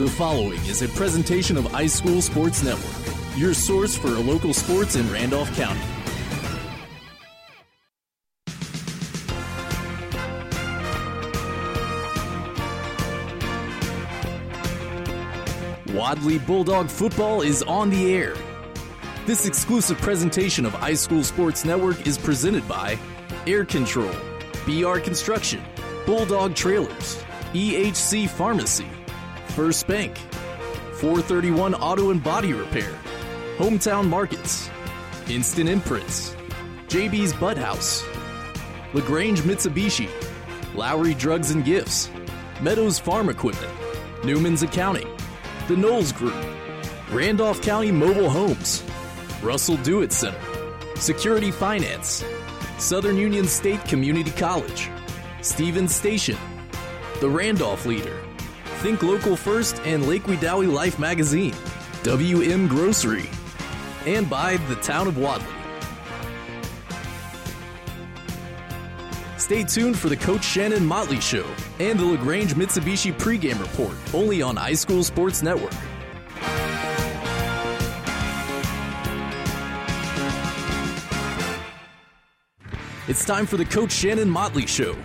The following is a presentation of iSchool Sports Network, your source for local sports in Randolph County. Wadley Bulldog football is on the air. This exclusive presentation of iSchool Sports Network is presented by Air Control, BR Construction, Bulldog Trailers, EHC Pharmacy, First Bank, 431 Auto and Body Repair, Hometown Markets, Instant Imprints, JB's Bud House, LaGrange Mitsubishi, Lowry Drugs and Gifts, Meadows Farm Equipment, Newman's Accounting, The Knowles Group, Randolph County Mobile Homes, Russell Do It Center, Security Finance, Southern Union State Community College, Stevens Station, The Randolph Leader, Think Local First and Lake Wedowee Life Magazine, WM Grocery, and by the Town of Wadley. Stay tuned for the Coach Shannon Motley Show and the LaGrange Mitsubishi pregame report, only on iSchool Sports Network. It's time for the Coach Shannon Motley Show,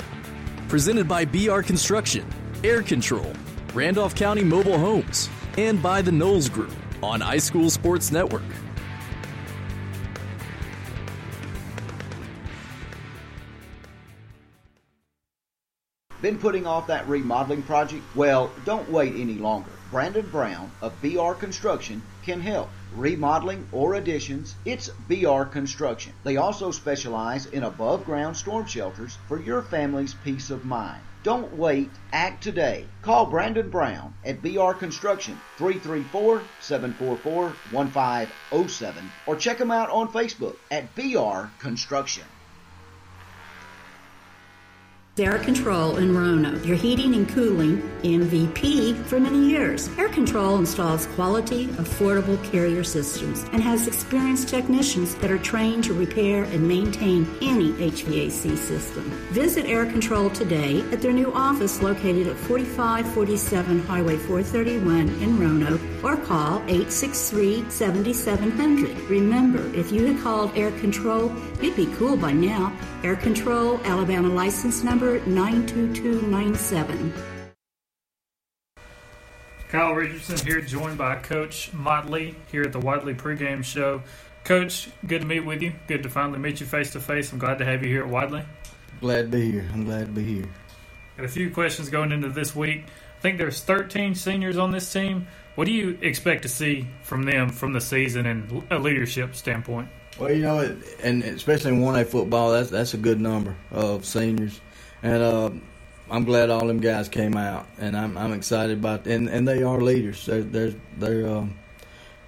presented by BR Construction, Air Control, Randolph County Mobile Homes, and by the Knowles Group on iSchool Sports Network. Been putting off that remodeling project? Well, don't wait any longer. Brandon Brown of BR Construction can help. Remodeling or additions, it's BR Construction. They also specialize in above ground storm shelters for your family's peace of mind. Don't wait, act today. Call Brandon Brown at BR Construction 334 744 1507 or check them out on Facebook at BR Construction. Air Control in Roanoke, your heating and cooling MVP for many years. Air Control installs quality, affordable carrier systems and has experienced technicians that are trained to repair and maintain any HVAC system. Visit Air Control today at their new office located at 4547 Highway 431 in Roanoke or call 863 7700. Remember, if you had called Air Control, you'd be cool by now. Air Control, Alabama license number 92297. Kyle Richardson here, joined by Coach Motley here at the Wadley pregame show. Coach, good to meet with you. Good to finally meet you face to face. I'm glad to have you here at Wadley. Glad to be here. I'm glad to be here. Got a few questions going into this week. I think there's 13 seniors on this team. What do you expect to see from them from the season and a leadership standpoint? Well, you know, and especially in one A football, that's that's a good number of seniors, and uh, I'm glad all them guys came out, and I'm I'm excited about and and they are leaders. They're they're they're um,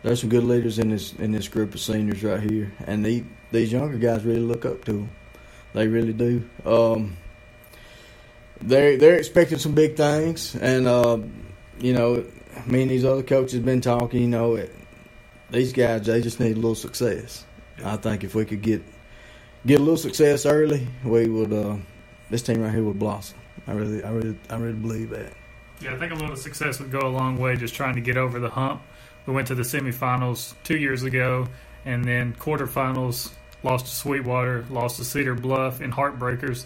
there's some good leaders in this in this group of seniors right here, and they, these younger guys really look up to them. They really do. Um, they're they're expecting some big things, and uh, you know, me and these other coaches been talking. You know, it, these guys they just need a little success. I think if we could get get a little success early, we would. Uh, this team right here would blossom. I really, I really, I really believe that. Yeah, I think a little success would go a long way. Just trying to get over the hump. We went to the semifinals two years ago, and then quarterfinals. Lost to Sweetwater, lost to Cedar Bluff, and Heartbreakers.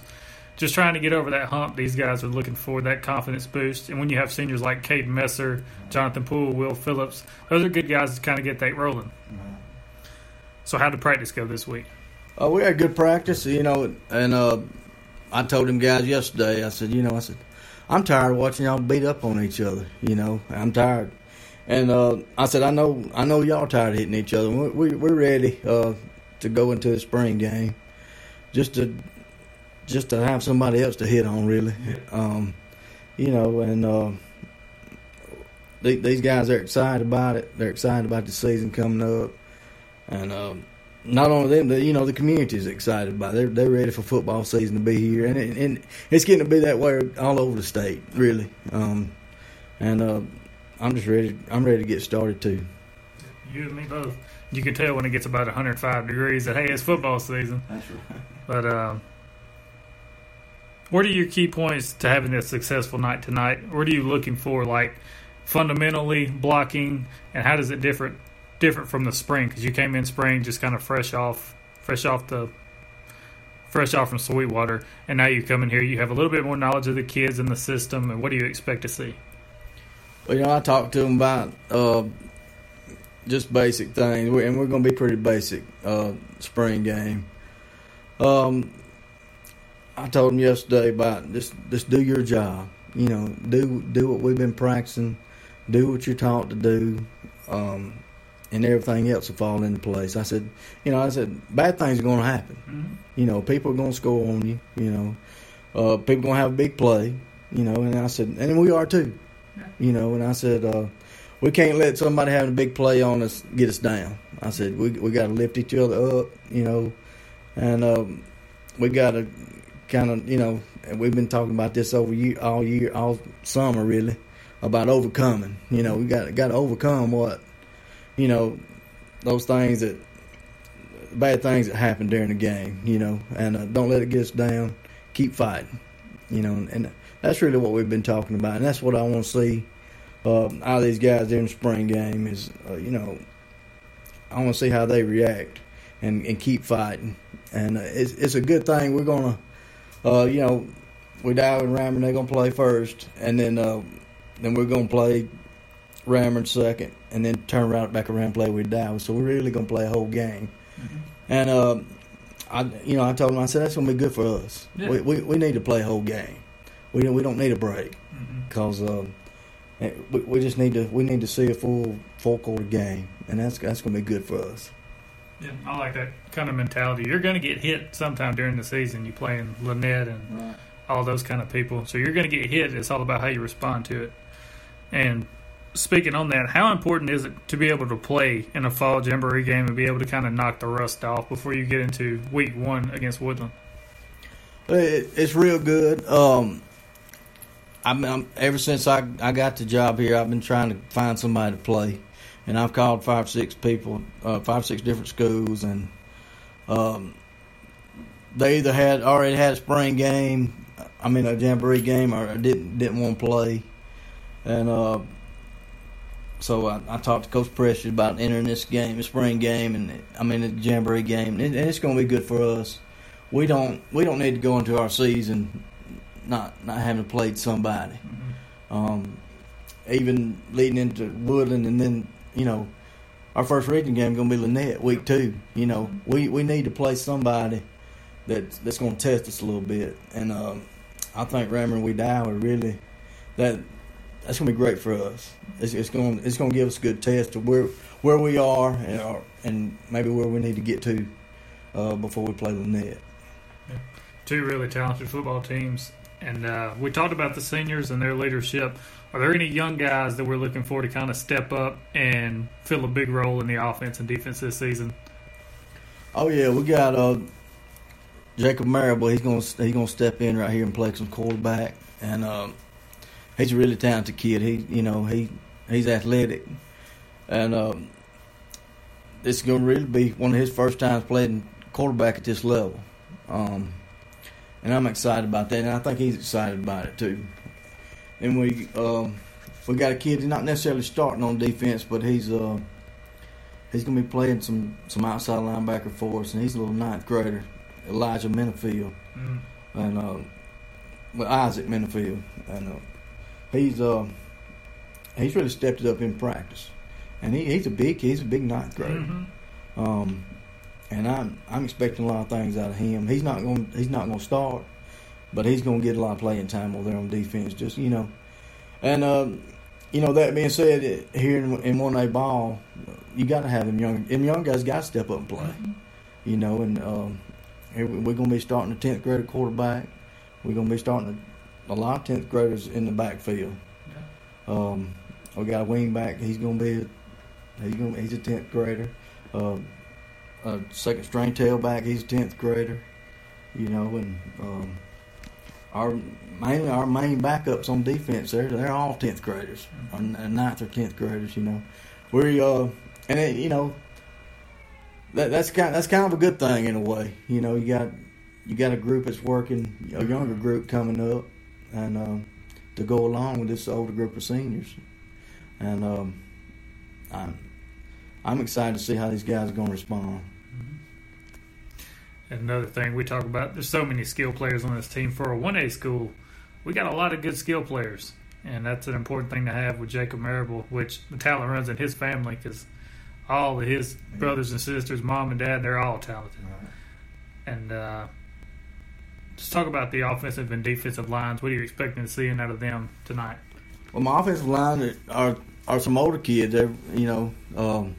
Just trying to get over that hump. These guys are looking for that confidence boost. And when you have seniors like Cade Messer, Jonathan Poole, Will Phillips, those are good guys to kind of get that rolling. Mm-hmm. So, how did practice go this week? Uh, we had good practice, you know, and uh, I told them guys yesterday. I said, you know, I said, I'm tired of watching y'all beat up on each other. You know, I'm tired. And uh, I said, I know, I know y'all tired of hitting each other. We, we, we're ready uh, to go into the spring game, just to just to have somebody else to hit on, really. Um, you know, and uh, these guys are excited about it. They're excited about the season coming up, and um, not only them, the, you know, the community is excited about. It. They're they're ready for football season to be here, and it, and it's getting to be that way all over the state, really. Um, and uh, I'm just ready. I'm ready to get started too. You and me both. You can tell when it gets about 105 degrees that hey, it's football season. That's right. But um, what are your key points to having a successful night tonight? What are you looking for? Like fundamentally blocking, and how does it differ different from the spring? Because you came in spring just kind of fresh off fresh off the fresh off from Sweetwater, and now you come in here, you have a little bit more knowledge of the kids and the system, and what do you expect to see? Well, you know, I talked to them about uh, just basic things, and we're going to be pretty basic uh, spring game. Um, I told them yesterday about just just do your job. You know, do do what we've been practicing, do what you're taught to do. Um, and everything else will fall into place. I said, you know, I said, bad things are going to happen. Mm-hmm. You know, people are going to score on you. You know, uh, people going to have a big play. You know, and I said, and we are too. Yeah. You know, and I said, uh, we can't let somebody having a big play on us get us down. I said, we we got to lift each other up. You know, and um, we got to kind of, you know, and we've been talking about this over year, all year, all summer, really, about overcoming. You know, we got got to overcome what you know, those things that bad things that happen during the game, you know, and uh, don't let it get us down. Keep fighting, you know, and that's really what we've been talking about, and that's what I want to see uh, out of these guys during the spring game. Is uh, you know, I want to see how they react and, and keep fighting, and uh, it's it's a good thing. We're gonna, uh, you know, we Dow and they're gonna play first, and then uh, then we're gonna play Ranburne second, and then turn around back around and play with Dallas. So we're really gonna play a whole game. Mm-hmm. And uh, I, you know, I told him I said that's gonna be good for us. Yeah. We, we, we need to play a whole game. We we don't need a break because mm-hmm. uh, we, we just need to we need to see a full full quarter game, and that's that's gonna be good for us. Yeah, I like that kind of mentality. You're going to get hit sometime during the season. You playing Lanett and right. all those kind of people, so you're going to get hit. It's all about how you respond to it. And speaking on that, how important is it to be able to play in a fall jamboree game and be able to kind of knock the rust off before you get into week one against Woodland? it's real good. Um, I'm, I'm, ever since I I got the job here, I've been trying to find somebody to play, and I've called five six people, uh, five six different schools, and um, they either had already had a spring game, I mean a jamboree game, or didn't didn't want to play, and uh, so I, I, talked to Coach Precious about entering this game, the spring game, and I mean the jamboree game, and, it's going to be good for us. We don't we don't need to go into our season not not having played somebody. Mm-hmm. Um, even leading into Woodland, and then you know our first region game going to be Lanett week two. You know we, we need to play somebody that that's going to test us a little bit, and um, I think Ranburne and are really that that's gonna be great for us. It's, it's going it's to give us a good test of where where we are and, uh, and maybe where we need to get to uh, before we play Lanett. Yeah. Two really talented football teams, and uh, we talked about the seniors and their leadership. Are there any young guys that we're looking for to kind of step up and fill a big role in the offense and defense this season? Oh yeah, we got uh, Jacob Marable. He's gonna he's gonna step in right here and play some quarterback, and um, he's a really talented kid. He, you know, he he's athletic, and um, this is going to really be one of his first times playing quarterback at this level. Um, and I'm excited about that, and I think he's excited about it too. And we um, we got a kid who's not necessarily starting on defense, but he's uh, he's going to be playing some some outside linebacker for us, and he's a little ninth grader, Elijah Minifield, mm. and uh, well, Isaac Minifield, and uh, he's uh, he's really stepped it up in practice, and he, he's a big he's a big ninth grader. Mm-hmm. Um, and I'm I'm expecting a lot of things out of him. He's not going he's not going to start, but he's going to get a lot of playing time over there on defense. Just you know, and um, you know that being said, here in, in one A ball, you got to have them young them young guys got to step up and play. Mm-hmm. You know, and um, we're going to be starting a tenth grade quarterback. We're going to be starting a lot of tenth graders in the backfield. Um, we got a wing back. He's gonna be a, he's gonna he's a tenth grader. Uh, a second string tailback. He's a tenth grader. You know, and um, our mainly our main backups on defense. They're they're all tenth graders, mm-hmm. or ninth or tenth graders. You know, we uh and it, you know that that's kind that's kind of a good thing in a way. You know, you got you got a group that's working, a younger group coming up, and um, to go along with this older group of seniors. and um, I'm I'm excited to see how these guys are going to respond. And another thing we talk about, there's so many skill players on this team. For a 1A school, we got a lot of good skill players, and that's an important thing to have with Jacob Marable, which the talent runs in his family because all of his brothers and sisters, mom and dad, they're all talented. And uh, just talk about the offensive and defensive lines. What are you expecting to see out of them tonight? Well, my offensive line are are some older kids. They're you know um,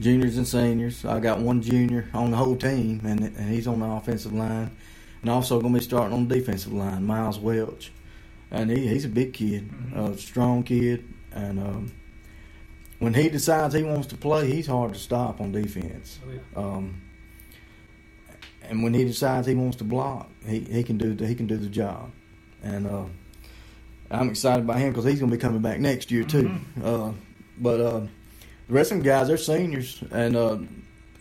juniors and seniors. I got one junior on the whole team, and and he's on the offensive line, and also going to be starting on the defensive line. Miles Welch, and he, he's a big kid, mm-hmm. a strong kid, and um, when he decides he wants to play, he's hard to stop on defense. Oh, yeah. um, and when he decides he wants to block, he, he can do the, he can do the job, and uh, I'm excited about him because he's going to be coming back next year too. Mm-hmm. Uh, but uh, the rest of them guys, they're seniors, and uh,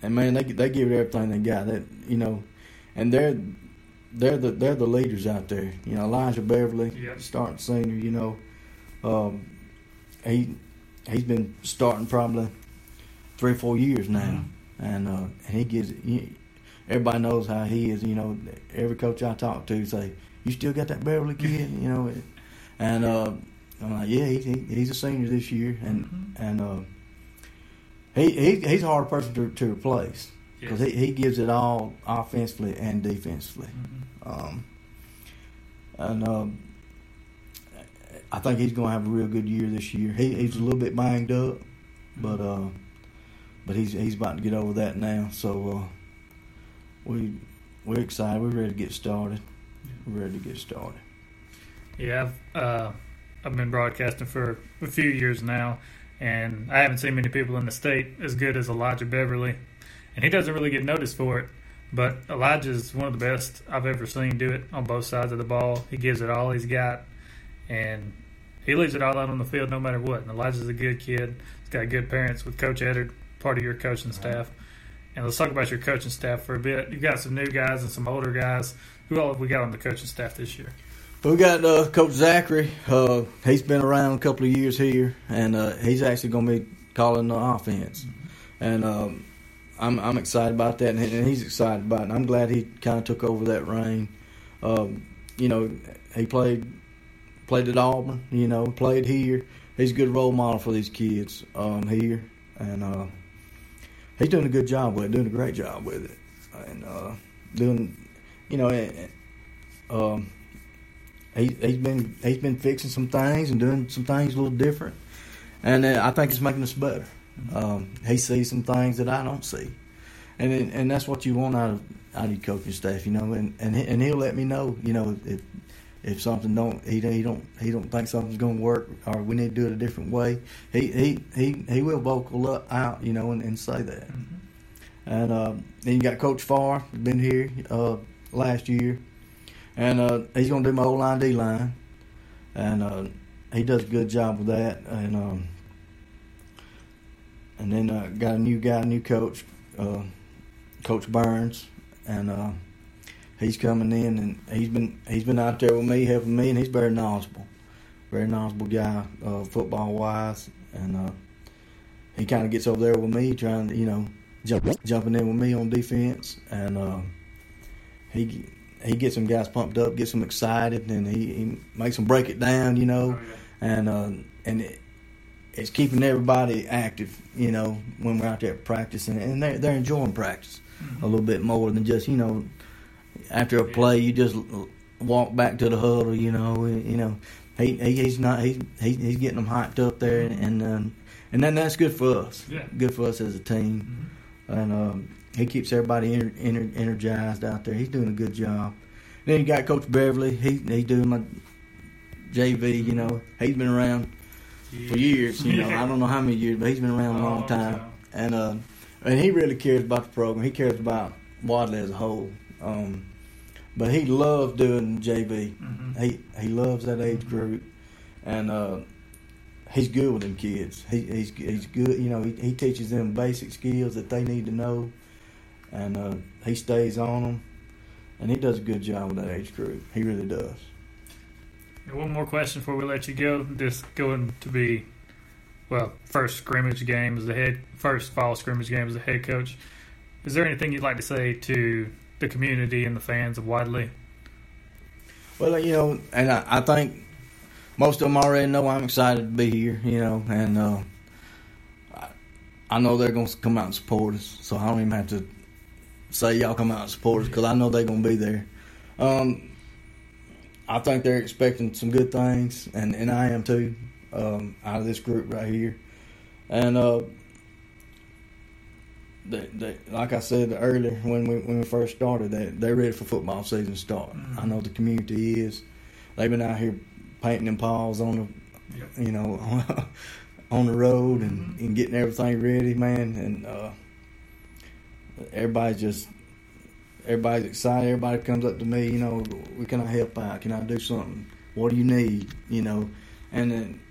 and man, they they give it everything they got. That you know, and they're they're the they're the leaders out there. You know, Elijah Beverly, yep. starting senior. You know, um, he he's been starting probably three or four years now, mm-hmm. and uh, and he gives. Everybody knows how he is. You know, every coach I talk to say, "You still got that Beverly kid?" you know, and uh, I'm like, "Yeah, he, he, he's a senior this year, and mm-hmm. and uh, he, he he's a hard person to, to replace because yes. he, he gives it all offensively and defensively. Mm-hmm. Um, and uh, I think he's going to have a real good year this year. He, he's a little bit banged up, but uh, but he's he's about to get over that now. So uh, we we're excited. We're ready to get started. We're ready to get started. Yeah, I've uh, I've been broadcasting for a few years now, and I haven't seen many people in the state as good as Elijah Beverly, and he doesn't really get noticed for it. But Elijah is one of the best I've ever seen do it on both sides of the ball. He gives it all he's got, and he leaves it all out on the field no matter what. And Elijah's a good kid. He's got good parents with Coach Eddard, part of your coaching staff. And let's talk about your coaching staff for a bit. You've got some new guys and some older guys. Who all have we got on the coaching staff this year? We got uh, Coach Zachary. Uh, he's been around a couple of years here, and uh, he's actually going to be calling the offense. And um, I'm, I'm excited about that, and he's excited about it. I'm glad he kind of took over that reign. Um, you know, he played played at Auburn. You know, played here. He's a good role model for these kids um, here, and uh, he's doing a good job with it, doing a great job with it, and uh, doing, you know, um, he, he's been he's been fixing some things and doing some things a little different, and uh, I think it's making us better. Um, he sees some things that I don't see, and and that's what you want out of out of your coaching staff, you know, and and and he'll let me know, you know, if if something don't he, he don't he don't think something's going to work or we need to do it a different way, he he he, he will vocal up, out, you know, and, and say that. Mm-hmm. And uh, then you got Coach Farr, been here uh, last year, and uh, he's going to do my O line D line, and uh, he does a good job with that. And um, and then uh, got a new guy, new coach, uh, Coach Burns, and he's coming in and he's been he's been out there with me helping me and he's very knowledgeable, very knowledgeable guy uh, football wise and uh, he kind of gets over there with me trying to you know jump, jumping in with me on defense and uh, he he gets some guys pumped up, gets them excited, and he, he makes them break it down, you know, oh, yeah. and uh, and it, it's keeping everybody active, you know, when we're out there practicing, and they're they're enjoying practice mm-hmm. a little bit more than just you know after a play, you just walk back to the huddle. You know, you know, he, he he's not he, he he's getting them hyped up there, and um, and then that's good for us. Yeah. Good for us as a team, mm-hmm. and um, he keeps everybody ener- ener- energized out there. He's doing a good job. And then you got Coach Beverly. He he's doing my JV. You know, he's been around for years. You know, I don't know how many years, but he's been around a long time. And uh, and he really cares about the program. He cares about Wadley as a whole. Um, but he loves doing JV. Mm-hmm. He he loves that age group, and uh, he's good with them kids. He, he's he's good. You know, he, he teaches them basic skills that they need to know, and uh, he stays on them, and he does a good job with that age group. He really does. And one more question before we let you go. This going to be well, first scrimmage game as the head, first fall scrimmage game as the head coach. Is there anything you'd like to say to the community and the fans of Wadley? Well, you know, and I, I think most of them already know I'm excited to be here. You know, and uh, I, I know they're going to come out and support us, so I don't even have to say y'all come out and support us because I know they're going to be there. Um, I think they're expecting some good things, and, and I am too, um, out of this group right here. And uh, they, they, like I said earlier when we when we first started, they they're ready for football season start. Mm-hmm. I know the community is. They've been out here painting them paws on the, yep. you know, on the road and, mm-hmm. and getting everything ready, man. And uh, everybody's just everybody's excited. Everybody comes up to me, you know, we can I help out? Can I do something? What do you need? You know, and then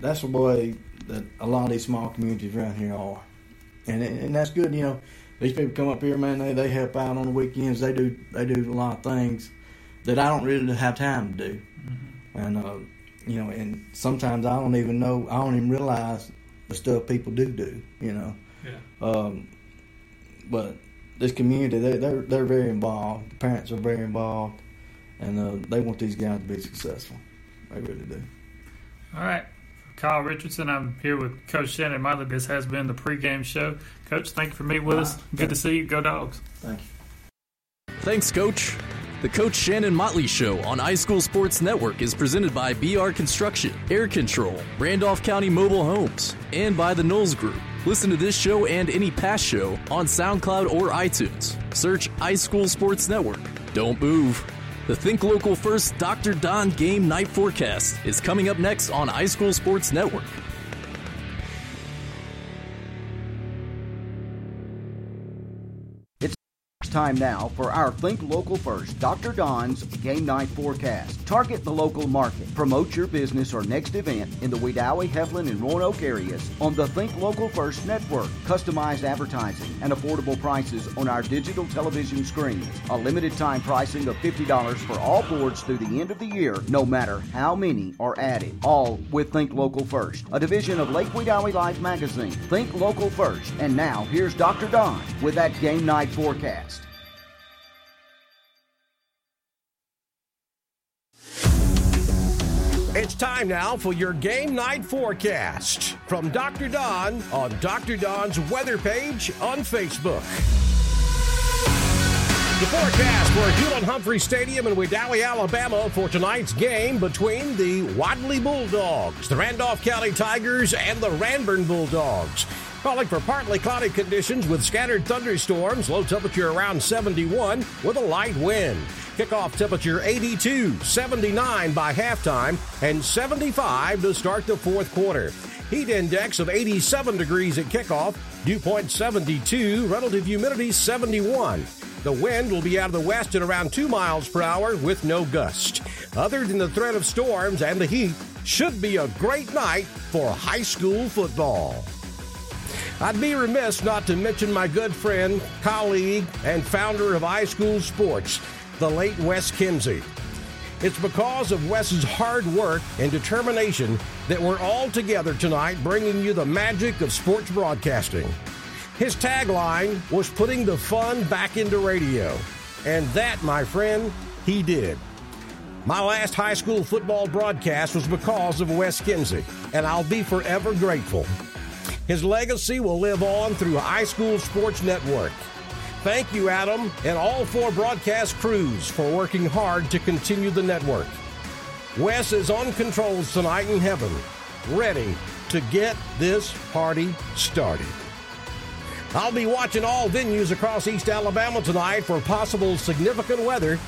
that's the way that a lot of these small communities around here are and and that's good. You know, these people come up here, man. They they help out on the weekends. They do they do a lot of things that I don't really have time to do, mm-hmm. and uh, you know, and sometimes I don't even know. I don't even realize the stuff people do do. You know, yeah. Um, but this community, they, they're they're very involved. The parents are very involved, and uh, they want these guys to be successful. They really do. All right. Kyle Richardson. I'm here with Coach Shannon Motley. This has been the pregame show. Coach, thank you for meeting with us. Good to see you. Go Dogs. Thank you. Thanks, Coach. The Coach Shannon Motley Show on iSchool Sports Network is presented by BR Construction, Air Control, Randolph County Mobile Homes, and by the Knowles Group. Listen to this show and any past show on SoundCloud or iTunes. Search iSchool Sports Network. Don't move. The Think Local First Dr. Don Game Night Forecast is coming up next on iSchool Sports Network. Time now for our Think Local First Dr. Don's Game Night Forecast. Target the local market. Promote your business or next event in the Wedowee, Heflin, and Roanoke areas on the Think Local First network. Customized advertising and affordable prices on our digital television screens. A limited time pricing of $50 for all boards through the end of the year, no matter how many are added. All with Think Local First, a division of Lake Wedowee Life magazine. Think Local First. And now here's Dr. Don with that Game Night Forecast. It's time now for your game night forecast from Dr. Don on Dr. Don's weather page on Facebook. The forecast for Hewlin Humphrey Stadium in Wedowee, Alabama for tonight's game between the Wadley Bulldogs, the Randolph County Tigers, and the Ranburne Bulldogs. Calling for partly cloudy conditions with scattered thunderstorms, low temperature around 71 with a light wind. Kickoff temperature 82, 79 by halftime, and 75 to start the fourth quarter. Heat index of 87 degrees at kickoff, dew point 72, relative humidity 71. The wind will be out of the west at around 2 miles per hour with no gust. Other than the threat of storms and the heat, should be a great night for high school football. I'd be remiss not to mention my good friend, colleague, and founder of iSchool Sports, the late Wes Kinsey. It's because of Wes's hard work and determination that we're all together tonight bringing you the magic of sports broadcasting. His tagline was putting the fun back into radio. And that, my friend, he did. My last high school football broadcast was because of Wes Kinsey, and I'll be forever grateful. His legacy will live on through iSchool Sports Network. Thank you, Adam, and all four broadcast crews for working hard to continue the network. Wes is on controls tonight in heaven, ready to get this party started. I'll be watching all venues across East Alabama tonight for possible significant weather.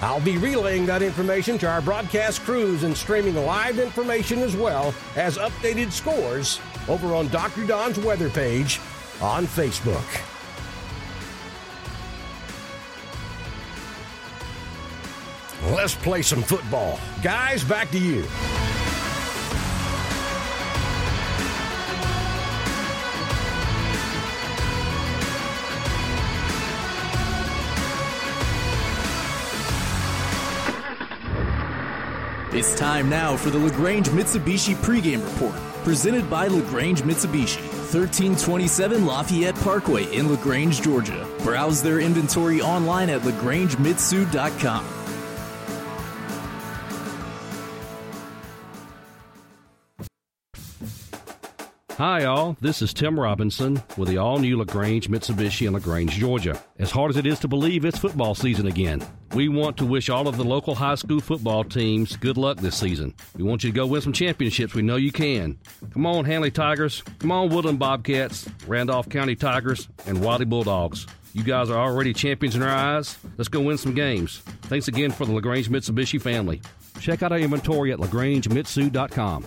I'll be relaying that information to our broadcast crews and streaming live information as well as updated scores over on Dr. Don's weather page on Facebook. Let's play some football. Guys, back to you. It's time now for the LaGrange Mitsubishi pregame report Presented by LaGrange Mitsubishi, 1327 Lafayette Parkway in LaGrange, Georgia. Browse their inventory online at lagrangemitsu.com. Hi, all. This is Tim Robinson with the all new LaGrange Mitsubishi in LaGrange, Georgia. As hard as it is to believe, it's football season again. We want to wish all of the local high school football teams good luck this season. We want you to go win some championships. We know you can. Come on, Handley Tigers. Come on, Woodland Bobcats, Randolph County Tigers, and Wadley Bulldogs. You guys are already champions in our eyes. Let's go win some games. Thanks again for the LaGrange Mitsubishi family. Check out our inventory at lagrangemitsu.com.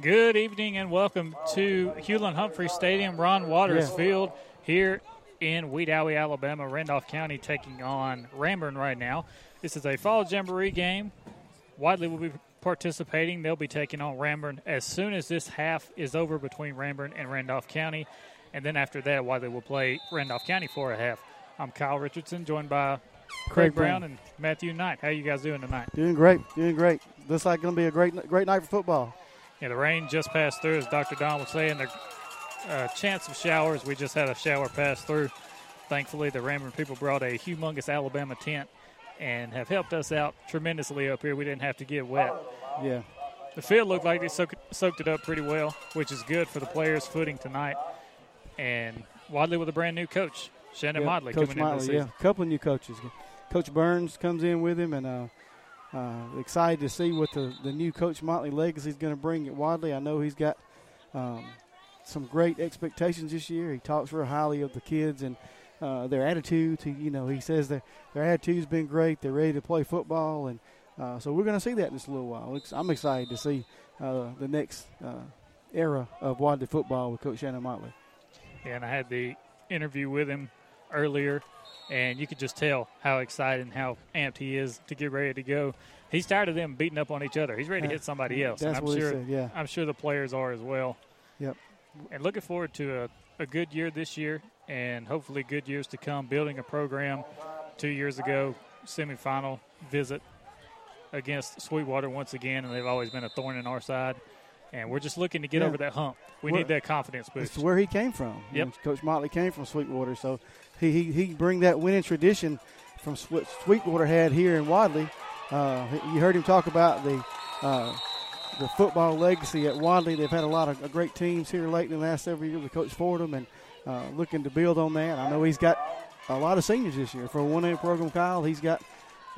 Good evening and welcome to Hewlin Humphrey Stadium, Ron Waters Yeah. Field here in Wedowee, Alabama. Randolph County taking on Ranburne right now. This is a fall jamboree game. Wadley will be participating. They'll be taking on Ranburne as soon as this half is over between Ranburne and Randolph County. And then after that, Wadley will play Randolph County for a half. I'm Kyle Richardson, joined by Craig, Craig Brown Brown. and Matthew Knight. How are you guys doing tonight? Doing great, doing great. Looks like going to be a great, great night for football. Yeah, the rain just passed through, as Dr. Don was saying. The uh, chance of showers, we just had a shower pass through. Thankfully, the Ranburne people brought a humongous Alabama tent and have helped us out tremendously up here. We didn't have to get wet. Yeah, The field looked like they soak, soaked it up pretty well, which is good for the players' footing tonight. And Wadley with a brand new coach, Shannon yeah. Motley, Coach coming into the Motley, yeah, a couple of new coaches. Coach Burns comes in with him, and uh, uh, excited to see what the, the new Coach Motley legacy is going to bring at Wadley. I know he's got um, some great expectations this year. He talks real highly of the kids and uh, their attitudes. He, you know, he says their their attitude's been great. They're ready to play football, and uh, so we're going to see that in just a little while. I'm excited to see uh, the next uh, era of Wadley football with Coach Shannon Motley. and I had the interview with him earlier, and you could just tell how excited and how amped he is to get ready to go. He's tired of them beating up on each other. He's ready to hit somebody else. That's I'm what sure, he said. Yeah. I'm sure the players are as well. Yep. And looking forward to a, a good year this year, and hopefully good years to come. Building a program. Two years ago, semifinal visit against Sweetwater once again, and they've always been a thorn in our side. And we're just looking to get Yeah. over that hump. We We're- need that confidence boost. It's where he came from. Yep. Coach Motley came from Sweetwater, so he he, he bring that winning tradition from Swe- Sweetwater had here in Wadley. Uh, you heard him talk about the uh, the football legacy at Wadley. They've had a lot of great teams here late in the last several years with Coach Fordham, and uh, looking to build on that. I know he's got a lot of seniors this year for a one A program. Kyle, he's got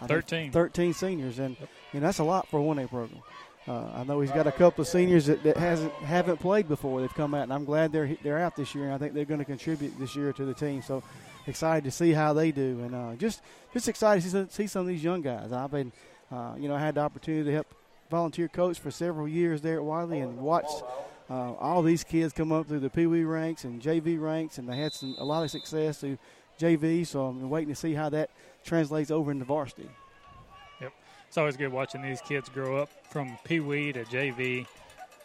I 13. 13 seniors, and and that's a lot for a one A program. Uh, I know he's got a couple of seniors that, that hasn't haven't played before. They've come out, and I'm glad they're they're out this year. And I think they're going to contribute this year to the team. So excited to see how they do, and uh, just just excited to see, some of these young guys. I've been, uh, you know, I had the opportunity to help volunteer coach for several years there at Wadley, and watched uh, all these kids come up through the Pee Wee ranks and JV ranks, and they had some a lot of success through JV. So I'm waiting to see how that translates over into varsity. Yep, it's always good watching these kids grow up from Pee Wee to JV,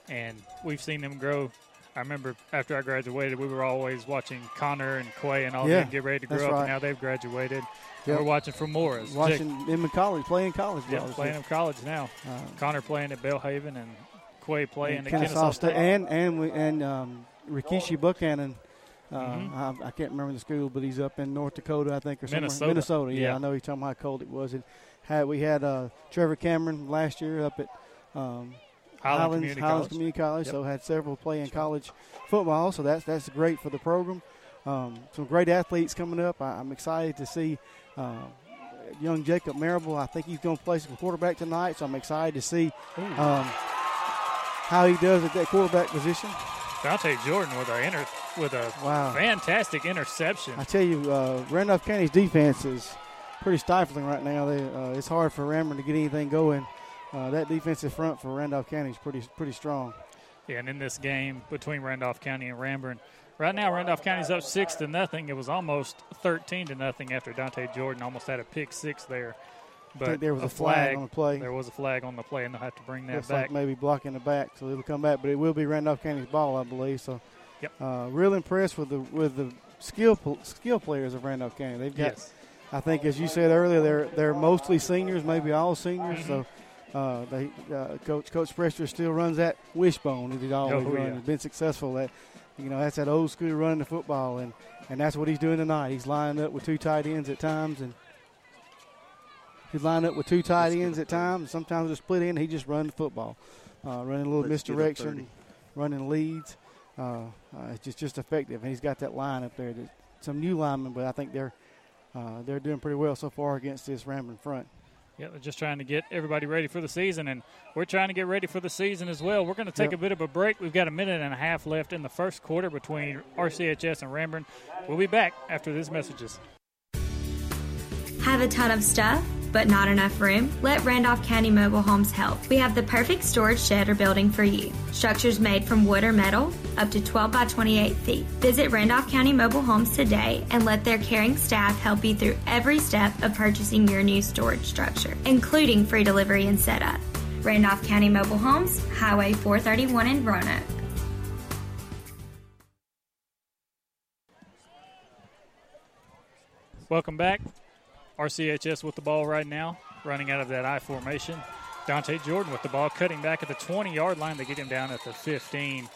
and we've seen them grow. I remember after I graduated, we were always watching Connor and Quay and all Yeah, them get ready to grow up, right. and now they've graduated. Yep. We're watching from Morris. Watching them in college, playing college yeah, playing in college now. Uh, Connor playing at Belhaven and Quay playing at Kennesaw Kennesaw State, State. and and we- and um, Rikishi Buchanan. Uh, Mhm. I, I can't remember the school, but he's up in North Dakota, I think, or somewhere. Minnesota. Minnesota, yeah. Yeah. I know he's talking about how cold it was. And had we had uh, Trevor Cameron last year up at um, Highland Community Highlands College. Community College, Yep. so had several play in college football. So that's that's great for the program. Um, some great athletes coming up. I, I'm excited to see uh, young Jacob Marable. I think he's going to play some quarterback tonight, so I'm excited to see um, how he does at that quarterback position. Dante Jordan with a inter, with a Wow. fantastic interception. I tell you, uh, Randolph County's defense is pretty stifling right now. They, uh, it's hard for Ranburne to get anything going. Uh, that defensive front for Randolph County is pretty pretty strong. Yeah, and in this game between Randolph County and Ranburne, right now Randolph County's up six to nothing. It was almost thirteen to nothing after Dante Jordan almost had a pick six there. But think there was a flag on the play. There was a flag on the play, and they'll have to bring that Looks back. like maybe blocking the back, so it'll come back. But it will be Randolph County's ball, I believe. So, Yep. uh, real impressed with the with the skill skill players of Randolph County. They've got, yes, I think, as you said earlier, they're they're mostly seniors, maybe all seniors. So, Uh, they, uh, Coach Coach Prescher still runs that wishbone that he's always Oh, run. yeah. He's been successful at. You know, that's that old school running the football, and, and that's what he's doing tonight. He's lined up with two tight ends at times, and he's lined up with two tight ends at times. Sometimes a split end, he just runs the football, uh, running a little Let's misdirection, running leads. Uh, uh, it's just just effective, and he's got that line up there. That, some new linemen, but I think they're uh, they're doing pretty well so far against this Ranburne front. Yeah, they're just trying to get everybody ready for the season, and we're trying to get ready for the season as well. We're going to take Yep. a bit of a break. We've got a minute and a half left in the first quarter between RCHS and Ranburne. We'll be back after these messages. Have a ton of stuff, but not enough room? Let Randolph County Mobile Homes help. We have the perfect storage shed or building for you. Structures made from wood or metal, up to 12 by 28 feet. Visit Randolph County Mobile Homes today and let their caring staff help you through every step of purchasing your new storage structure, including free delivery and setup. Randolph County Mobile Homes, Highway 431 in Roanoke. Welcome back. RCHS with the ball right now, running out of that I formation. Dante Jordan with the ball, cutting back at the 20 yard line. They get him down at the 15.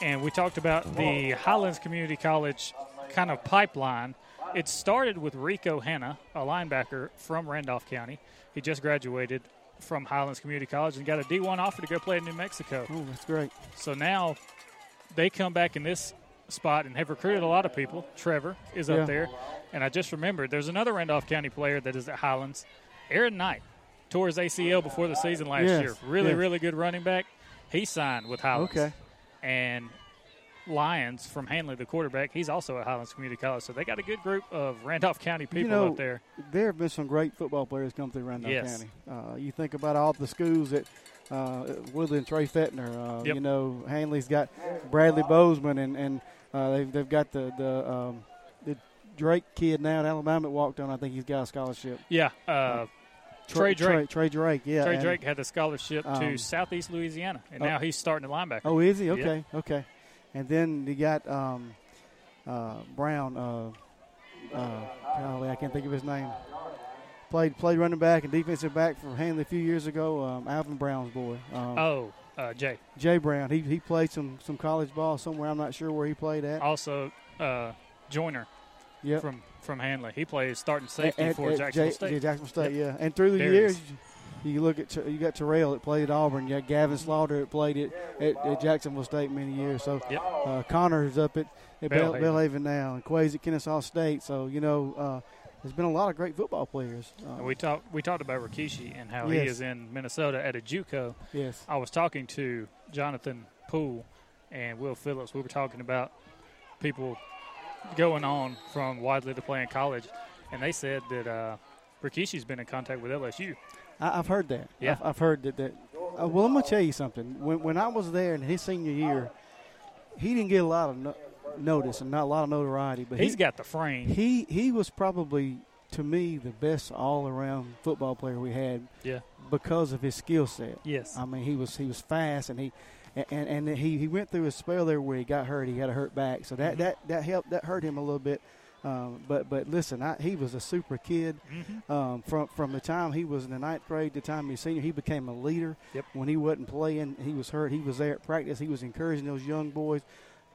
And we talked about the Highlands Community College kind of pipeline. It started with Rico Hanna, a linebacker from Randolph County. He just graduated from Highlands Community College and got a D1 offer to go play in New Mexico. Oh, that's great. So now they come back in this spot and have recruited a lot of people. Trevor is up Yeah. there. And I just remembered there's another Randolph County player that is at Highlands. Aaron Knight tore his ACL before the season last Yes, year. Really, yes. really good running back. He signed with Highlands. Okay. And Lyons from Handley, the quarterback, he's also at Highlands Community College. So they got a good group of Randolph County people you know, up there. There have been some great football players come through Randolph Yes. County. Uh, you think about all the schools that uh, Woodland, Trey Fetner, Uh, Yep. You know, Hanley's got Bradley Bozeman, and and uh, they've they've got the the um, the Drake kid now at Alabama walked on. I think he's got a scholarship. Yeah. Uh, Trey Drake. Trey, Trey Drake. Yeah. Trey Drake had the scholarship to um, Southeast Louisiana, and oh. now he's starting at linebacker. Oh, is he? Yeah. Okay, okay. And then you got um, uh, Brown. Uh, uh, golly, I can't think of his name. Played played running back and defensive back for Handley a few years ago. Um, Alvin Brown's boy. Um, Oh, uh, Jay. Jay Brown. He he played some some college ball somewhere. I'm not sure where he played at. Also, uh, Joyner Yep. from from Handley. He plays starting safety At- for at Jacksonville J- State. yeah, Jacksonville State, Yep. yeah. And through the he years, you look at you got Terrell that played at Auburn. You got Gavin Slaughter that played at, at, at Jacksonville State many years. So Yep. uh, Connor's up at, at Bell, Belhaven. Belhaven now, and Quay's at Kennesaw State. So you know, uh, there's been a lot of great football players. And we talked we talked about Rikishi and how he is in Minnesota at a JUCO. yes, I was talking to Jonathan Poole and Will Phillips. We were talking about people going on from Wadley to play in college, and they said that uh, Rikishi's been in contact with LSU. I, I've heard that. Yeah. I've, I've heard that. that uh, well, I'm gonna tell you something. When when I was there in his senior year, he didn't get a lot of no, notice and not a lot of notoriety. But He's he, got the frame. he he was probably to me the best all around football player we had yeah. because of his skill set. Yes. I mean he was he was fast and he and and he, he went through a spell there where he got hurt. He had a hurt back, so that Mhm. that that helped that hurt him a little bit. Um, but but listen, I, he was a super kid. Mhm. Um, from from the time he was in the ninth grade to the time he was senior, he became a leader. Yep. When he wasn't playing, he was hurt. He was there at practice. He was encouraging those young boys.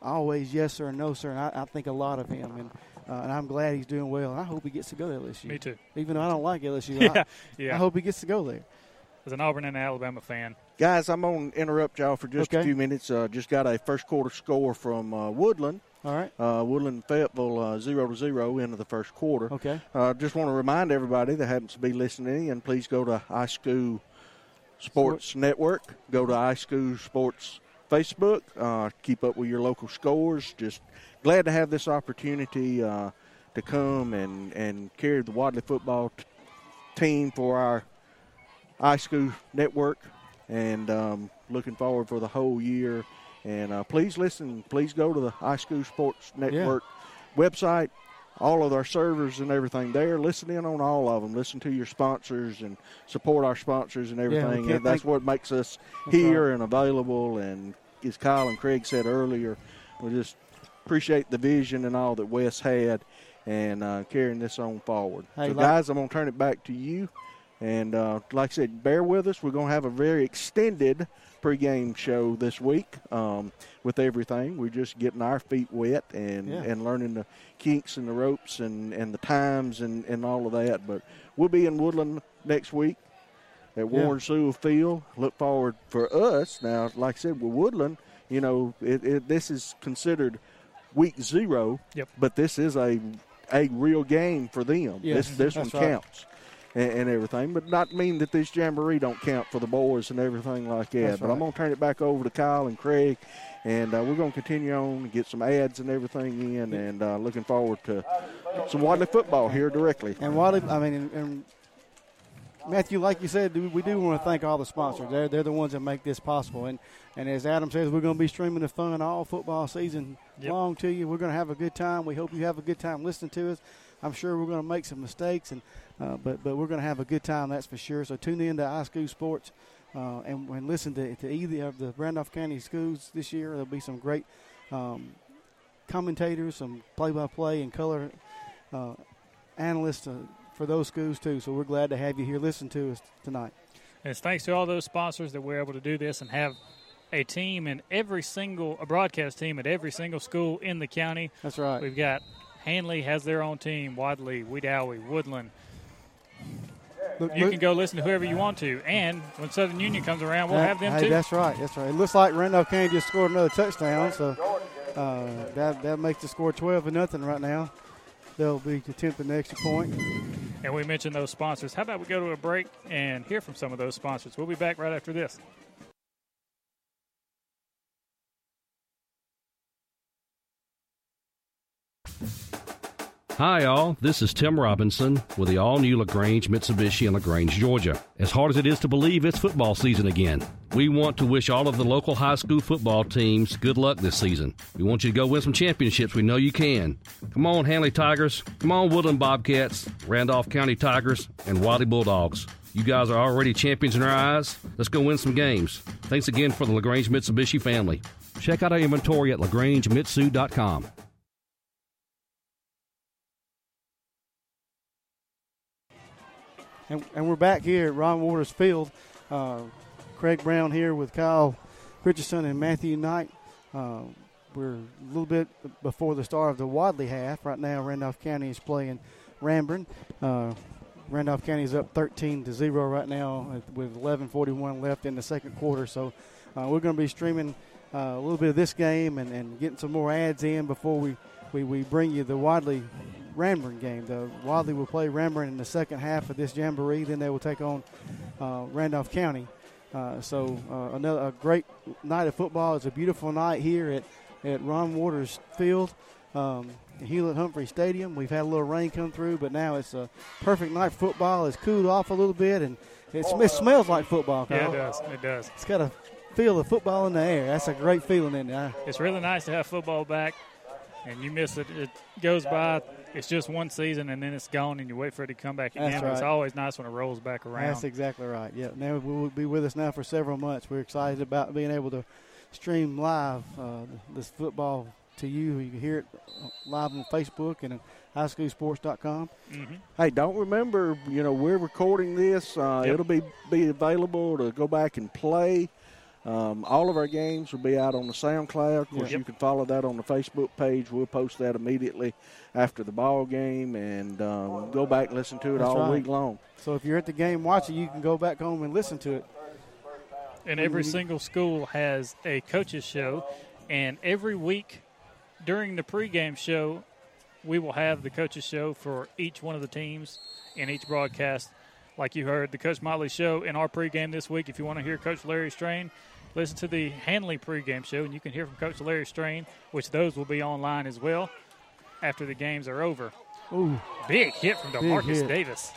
Always yes sir, and no sir. And I, I think a lot of him, and uh, and I'm glad he's doing well. And I hope he gets to go to LSU. Me too. Even though I don't like LSU, Yeah. I, Yeah. I hope he gets to go there. As an Auburn and Alabama fan, Guys, I'm going to interrupt y'all for just a few minutes. Uh, just got a first quarter score from uh, Woodland. All right. Uh, Woodland and Fayetteville uh, zero to zero into the first quarter. Okay. Uh, just want to remind everybody that happens to be listening, and please go to iSchool Sports Network. Go to iSchool Sports Facebook. Uh, keep up with your local scores. Just glad to have this opportunity uh, to come and, and carry the Wadley football t- team for our iSchool Network, and um, looking forward for the whole year. And uh, please listen. Please go to the iSchool Sports Network website. All of our servers and everything there. Listen in on all of them. Listen to your sponsors and support our sponsors and everything. can't and that's what makes us here right. and available. And as Kyle and Craig said earlier, we just appreciate the vision and all that Wes had and uh, carrying this on forward. Hey, so, like- guys, I'm going to turn it back to you And uh, like I said, bear with us. We're going to have a very extended pregame show this week um, with everything. We're just getting our feet wet and, Yeah. and learning the kinks and the ropes and, and the times and, and all of that. But we'll be in Woodland next week at Yeah. Warren Sewell Field. Look forward for us. Now, like I said, with Woodland, you know, it, it, this is considered week zero, Yep. but this is a a real game for them. Yes, this this one right. counts. And, and everything, but not mean that this jamboree don't count for the boys and everything like that. That's but I'm gonna turn it back over to Kyle and Craig, and uh, we're gonna continue on and get some ads and everything in, and uh, looking forward to some Wadley football here directly. And Wadley, I mean, and, and Matthew, like you said, we we do want to thank all the sponsors. They're they're the ones that make this possible. And and as Adam says, we're going to be streaming the fun all football season Yep. long to you. We're going to have a good time. We hope you have a good time listening to us. I'm sure we're going to make some mistakes, and uh, but but we're going to have a good time. That's for sure. So tune in to iSchool Sports. Uh, and, and listen to, to either of the Randolph County schools this year. There'll be some great um, commentators, some play-by-play and color uh, analysts uh, for those schools too. So we're glad to have you here. Listen to us tonight. And it's thanks to all those sponsors that we're able to do this and have a team in every single, a broadcast team at every single school in the county. That's right. We've got Handley has their own team, Wadley, Wedowee, Woodland. Look- You look- can go listen to whoever you want to. And when Southern Union comes around, we'll have them hey, too. That's right. That's right. It looks like Randolph County just scored another touchdown, so uh, that that makes the score twelve to nothing right now. They'll be attempting the extra point. And we mentioned those sponsors. How about we go to a break and hear from some of those sponsors? We'll be back right after this. Hi, all. This is Tim Robinson with the all new LaGrange Mitsubishi in LaGrange, Georgia. As hard as it is to believe, it's football season again. We want to wish all of the local high school football teams good luck this season. We want you to go win some championships. We know you can. Come on, Handley Tigers. Come on, Woodland Bobcats, Randolph County Tigers, and Wadley Bulldogs. You guys are already champions in our eyes. Let's go win some games. Thanks again for the LaGrange Mitsubishi family. Check out our inventory at lagrangemitsu.com. And, and we're back here at Ron Waters Field. Uh, Craig Brown here with Kyle Richardson and Matthew Knight. Uh, we're a little bit before the start of the Wadley half. Right now, Randolph County is playing Ranburne. Uh, Randolph County is up 13 to 0 right now with 11:41 left in the second quarter. So uh, we're going to be streaming uh, a little bit of this game and, and getting some more ads in before we, we, we bring you the Wadley Ranburne game. The Wadley will play Ranburne in the second half of this jamboree. Then they will take on uh, Randolph County. Uh, so uh, another a great night of football. It's a beautiful night here at, at Ron Waters Field, um, Hewlett Humphrey Stadium. We've had a little rain come through, but now it's a perfect night for football. It's cooled off a little bit, and it smells like football. Yeah, it does. It does. It's got a feel of football in the air. That's a great feeling in there. It's really nice to have football back, and you miss it. It goes by. It's just one season, and then it's gone, and you wait for it to come back again. That's But It's always nice when it rolls back around. That's exactly right. Yeah, now we will be with us now for several months. We're excited about being able to stream live uh, this football to you. You can hear it live on Facebook and at ischoolsports.com. hmm Hey, don't remember, you know, we're recording this. Uh, Yep. It'll be, be available to go back and play. Um, all of our games will be out on the SoundCloud. Of course, Yep. you can follow that on the Facebook page. We'll post that immediately after the ball game and um, go back and listen to it That's all right. week long. So if you're at the game watching, you can go back home and listen to it. And every Mhm. single school has a coaches show, and every week during the pregame show, we will have the coaches show for each one of the teams in each broadcast. Like you heard, the Coach Motley show in our pregame this week. If you want to hear Coach Larry Strain, listen to the Handley pregame show, and you can hear from Coach Larry Strain, which those will be online as well after the games are over. Ooh, Big hit from DeMarcus. Davis.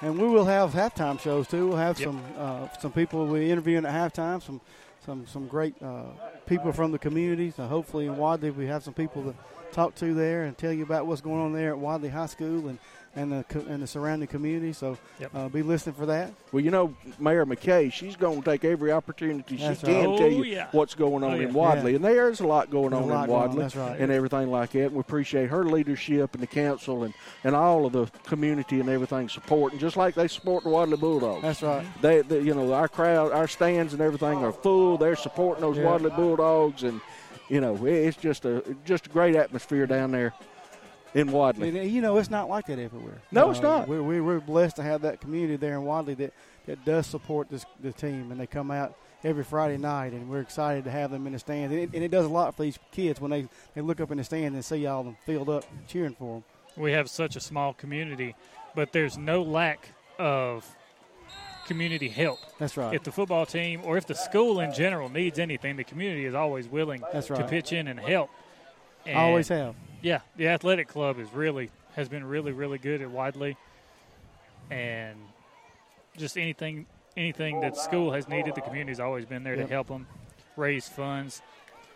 and we will have halftime shows too. We'll have Yep. some uh, some people we interviewing at halftime. Some some some great uh, people from the community. So hopefully in Wadley we have some people to talk to there and tell you about what's going on there at Wadley High School and and the and the surrounding community. So Yep. uh, be listening for that. Well, you know, Mayor McKay, she's going to take every opportunity she That's can right. tell Oh, you yeah. what's going on Oh, in. Wadley. Yeah. And there's a lot going There's on lot in going on, Wadley right. and everything like that. And we appreciate her leadership and the council and, and all of the community and everything supporting, just like they support the Wadley Bulldogs. That's right. They, they, you know, our crowd, our stands and everything are full. They're supporting those Yeah. Wadley Bulldogs, and you know, it's just a just a great atmosphere down there in Wadley. And, you know, it's not like that everywhere. No, it's not. We're, we're, we're blessed to have that community there in Wadley that, that does support this the team, and they come out every Friday night, and we're excited to have them in the stands. And it, and it does a lot for these kids when they, they look up in the stands and see all them filled up cheering for them. we have such a small community, but there's no lack of community help. That's right. If the football team or if the school in general needs anything, the community is always willing That's right. to pitch in and help. And I always have. Yeah, the athletic club is really has been really really good at Wadley, and just anything anything that school has needed, the community's always been there Yep. to help them raise funds.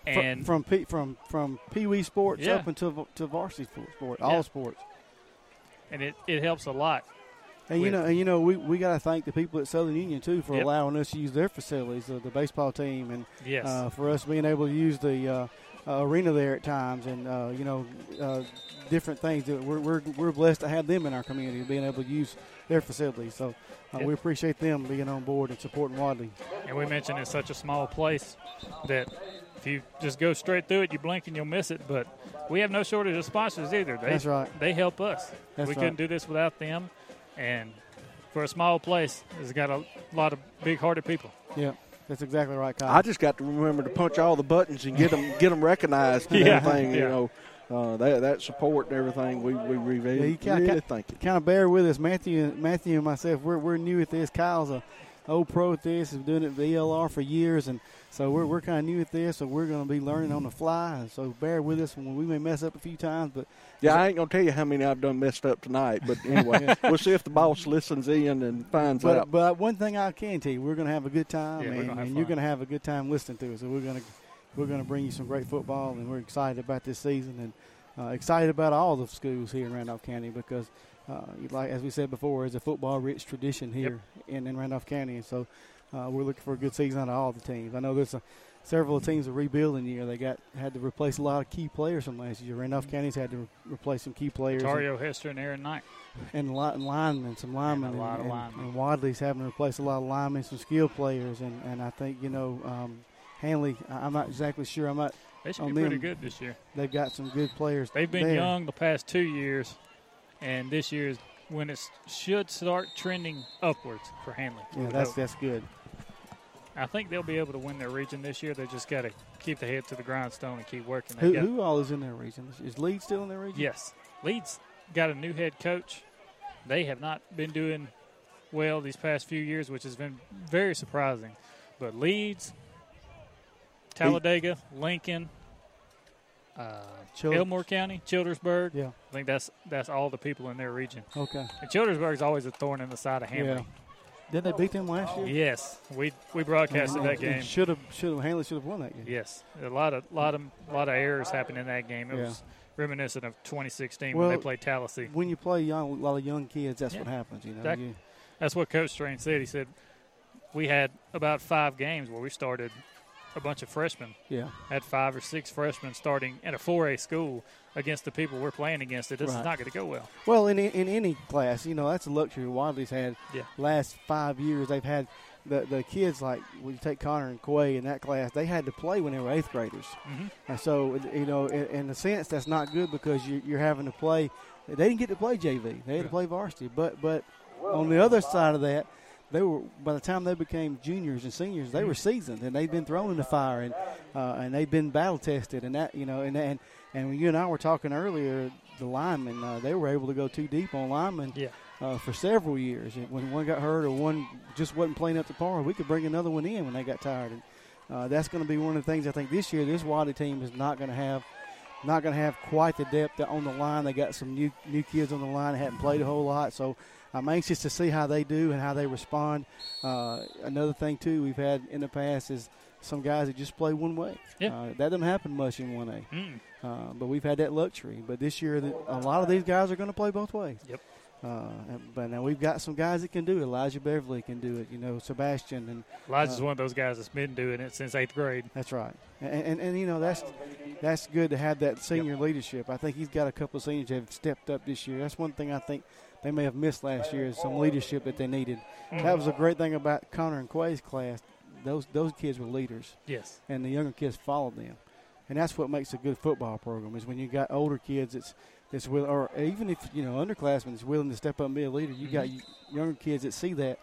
And from P, from from Pee Wee sports Yeah. up until to varsity sport, sport Yeah. all sports. and it, it helps a lot. And you know, and you know, we, we got to thank the people at Southern Union too for Yep. allowing us to use their facilities, uh, the baseball team, and Yes. uh, for us being able to use the uh, arena there at times, and uh, you know, uh, different things. That we're, we're we're blessed to have them in our community, being able to use their facilities. So uh, we appreciate them being on board and supporting Wadley. And we mentioned it's such a small place that if you just go straight through it, you blink and you'll miss it. But we have no shortage of sponsors either. They, That's right. They help us. That's we right. couldn't do this without them. And for a small place, it's got a lot of big-hearted people. Yeah, that's exactly right, Kyle. I just got to remember to punch all the buttons and get them get them recognized and Yeah, everything. You know, uh, that that support and everything. We we really, Yeah, you kinda- really kinda- thank you. kind of bear with us, Matthew. Matthew and myself, we're we're new at this. Kyle's a old pro at this, has been doing it at the ELR for years, and so we're we're kind of new at this. So we're going to be learning on the fly. And so bear with us when we may mess up a few times, but Yeah, I ain't gonna tell you how many I've done messed up tonight, but anyway, we'll see if the boss listens in and finds but, out. but one thing I can tell you, we're going to have a good time, Yeah, and, gonna and you're going to have a good time listening to us. So we're going to we're going to bring you some great football, and we're excited about this season, and uh, excited about all the schools here in Randolph County because, uh, like as we said before, it's a football-rich tradition here in, in Randolph County, and so uh, we're looking for a good season out of all the teams. I know there's a, several teams are rebuilding year. They got had to replace a lot of key players from last year. Randolph County's had to re- replace some key players. and- Tario Hester and Aaron Knight. and li- and linemen, some linemen, a lot and, of linemen. and Wadley's having to replace a lot of linemen, some skilled players, and, and I think you know um, Handley. I'm not exactly sure. I'm not. They should be pretty good this year. They've got some good players. They've been there. young the past two years, and this year is when it should start trending upwards for Handley. Yeah, that's hope. that's good. I think they'll be able to win their region this year. They just got to keep the head to the grindstone and keep working. Who, who all is in their region? Is Leeds still in their region? Yes, Leeds got a new head coach. They have not been doing well these past few years, which has been very surprising. But Leeds, Talladega, Lincoln, uh, Elmore County, Childersburg. Yeah. I think that's that's all the people in their region. Okay. And Childersburg's always a thorn in the side of Handley. Yeah. Didn't they beat them last year? Yes, we we broadcasted that game. Should have should have Handley should have won that game. Yes, a lot of lot of lot of errors happened in that game. It Yeah. was reminiscent of 2016 Well, when they played Tallassee. When you play young, a lot of young kids, that's Yeah. what happens. You know. Exactly. You- That's what Coach Strain said. He said we had about five games where we started a bunch of freshmen. Yeah. Had five or six freshmen starting at a 4A school against the people we're playing against. It. This Right. is not going to go well. Well, in in any class, you know, that's a luxury Wadley's had. Yeah. Last five years, they've had the the kids like when you take Connor and Quay in that class, they had to play when they were eighth graders, Mhm. and so you know, in, in a sense, that's not good because you, you're having to play. They didn't get to play JV; they had to play varsity. But but on the other side of that. They were by the time they became juniors and seniors, they were seasoned and they'd been thrown in the fire and uh, and they've been battle tested and that you know and and and you and I were talking earlier, the linemen uh, they were able to go too deep on linemen Yeah. uh, for several years. And when one got hurt or one just wasn't playing up to par, we could bring another one in when they got tired. And uh, that's going to be one of the things I think this year. This Wadley team is not going to have not going to have quite the depth on the line. They got some new new kids on the line that hadn't played a whole lot, so I'm anxious to see how they do and how they respond. Uh, another thing too we've had in the past is some guys that just play one way. Yeah. Uh, that doesn't happen much in 1A. Mm. Uh, but we've had that luxury. But this year, the, a lot of these guys are going to play both ways. Yep. Uh, but now we've got some guys that can do it. Elijah Beverly can do it. You know, Sebastian and Elijah's uh, one of those guys that's been doing it since eighth grade. That's right, and, and and you know that's that's good to have that senior leadership. I think he's got a couple of seniors that have stepped up this year. That's one thing I think they may have missed last year is some leadership that they needed. That was a great thing about Connor and Quay's class. Those those kids were leaders. Yes. and the younger kids followed them, and that's what makes a good football program. Is when you got older kids that's that's will, or even if you know underclassmen is willing to step up and be a leader. You got mm-hmm. younger kids that see that,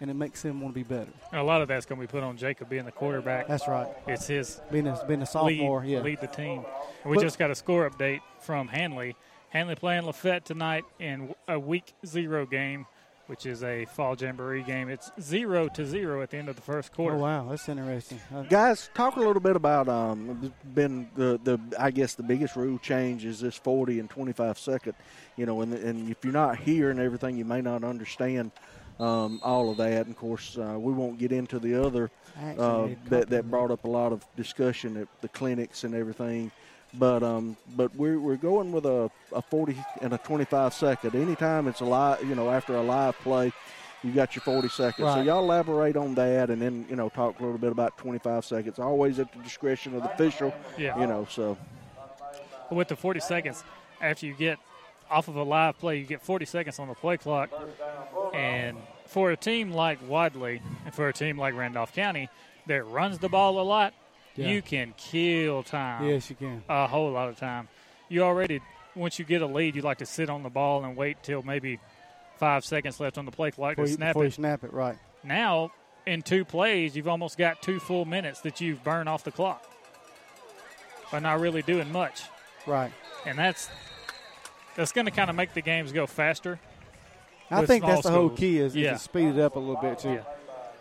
and it makes them want to be better. And a lot of that's going to be put on Jacob being the quarterback. That's right. It's his Being a being a sophomore, lead, yeah. lead the team. And we But- just got a score update from Handley. Handley playing Lafayette tonight in a week zero game, which is a fall jamboree game. It's zero to zero at the end of the first quarter. Oh wow, that's interesting. Uh, Guys, talk a little bit about um, been the, the I guess the biggest rule change is this 40 and 25 second. You know, and, and if you're not here and everything, you may not understand um, all of that. And of course, uh, we won't get into the other uh, that that brought up a lot of discussion at the clinics and everything. But um, but we're we're going with a, a 40 and a 25 second. Anytime it's a live, you know, after a live play, you got your 40 seconds. So y'all elaborate on that, and then you know talk a little bit about 25 seconds. Always at the discretion of the official. Yeah. You know, so with the 40 seconds, after you get off of a live play, you get 40 seconds on the play clock. And for a team like Wadley and for a team like Randolph County that runs the ball a lot, Yeah. you can kill time. Yes, you can. A whole lot of time. You already, once you get a lead, you like to sit on the ball and wait till maybe five seconds left on the play clock Before, to you, snap before you it. snap it, right? Now, in two plays, you've almost got two full minutes that you've burned off the clock by not really doing much. Right. and that's that's going to kind of make the games go faster. I think that's the whole key is, is Yeah. to speed it up a little bit too. Yeah.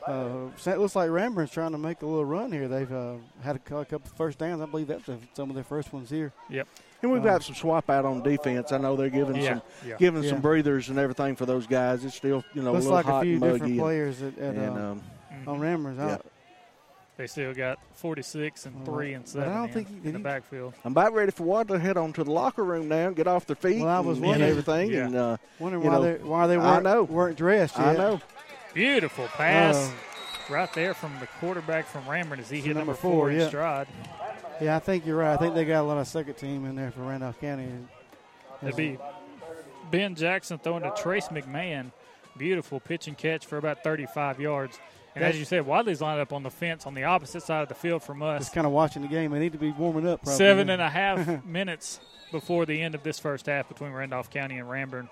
Uh, it looks like Ranburne's trying to make a little run here. They've uh, had a, cou- a couple first downs. I believe that's the, some of their first ones here. Yep. and we've got some swap out on defense. I know they're giving Yeah. some Yeah. giving Yeah. some breathers and everything for those guys. It's still you know looks a little like hot a few and muggy different and- players at, at and, uh, um, on Ranburne's. yeah. They still got 46 and 3 and But 7 I don't in, think he- in the backfield. I'm about ready for Wad to head on to the locker room now and get off their feet Well, I was and, and wondering- everything. Yeah. And uh, wondering why know, they why they weren't, know. weren't dressed yet. I know. Beautiful pass Uh, right there from the quarterback from Ranburne as he hit number number four, four in yeah. stride. Yeah, I think you're right. I think they got a lot of second team in there for Randolph County. It'd be Ben Jackson throwing to Trace McMahon. Beautiful pitch and catch for about 35 yards. And as you said, Wadley's lined up on the fence on the opposite side of the field from us. Just kind of watching the game. They need to be warming up. Probably. Seven and a half minutes before the end of this first half between Randolph County and Ranburne.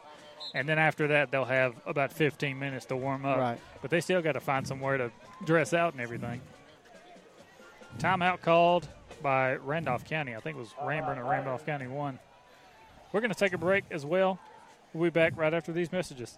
And then after that, they'll have about 15 minutes to warm up. Right. But they still got to find somewhere to dress out and everything. Timeout called by Randolph County. I think it was Ranburne and Randolph County one. We're going to take a break as well. We'll be back right after these messages.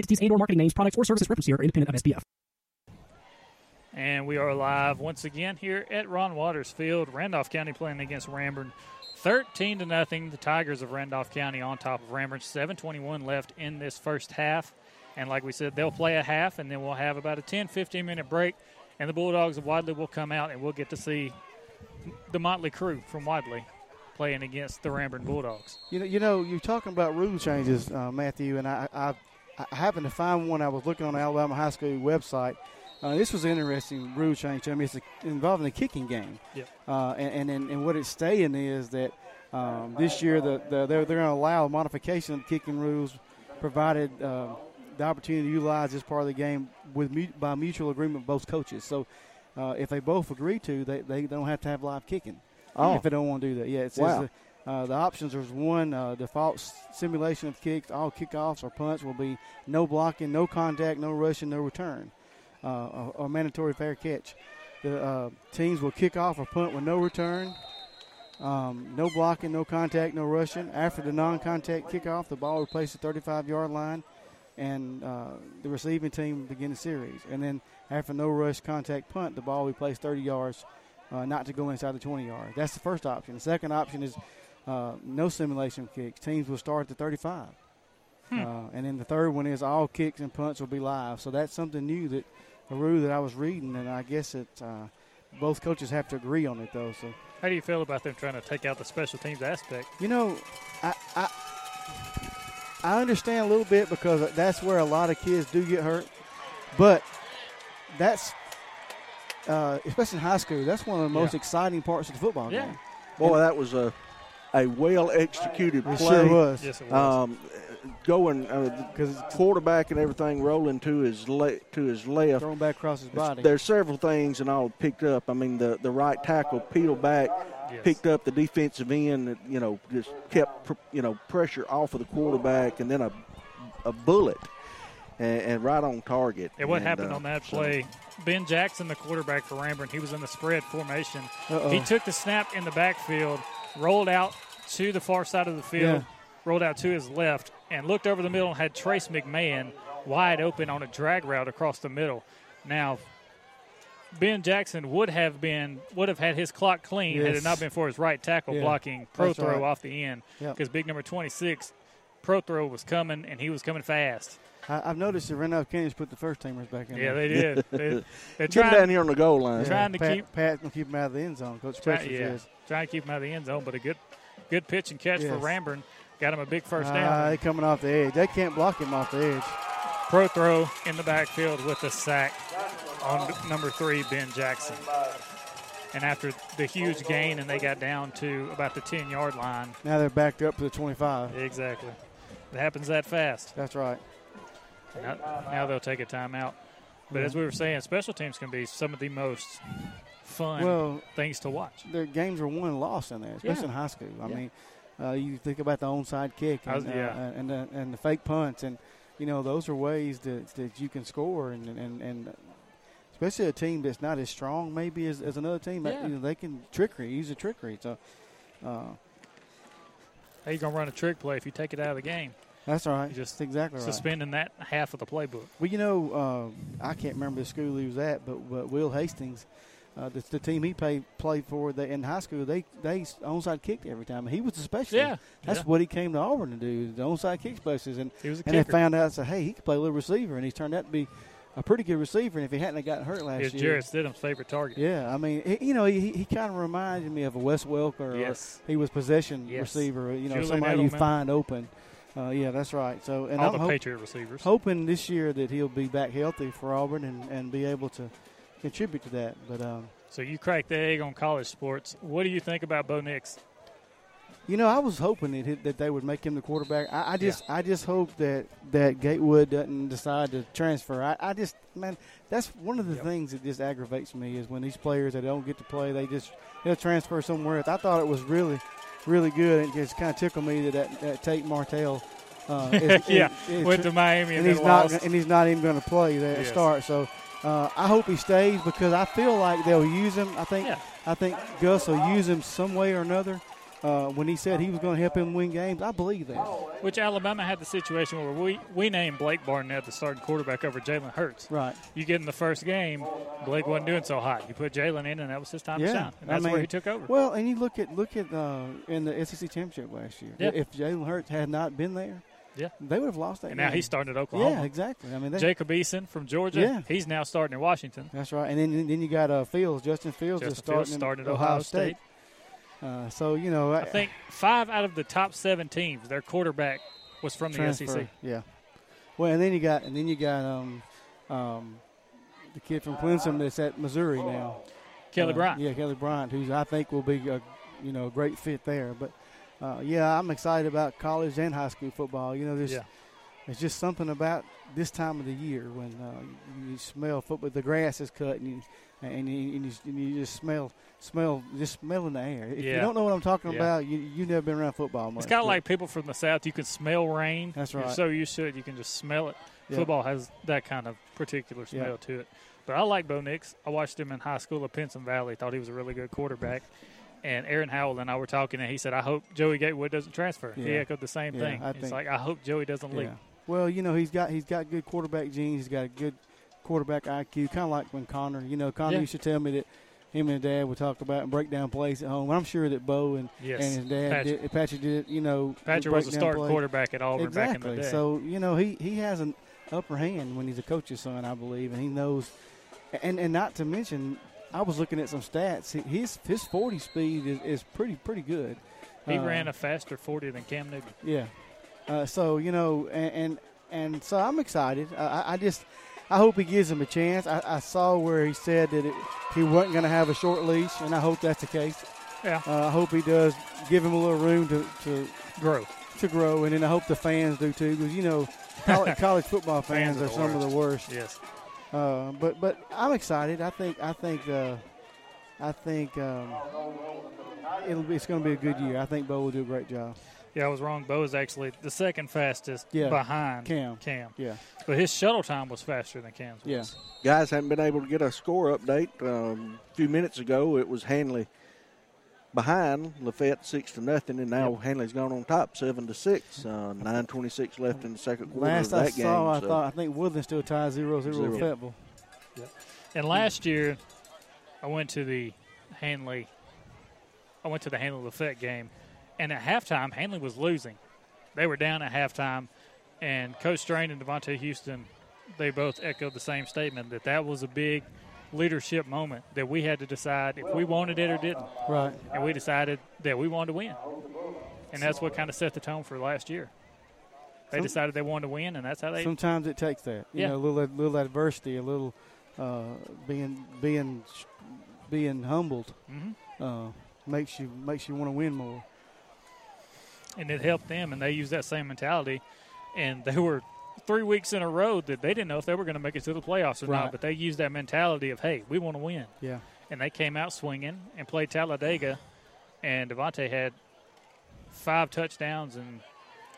entities and or marketing names, products, or services referenced here are independent of SPF. And we are live once again here at Ron Waters Field. Randolph County playing against Ranburne. 13 to nothing. The Tigers of Randolph County on top of Ranburne. 7:21 left in this first half. And like we said, they'll play a half, and then we'll have about a 10, 15 minute break. And the Bulldogs of Wadley will come out, and we'll get to see the Motley crew from Wadley playing against the Ranburne Bulldogs. You know, you know, you're talking about rule changes, uh, Matthew, and I, I, I happened to find one. I was looking on the Alabama High School website. Uh, this was an interesting rule change. I mean, it's a, involving the kicking game. Yep. Uh, and, and and what it's saying is that um, this year the, the they're they're going to allow a modification of kicking rules, provided uh, the opportunity to utilize this part of the game with by mutual agreement of both coaches. So. Uh, if they both agree to, they, they don't have to have live kicking. Oh. If they don't want to do that, yeah. It says Wow. the, uh, the options are one uh, default simulation of kicks. All kickoffs or punts will be no blocking, no contact, no rushing, no return. uh, or, or mandatory fair catch. The uh, teams will kick off or punt with no return, um, no blocking, no contact, no rushing. After the non-contact kickoff, the ball will at 35-yard line, and uh, the receiving team begin the series. And then after no rush contact punt, the ball will be placed 30 yards, uh, not to go inside the 20 yard. That's the first option. The second option is uh, no simulation kicks. Teams will start at the 35. Hmm. Uh, and then the third one is all kicks and punts will be live. So that's something new that a rule that I was reading, and I guess it uh, both coaches have to agree on it though. So How do you feel about them trying to take out the special teams aspect? you know, I, I I understand a little bit because that's where a lot of kids do get hurt, but that's uh, especially in high school. That's one of the most Yeah. exciting parts of the football Yeah. game. Boy, that was a a well executed It play. sure was. Yes, it was. Um, going because quarterback and everything rolling to his le- to his left. Thrown back across his body. There's several things and all picked up. I mean, the the right tackle peeled back, Yes. picked up the defensive end. that, You know, just kept pr- you know pressure off of the quarterback, and then a a bullet, and, and right on target. And what And, happened uh, on that so- play? Ben Jackson, the quarterback for Ranburne, he was in the spread formation. Uh-oh. He took the snap in the backfield, rolled out to the far side of the field, Yeah. rolled out to his left, and looked over the middle and had Trace McMahon wide open on a drag route across the middle. Now, Ben Jackson would have been would have had his clock clean had it not been for his right tackle Yeah. blocking pro That's throw right. off the end Yep. because big number twenty six pro throw was coming and he was coming fast. I, I've noticed that Randolph County's put the first teamers back in. Yeah, there. they did. They, they're Get him trying, down here on the goal line. trying to Pat, keep Pat's gonna keep him out of the end zone. Coach try, Precious yeah, is. Trying to keep him out of the end zone, but a good good pitch and catch for Ranburne got him a big first down. they coming off the edge. They can't block him off the edge. Pro throw in the backfield with the sack on number three, Ben Jackson. And after the huge gain, and they got down to about the 10 yard line. Now they're backed up to the 25. Exactly. It happens that fast. That's right. Now, now they'll take a timeout. But as we were saying, special teams can be some of the most fun Well, things to watch. their games are won and lost in there, especially Yeah. in high school. I Yeah. mean, uh, you think about the onside kick I was- and, uh, and, the, and the fake punts, and you know those are ways that, that you can score, and, and and especially a team that's not as strong maybe as, as another team. Yeah. You know, they can trickery, use a trickery. So uh, How you going to run a trick play if you take it out of the game? that's all right. Just That's exactly right. Suspending that half of the playbook. Well, you know, uh, I can't remember the school he was at, but, but Will Hastings, uh, the, the team he played played for they, in high school, they they onside kicked every time. He was a specialist. Yeah, that's yeah. what he came to Auburn to do, the onside kick specialist. And He was a and they found out, said, hey, he could play a little receiver, and he turned out to be a pretty good receiver. And if he hadn't gotten hurt last was year, Jarrett Stidham's favorite target. yeah, I mean, he, you know, he, he kind of reminded me of a Wes Welker. or Yes. he was possession Yes. receiver. You know, Julian somebody you find open. Uh, yeah, that's right. So, and All I'm the hope- Patriot receivers. hoping this year that he'll be back healthy for Auburn and, and be able to contribute to that. But um, So you cracked the egg on college sports. What do you think about Bo Nix? you know, I was hoping that he, that they would make him the quarterback. I, I just I just hope that that Gatewood doesn't decide to transfer. I, I just man, that's one of the things that just aggravates me is when these players that don't get to play, they just they'll transfer somewhere else. I thought it was really really good. and It just kind of tickled me that that, that Tate Martell. Uh, is- yeah, is- went to Miami and, and he's then not and he's not even going to play there at Yes. start. So uh, I hope he stays because I feel like they'll use him. I think Yeah. I think Gus will use him some way or another. Uh, when he said he was going to help him win games, I believe that. Which Alabama had the situation where we, we named Blake Barnett the starting quarterback over Jalen Hurts. Right. You get in the first game, Blake wasn't doing so hot. You put Jalen in, and that was his time to Yeah, shine. And I that's where he took over. Well, and you look at look at uh, in the SEC championship last year. Yeah. If Jalen Hurts had not been there, Yeah. they would have lost that. and game. now he's starting at Oklahoma. Yeah, exactly. I mean, they, Jacob Eason from Georgia, Yeah. he's now starting in Washington. that's right. And then then you got uh, Fields, Justin Fields, Justin is starting, Fields started at Ohio State. Uh, so you know, I think five out of the top seven teams, their quarterback was from the E. SEC. Yeah. Well, and then you got and then you got um, um, the kid from Clemson that's at Missouri now, Kelly Uh, Bryant. Yeah, Kelly Bryant, who's I think will be a you know a great fit there. But uh, yeah, I'm excited about college and high school football. You know, there's Yeah. there's just something about this time of the year when uh, you, smell football. The grass is cut, and you, and you, and you, and you just smell smell just smell in the air. If you don't know what I'm talking Yeah. about, you you never been around football much. It's kind of like people from the south. You can smell rain. That's right. You're so used to it, you can just smell it. Yeah. Football has that kind of particular Yeah. smell to it. But I like Bo Nix. I watched him in high school at Pinson Valley. Thought he was a really good quarterback. And Aaron Howell and I were talking, and he said, "I hope Joey Gatewood doesn't transfer." He echoed the same Yeah, thing. I It's think- like I hope Joey doesn't leave. Yeah. Well, you know, he's got he's got good quarterback genes. He's got a good quarterback IQ, kind of like when Connor. You know, Connor Yeah. used to tell me that him and dad would talk about and break down plays at home. I'm sure that Bo and, Yes. and his dad Patrick. did, Patrick did. You know, Patrick was a starting plays. quarterback at Auburn exactly. back in the day. So you know, he he has an upper hand when he's a coach's son, I believe, and he knows. And and not to mention, I was looking at some stats. His his 40 speed is, is pretty pretty good. he Uh, ran a faster forty than Cam Newton. yeah. Uh, so you know, and and, and so I'm excited. Uh, I, I just I hope he gives him a chance. I, I saw where he said that it, he wasn't going to have a short leash, and I hope that's the case. Yeah. Uh, I hope he does give him a little room to to grow, to grow, and then I hope the fans do too, because you know, college, college football fans, Fans are are some of the worst. Yes. Uh, but but I'm excited. I think I think uh, I think um, it'll be it's going to be a good year. I think Bo will do a great job. Yeah, I was wrong. Bo is actually the second fastest Yeah. behind Cam. Cam. Yeah. But his shuttle time was faster than Cam's. Yeah. Was. Guys haven't been able to get a score update. Um, a few minutes ago, it was Handley behind Lafayette six to nothing, and now Handley's gone on top seven to six. Uh, Nine twenty six left in the second quarter Last of that I game. saw, I so- thought I think Woodland still ties 0-0 Zero. with Fayetteville. And last year, I went to the Handley. I went to the Handley Lafayette game, and at halftime, Handley was losing. They were down at halftime, and Coach Strain and Devontae Houston, they both echoed the same statement that that was a big leadership moment that we had to decide if we wanted it or didn't. Right. And we decided that we wanted to win, and that's what kind of set the tone for last year. They Some- decided they wanted to win, and that's how they. Sometimes it takes that. You Yeah. know, a little little adversity, a little uh, being being being humbled Mhm. uh, makes you makes you want to win more. and it helped them, and they used that same mentality. And they were three weeks in a row that they didn't know if they were going to make it to the playoffs or Right. not, but they used that mentality of, hey, we want to win. Yeah. And they came out swinging and played Talladega, and Devontae had five touchdowns and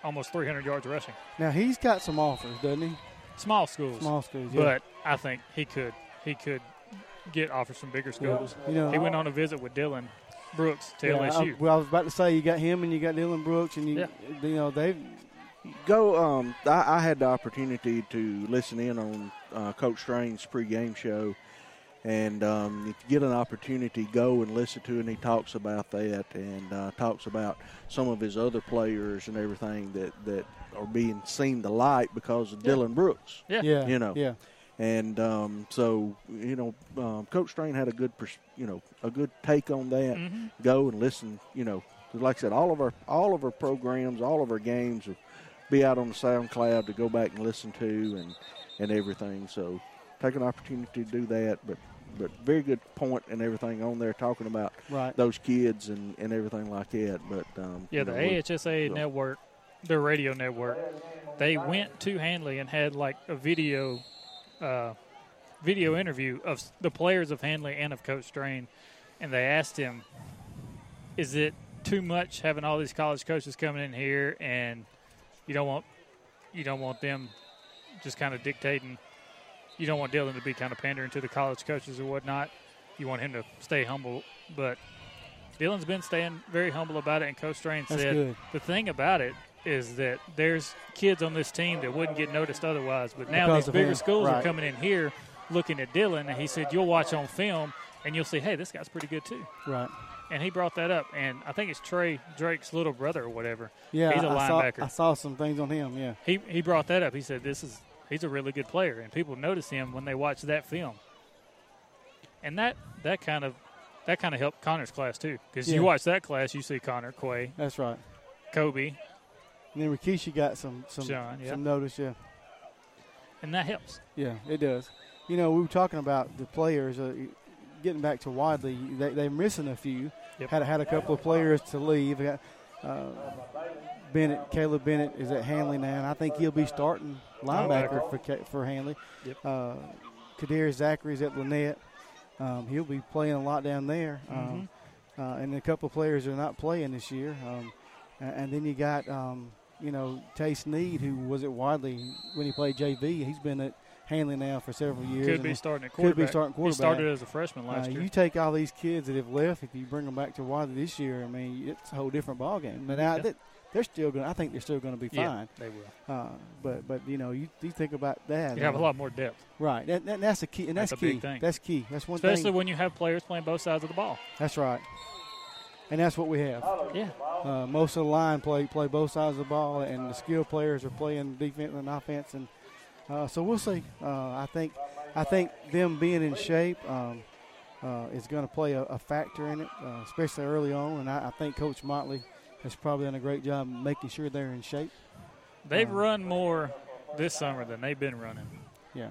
almost 300 yards rushing. Now he's got some offers, doesn't he? Small schools, Small schools, yeah. but I think he could he could get offers from bigger schools. You know- he went on a visit with Dylan Brooks to Yeah, I, LSU. well, I was about to say you got him and you got Dylan Brooks and you Yeah. you know they Go. Um, I, I had the opportunity to listen in on uh, Coach Strain's pregame show, and um, if you get an opportunity, go and listen to. it. And he talks about that, and uh, talks about some of his other players and everything that that are being seen the light because of Dylan Brooks. Yeah. Yeah, you know. yeah. And um, so you know, um, Coach Strain had a good, pers- you know, a good take on that. Mhm. Go and listen. You know, 'cause like I said, all of our all of our programs, all of our games will be out on the SoundCloud to go back and listen to and and everything. So take an opportunity to do that. But but very good point and everything on there talking about Right. those kids and, and everything like that. But um, Yeah, the know, AHSA so- network, the radio network, they went to Handley and had like a video, uh, video interview of the players of Handley and of Coach Strain, and they asked him, "Is it too much having all these college coaches coming in here, and you don't want you don't want them just kind of dictating? You don't want Dylan to be kind of pandering to the college coaches or whatnot. You want him to stay humble, but." Dylan's been staying very humble about it, and Coach Strain That's said good. the thing about it is that there's kids on this team that wouldn't get noticed otherwise, but now Because these bigger him. schools are coming in here looking at Dylan, and he said you'll watch on film and you'll see, hey, this guy's pretty good too. Right. And he brought that up, and I think it's Trey Drake's little brother or whatever. Yeah, he's a I saw, linebacker. I saw some things on him. Yeah, He he brought that up. He said this is he's a really good player, and people notice him when they watch that film. And that that kind of that kind of helped Connor's class too, because Yeah. you watch that class, you see Connor, Quay, that's right. Kobe, And then Rikishi got some some Sean, yeah. some notice. Yeah, and that helps. yeah, it does. You know, we were talking about the players. Uh, getting back to Wadley, they, they're missing a few. Yep. Had had a couple of players to leave. Uh, Bennett, Caleb Bennett is at Handley now, and I think he'll be starting linebacker for for Handley. Yep. Uh, Kadir Zachary's at Lanett. Um, he'll be playing a lot down there. Um, uh, and a couple of players are not playing this year. Um, and then you got, um, you know, Taste Need, who was at Wadley when he played JV. He's been at Handley now for several years. Could be starting at Could be quarterback. He started as a freshman last Uh, year. You take all these kids that have left, if you bring them back to Wadley this year, I mean, it's a whole different ballgame. But now Yeah. they- they're still going. I think they're still going to be Yeah, fine. they will. Uh, but but you know, you, you think about that. You have a uh, lot more depth. Right. That, that- that's the key, and that's, That's a key. big thing. That's key. That's one Especially thing. when you have players playing both sides of the ball. That's right. And that's what we have. Yeah. Uh, most of the line play play both sides of the ball, and the skill players are playing defense and offense, and uh, so we'll see. Uh, I think I think them being in shape um, uh, is going to play a, a factor in it, uh, especially early on. And I, I think Coach Motley has probably done a great job making sure they're in shape. They've Uh, run more this summer than they've been running. Yeah,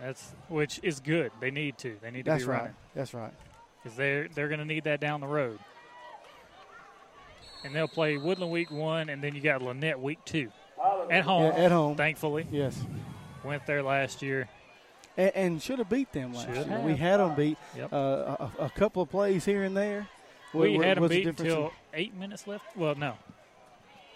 That's which is good. They need to. They need to that's be right. running That's right. because they're they're going to need that down the road. And they'll play Woodland week one, and then you got Lanett week two at home. Yeah, at home. thankfully. Yes. Went there last year. and, and should have beat them last Should year. have. We had them beat Yep. uh, a, a couple of plays here and there. We had them beat until eight minutes left. Well, no,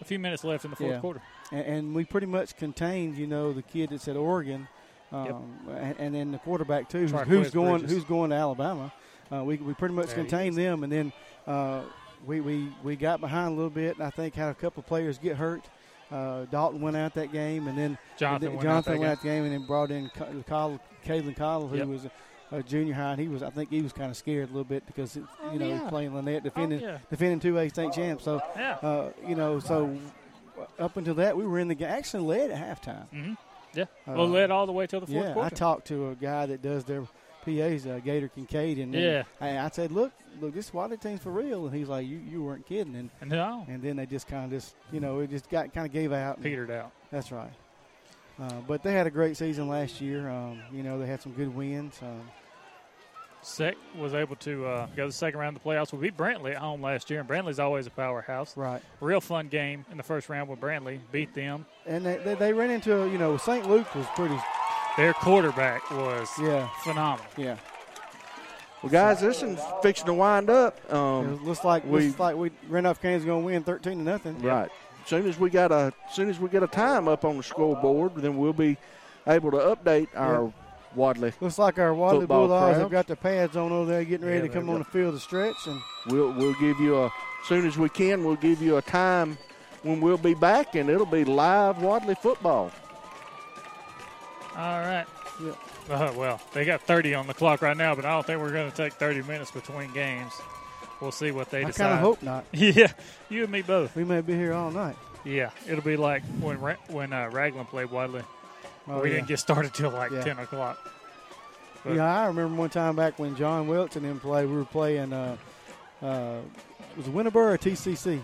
a few minutes left in the fourth Yeah. quarter. and, and we pretty much contained, you know, the kid that's at Oregon, um, and, and then the quarterback too, who's, who's going who's going to Alabama. Uh, we we pretty much There contained them, and then uh, we, we we got behind a little bit, and I think had a couple of players get hurt. Uh, Dalton went out that game, and then Jonathan went out Jonathan that went out the game, and then brought in Co- Col- Cottle, who Yep. was a, junior high, and he was I think he was kind of scared a little bit because it, you know yeah. playing Lanett defending yeah. defending two A state champs. So Yeah. uh, you know so up until that we were in the game, actually led at halftime. hmm Yeah. Uh, well, led all the way till the fourth Yeah, I talked to a guy that does their PAs, uh, Gator Kincaid, and Yeah. I, I said, "Look, look, this Wadley team's for real." And he's like, "You, you weren't kidding." And no, and then they just kind of just, you know, it just got kind of gave out. petered out. That's right. Uh, but they had a great season last year. Um, you know, they had some good wins. Um, Sec was able to uh, go to the second round of the playoffs. We beat Brantley at home last year, and Brantley's always a powerhouse. Right. Real fun game in the first round with Brantley. Beat them. and they, they, they ran into, you know, St. Luke was pretty. Their quarterback was Yeah. phenomenal. Yeah. Well, guys, this is fixing to wind up. Um, it looks like we- looks like we Randolph County's going to win thirteen to nothing. Right. As Soon as we got a as soon as we get a time up on the scoreboard, then we'll be able to update our Wadley. Looks like our Wadley Football Bulldogs have got their pads on over there, getting ready Yeah, to come on the field to stretch. And We'll we'll give you a soon as we can. We'll give you a time when we'll be back, and it'll be live Wadley football. All right. Uh, well, they got 30 on the clock right now, but I don't think we're going to take 30 minutes between games. We'll see what they I decide. I kind of hope not. Yeah, you and me both. We may be here all night. Yeah, it'll be like when Ra- when uh, Ragland played Wadley. Oh, we yeah. didn't get started till like Yeah. 10 o'clock. But- yeah, I remember one time back when John Welch and them played. We were playing. Uh, uh, was it Winterboro or TCC?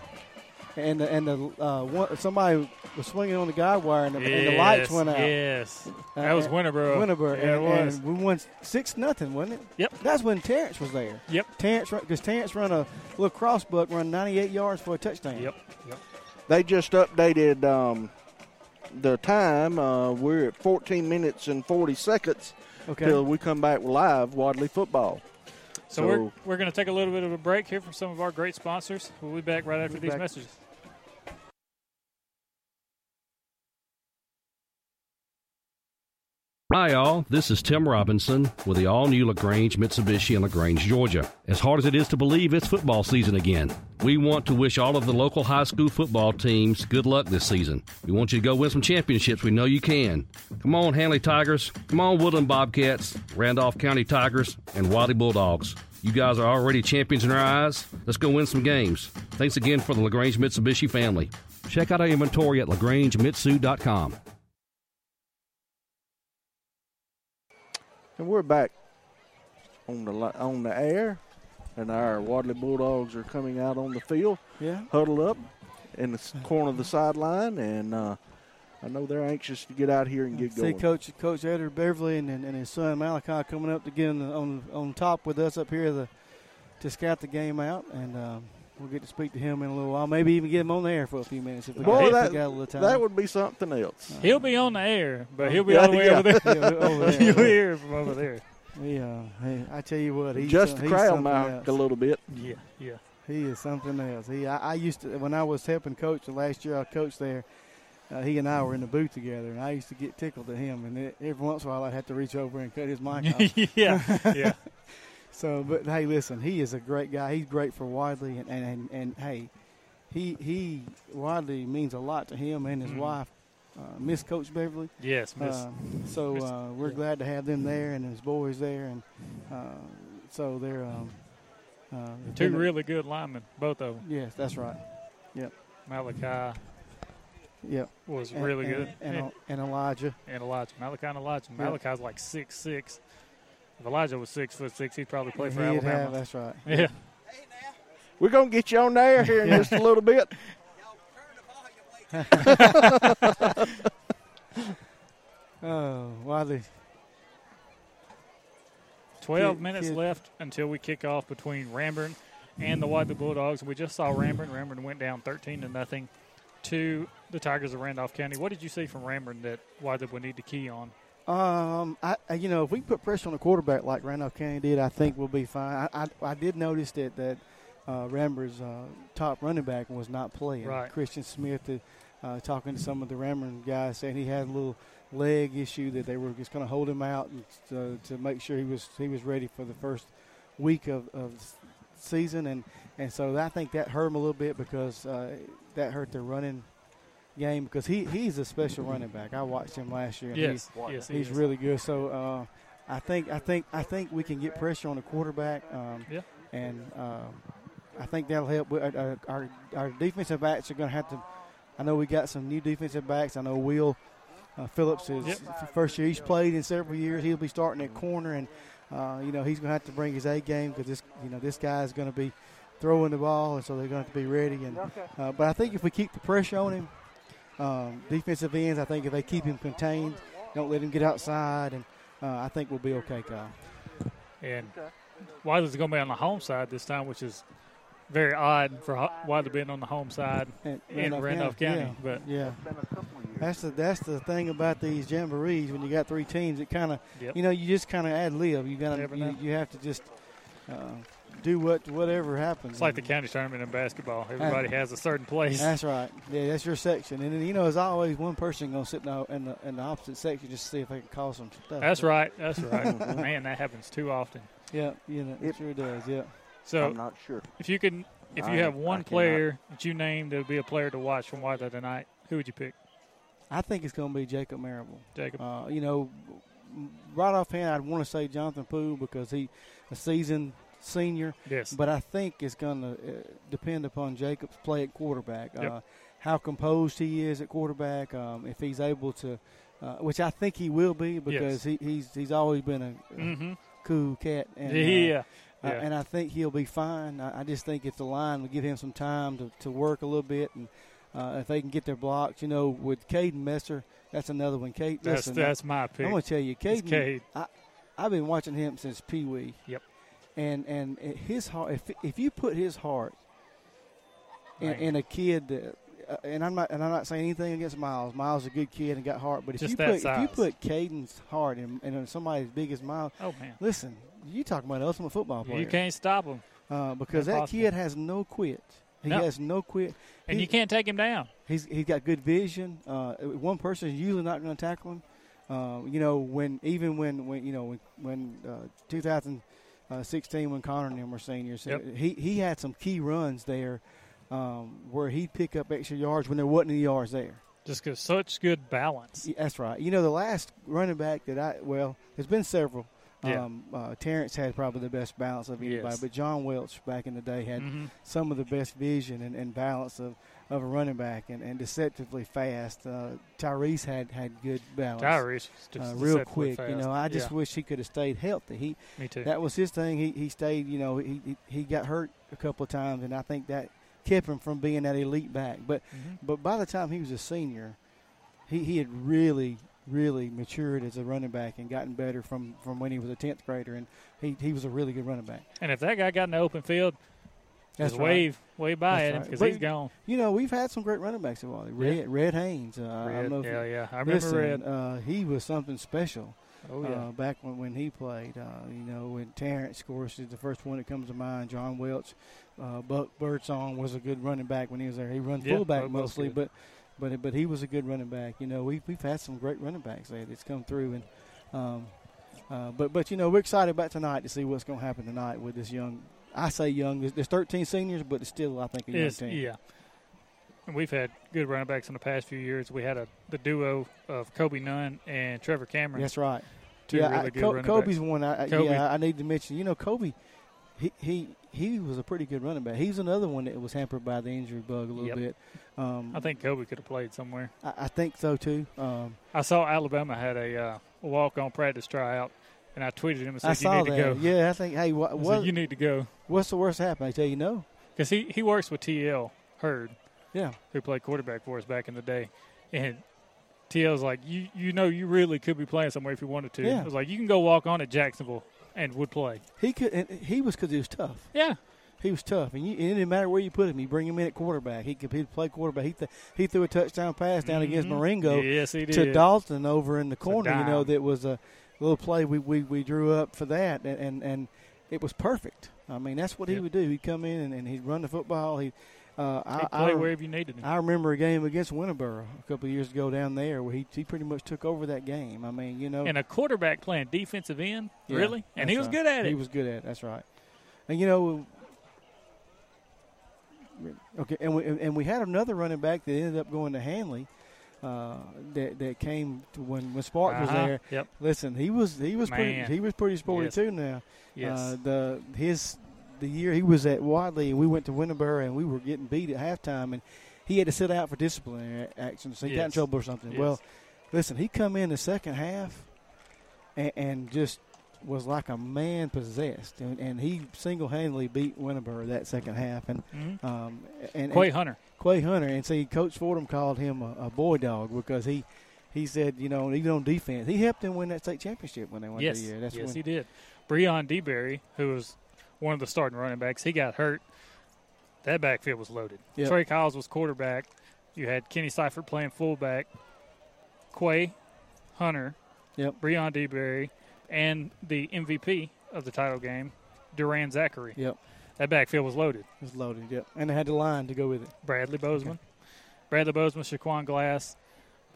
And the, and the uh, one, somebody was swinging on the guide wire and the, and the lights went out. yes. Uh, That was uh, Winterboro. Winterboro. Yeah, it was. and we won six nothing, wasn't it? Yep. That's when Terrence was there. Yep. Terrence, because Terrence run a little crossbuck, run 98 yards for a touchdown. Yep. Yep. They just updated um, the time. Uh, we're at 14 minutes and 40 seconds Okay. till we come back live Wadley football. So, we're, we're going to take a little bit of a break here from some of our great sponsors. We'll be back right after Be these back. messages. Hi, all. This is Tim Robinson with the all new LaGrange Mitsubishi in LaGrange, Georgia. As hard as it is to believe, it's football season again. We want to wish all of the local high school football teams good luck this season. We want you to go win some championships. We know you can. Come on, Handley Tigers. Come on, Woodland Bobcats, Randolph County Tigers, and Wadley Bulldogs. You guys are already champions in our eyes. Let's go win some games. Thanks again for the LaGrange Mitsubishi family. Check out our inventory at lagrangemitsu.com. And we're back on the on the air, and our Wadley Bulldogs are coming out on the field. Yeah. huddled up in the corner of the sideline, and uh, I know they're anxious to get out here and get See going. Coach Coach Edward Beverly and, and, his son Malachi coming up to get on on on top with us up here the, to scout the game out, and um, we'll get to speak to him in a little while. Maybe even get him on the air for a few minutes if we, Boy, got, if that, we got a little time. that would be something else. He'll be on the air, but he'll be Yeah, all the way yeah. over there. Yeah, over there. You'll hear from over there. Yeah, hey, I tell you what, he's Just uh, the he's crowd something a little bit. Yeah, yeah. He is something else. He, I, I used to when I was helping coach the last year I coached there. Uh, he and I were in the booth together, and I used to get tickled at him. And it, every once in a while, I'd have to reach over and cut his mic off. Yeah, yeah. So, but hey, listen, he is a great guy. He's great for Wadley, and and, and, and hey, he he Wadley means a lot to him and his Mhm. wife, uh, Miss Coach Beverly. Yes, Miss- Uh, so uh, we're glad to have them there and his boys there, and uh, so they're um, uh, Two really good linemen, both of them. Yes, that's right. Yep. Malachi Yep. was And- really and- good. and- and Elijah. And Elijah. Malachi and Elijah. Yep. Malachi's like six six. If Elijah was six foot six, he'd probably play for He'd Alabama. have- that's right. Yeah. We're going to get you on there here in just a little bit. oh, Wadley. 12 Kid- minutes kid- left until we kick off between Ranburne and the Wadley Bulldogs. We just saw Ranburne. Ranburne went down 13 to nothing to the Tigers of Randolph County. What did you see from Ranburne that Wadley would need to key on? Um, I you know if we put pressure on the quarterback like Randolph County did, I think we'll be fine. I I, I did notice that that uh, Ranburne's uh, top running back was not playing. Right. Christian Smith, uh, uh, talking to some of the Ranburne guys, saying he had a little leg issue that they were just going to hold him out and to, to make sure he was he was ready for the first week of, of season, and and so I think that hurt him a little bit because uh, that hurt their running game because he he's a special running back. I watched him last year. and Yes, he's, yes, he he's is. really good. So uh, I think I think I think we can get pressure on the quarterback. Um, Yeah. and um, I think that'll help. We- uh, Our our defensive backs are going to have to. I know we got some new defensive backs. I know Will uh, Phillips is Yep. first year he's played in several years. He'll be starting at corner, and uh, you know he's going to have to bring his A game because this you know this guy is going to be throwing the ball, and so they're going to have to be ready. And uh, but I think if we keep the pressure on him, um, defensive ends, I think if they keep him contained, don't let him get outside, and uh, I think we'll be okay, Kyle. And Wadley's going to be on the home side this time, which is very odd for Wadley being on the home side in Randolph County. yeah, But yeah, that's the that's the thing about these jamborees. When you got three teams, it kind of Yep. you know you just kind of ad lib. You got you, you have to just uh, do what whatever happens. it's like the county tournament in basketball. Everybody has a certain place. That's right. Yeah, that's your section, and then, you know, there's always one person going to sit in the, in the in the opposite section just to see if they can cause some stuff. That's right. That's right. Man, that happens too often. Yeah, you know, it sure does. Yeah. So I'm not sure. If you can, if you I- have I one cannot. player that you named that would be a player to watch from Wadley tonight, who would you pick? I think it's going to be Jacob Marable. Jacob. Uh, you know, right offhand, I'd want to say Jonathan Poole because he a seasoned senior. Yes. But I think it's going to uh, depend upon Jacob's play at quarterback. Yep. Uh, how composed he is at quarterback. Um, if he's able to, uh, which I think he will be because he, he's he's always been a, a Mhm. cool cat. And, uh, Yeah. uh, Yeah. and I think he'll be fine. I, I just think if the line will give him some time to, to work a little bit, and uh, if they can get their blocks, you know, with Caden Messer, that's another one. Kate, That's- listen, that's my pick. I'm going to tell you, Caden. Cade. I, I've been watching him since Pee Wee. Yep. And and his heart, if if you put his heart in, in a kid that. Uh, and I'm not, and I'm not saying anything against Miles. Miles is a good kid and got heart. But if Just you put if you put Caden's heart in, in somebody as big as Miles, Oh, man. listen, you talking about an ultimate football player. You can't stop him. Uh, because that kid has no quit. He No. has no quit. And He- you can't take him down. He's he's got good vision. Uh, one person is usually not going to tackle him. Uh, you know when even when when you know when when uh, 2016 when Connor and him were seniors, Yep. he he had some key runs there um, where he'd pick up extra yards when there wasn't any yards there. Just because such good balance. Yeah, That's right. You know, the last running back that I well, there's been several. Yeah. Um, uh, Terrence had probably the best balance of anybody, Yes. but John Welch back in the day had Mhm. some of the best vision and, and balance of, of a running back and, and deceptively fast. Uh, Tyrese had, had good balance. Tyrese just uh, real quick. You know, I just Yeah. wish he could have stayed healthy. He Me too. That was his thing. He he stayed. You know, he he, he got hurt a couple of times, and I think that kept him from being that elite back. But Mhm. but by the time he was a senior, he, he had really really matured as a running back and gotten better from, from when he was a tenth grader, and he, he was a really good running back. And if that guy got in the open field, That's just right. wave wave by That's at him because But, he's gone. You know, we've had some great running backs in Wadley. Red, Yeah. Red Haynes. Uh, I Red, don't know yeah, you- yeah. I remember listen, Red. Uh, he was something special. Oh, yeah. uh, back when, when he played. Uh, you know, when Terrence, of course, is the first one that comes to mind. John Welch, uh, Buck Birdsong was a good running back when he was there. He run Yeah, fullback mostly, but but but he was a good running back. You know, we've we've had some great running backs there that's come through, and um, uh, but but you know we're excited about tonight to see what's going to happen tonight with this young. I say young. There's, there's 13 seniors, but it's still I think a young Yes, team. yeah. And we've had good running backs in the past few years. We had a the duo of Kobe Nunn and Trevor Cameron. That's right. Two yeah, really I, good Co- Kobe's backs. one. I- Kobe. Yeah, I need to mention. You know, Kobe, he he he was a pretty good running back. He's another one that was hampered by the injury bug a little Yep. bit. Um, I think Kobe could have played somewhere. I, I think so too. Um, I saw Alabama had a uh, walk on practice tryout, and I tweeted him and said, I "You saw need that. to go." Yeah, I think. Hey, what, I said, you need to go what's the worst that happened? I tell you no. because he he works with TL Hurd, Yeah, who played quarterback for us back in the day, and. TL's like you. You know, you really could be playing somewhere if you wanted to. Yeah. It was like you can go walk on at Jacksonville and would play. he could. And he was because he was tough. Yeah, He was tough, and, you, and it didn't matter where you put him. You bring him in at quarterback. He could he'd play quarterback. He th- he threw a touchdown pass down against Mhm. Marengo Yes, he to. Dalton over in the corner. You know that was a little play we, we, we drew up for that, and, and and it was perfect. I mean that's what he would do. He'd come in and, and he'd run the football. He uh, I, play wherever you needed him. I remember a game against Winterboro a couple of years ago down there where he he pretty much took over that game. I mean you know and a quarterback playing defensive end, Yeah, really, and he was right. good at it. He was good at it. That's right. And you know, okay, and we and we had another running back that ended up going to Handley. Uh, that that came to when when Spark was Uh-huh, there. yep. Listen, he was he was pretty he was pretty sporty Yes. too. Now, Yes. uh, the his the year he was at Wadley and we went to Winterboro and we were getting beat at halftime and he had to sit out for disciplinary action. So he got in trouble or something. Yes. Well, listen, he come in the second half and, and just was like a man possessed, and, and he single handedly beat Winterboro that second half. And Mhm. um, and Quay and- Hunter. Quay Hunter, and see, Coach Fordham called him a, a boy dog because he he said, you know, even on defense, he helped them win that state championship when they won Yes, the year. That's yes, when, he did. Breon DeBerry, who was one of the starting running backs, he got hurt. That backfield was loaded. Yep. Trey Kyles was quarterback. You had Kenny Seifert playing fullback. Quay Hunter, Yep. Breon DeBerry, and the MVP of the title game, Duran Zachary. Yep. That backfield was loaded. It was loaded. Yep, and they had the line to go with it. Bradley Bozeman, Bradley Bozeman, Shaquan Glass,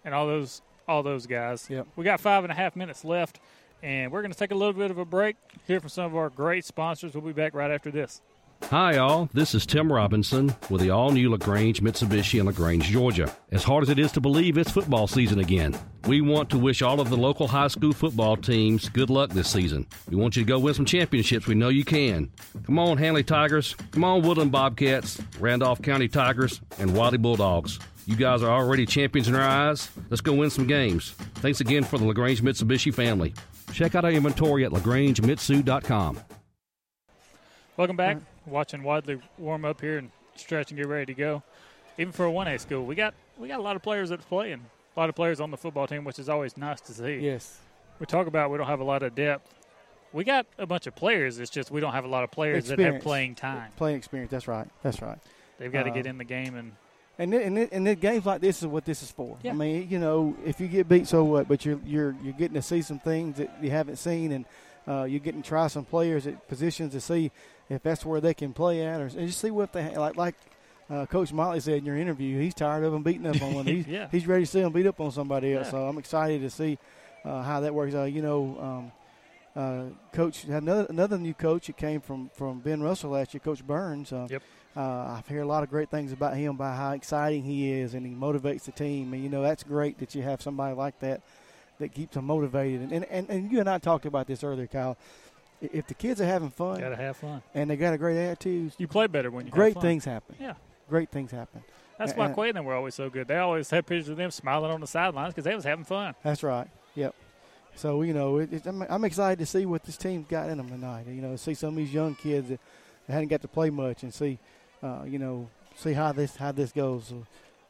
and all those all those guys. Yep. We got five and a half minutes left, and we're going to take a little bit of a break. Hear from some of our great sponsors. We'll be back right after this. Hi, all. This is Tim Robinson with the all new LaGrange Mitsubishi in LaGrange, Georgia. As hard as it is to believe, it's football season again. We want to wish all of the local high school football teams good luck this season. We want you to go win some championships. We know you can. Come on, Handley Tigers. Come on, Woodland Bobcats, Randolph County Tigers, and Wadley Bulldogs. You guys are already champions in our eyes. Let's go win some games. Thanks again for the LaGrange Mitsubishi family. Check out our inventory at lagrangemitsu.com. Welcome back. Watching Wadley warm up here and stretch and get ready to go. Even for a one A school, we got we got a lot of players that's playing. A lot of players on the football team, which is always nice to see. Yes. We talk about we don't have a lot of depth. We got a bunch of players. It's just we don't have a lot of players that have playing time. Playing experience. That's right. That's right. They've got to Uh, get in the game and And th- and th- and games like this is what this is for. Yeah. I mean, you know, if you get beat, so what? But you're you're you're getting to see some things that you haven't seen, and uh, you're getting to try some players at positions to see if that's where they can play at, or and just see what they like. Like uh, Coach Motley said in your interview, he's tired of them beating up on one. He's, Yeah. he's ready to see them beat up on somebody else. Yeah. So I'm excited to see uh, how that works. Uh, you know. Um, uh, coach had another another new coach that came from, from Ben Russell last year, Coach Burns. Uh, Yep. Uh, I hear a lot of great things about him, about how exciting he is, and he motivates the team. And you know that's great that you have somebody like that that keeps them motivated. And and, and, and you and I talked about this earlier, Kyle. If the kids are having fun got to have fun. and they got a great attitude, You play better when you have great fun. things happen. Yeah. Great things happen. That's And- why and- Quay and them were always so good. They always had pictures of them smiling on the sidelines because they was having fun. That's right. Yep. So you know, it, it, I'm, I'm excited to see what this team's got in them tonight. You know, see some of these young kids that, that hadn't got to play much, and see, uh, you know, see how this how this goes.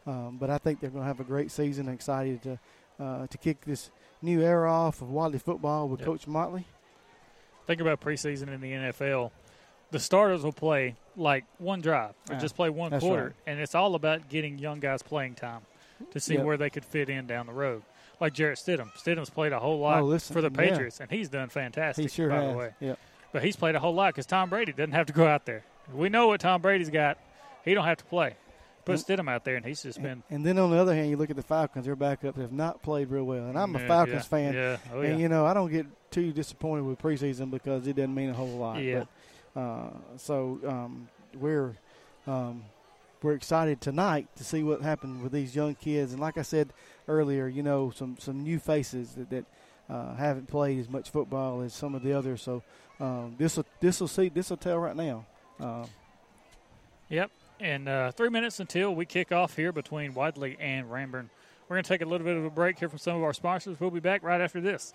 Um, but I think they're going to have a great season. Excited to uh, to kick this new era off of Wadley football with Yep. Coach Motley. Think about preseason in the NFL. The starters will play like one drive or Yeah, just play one that's quarter, right. and it's all about getting young guys playing time. to see Yep. where they could fit in down the road. Like Jarrett Stidham. Stidham's played a whole lot Oh, listen, for the yeah. Patriots, and he's done fantastic. He sure by has. the way. Yep. But he's played a whole lot because Tom Brady doesn't have to go out there. We know what Tom Brady's got. He don't have to play. Put Stidham out there, and he's just been. And then on the other hand, you look at the Falcons; their backups have not played real well. And I'm a Falcons yeah, fan, yeah. Oh, and yeah. you know I don't get too disappointed with preseason because it doesn't mean a whole lot. Yeah. But, uh, so um, we're um, we're excited tonight to see what happened with these young kids. And like I said earlier, you know, some some new faces that, that uh, haven't played as much football as some of the others. So um, this will this will see this will tell right now. Uh, Yep. And uh, three minutes until we kick off here between Wadley and Ranburne. We're going to take a little bit of a break here from some of our sponsors. We'll be back right after this.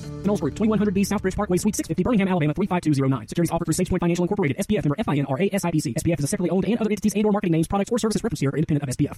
Knowles Group, 2100B Southbridge Parkway, Suite 650, Birmingham, Alabama 35209. Securities offered through SagePoint Financial Incorporated, SPF member FINRA SIPC. SPF is a separately owned and other entities and or marketing names, products, or services referenced here are independent of SPF.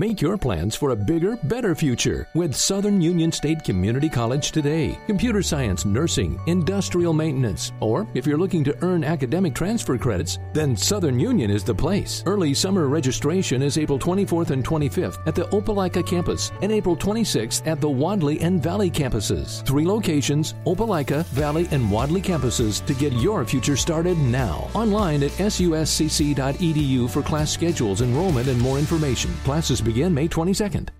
Make your plans for a bigger, better future with Southern Union State Community College today. Computer science, nursing, industrial maintenance, or if you're looking to earn academic transfer credits, then Southern Union is the place. Early summer registration is April 24th and 25th at the Opelika campus and April 26th at the Wadley and Valley campuses. Three locations, Opelika, Valley, and Wadley campuses to get your future started now. Online at suscc.edu for class schedules, enrollment, and more information. Classes begin May 22nd.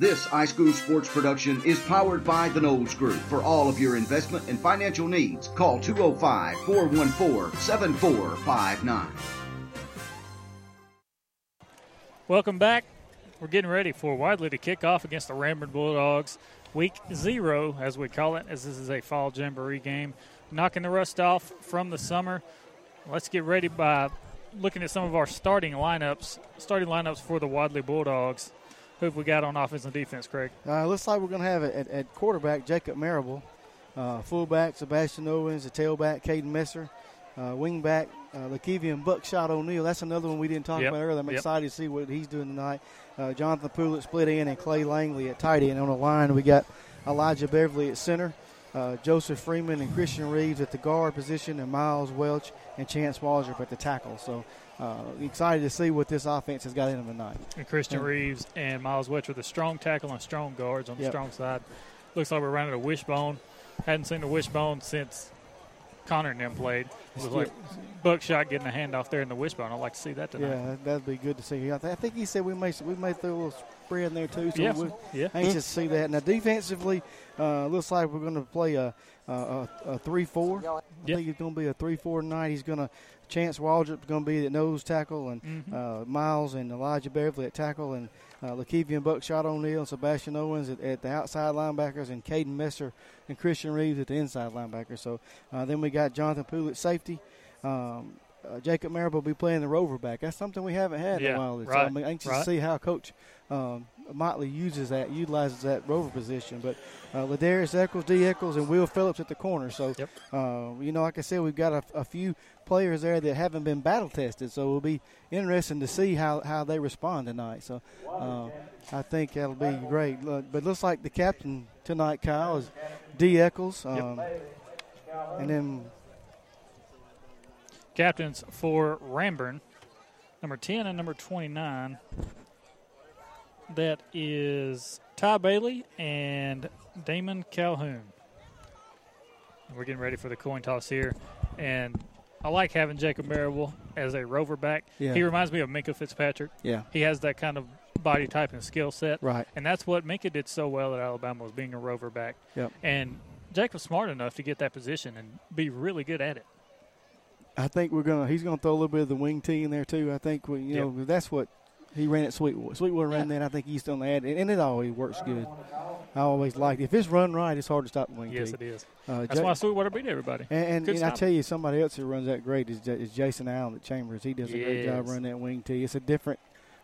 This iSchool Sports production is powered by the Knowles Group. For all of your investment and financial needs, call 205 414 7459. Welcome back. We're getting ready for Wadley to kick off against the Ranburne Bulldogs. Week zero, as we call it, as this is a fall jamboree game. Knocking the rust off from the summer. Let's get ready by looking at some of our starting lineups. Starting lineups for the Wadley Bulldogs. Who have we got on offense and defense, Craig? Uh, looks like we're going to have it at, at quarterback Jacob Marable, uh, fullback Sebastian Owens, the tailback Caden Messer, uh, wingback uh, Lakevian Buckshot O'Neal. That's another one we didn't talk Yep. about earlier. I'm Yep. excited to see what he's doing tonight. Uh, Jonathan Poole split in, and Clay Langley at tight end. On the line, we got Elijah Beverly at center, uh, Joseph Freeman and Christian Reeves at the guard position, and Miles Welch and Chance Waldrop at the tackle. So uh, excited to see what this offense has got in them tonight. And Christian Reeves and Miles Welch with a strong tackle and strong guards on the Yep. strong side. Looks like we're running a wishbone. Hadn't seen a wishbone since Connor and them played. It was like Buckshot getting a handoff there in the wishbone. I'd like to see that tonight. Yeah, that- that'd be good to see. I, think he said we may we may throw a little spread in there too. So Yeah, we're yeah. anxious to see that. Now defensively, uh, looks like we're going to play a a, a, a three four. I think it's going to be a three four tonight. He's going to Chance Waldrop's going to be at nose tackle, and Mhm. uh, Miles and Elijah Beverly at tackle, and uh, Lakevian Buckshot O'Neal, and Sebastian Owens at, at the outside linebackers, and Caden Messer and Christian Reeves at the inside linebackers. So uh, then we got Jonathan Poole at safety. Um, uh, Jacob Marable will be playing the rover back. That's something we haven't had in a while. So I'm anxious right. to see how Coach um, Motley uses that, utilizes that rover position. But uh, Ladarius Eccles, D. Eccles, and Will Phillips at the corner. So, uh, you know, like I said, we've got a, a few players there that haven't been battle tested. So it'll be interesting to see how, how they respond tonight. So uh, I think that'll be great. Look, But it looks like the captain tonight, Kyle, is D. Eccles. Um, And then Captains for Ranburne, number 10 and number 29. That is Ty Bailey and Damon Calhoun. We're getting ready for the coin toss here. And I like having Jacob Marable as a rover back. Yeah. He reminds me of Minkah Fitzpatrick. Yeah. He has that kind of body type and skill set. Right. And that's what Minkah did so well at Alabama was being a rover back. Yep. And Jacob's smart enough to get that position and be really good at it. I think we're gonna. He's gonna throw a little bit of the wing tee in there too. I think we, you know that's what he ran at Sweetwater. Sweetwater ran that. I think he's done that, and, and it always works good. I always like if it's run right, it's hard to stop wing Yes, tee. it is. Uh, That's Ja- why Sweetwater beat everybody. And, and, and I tell you, somebody else who runs that great is, Ja- is Jason Allen at Chambers. He does a great job running that wing tee. It's a different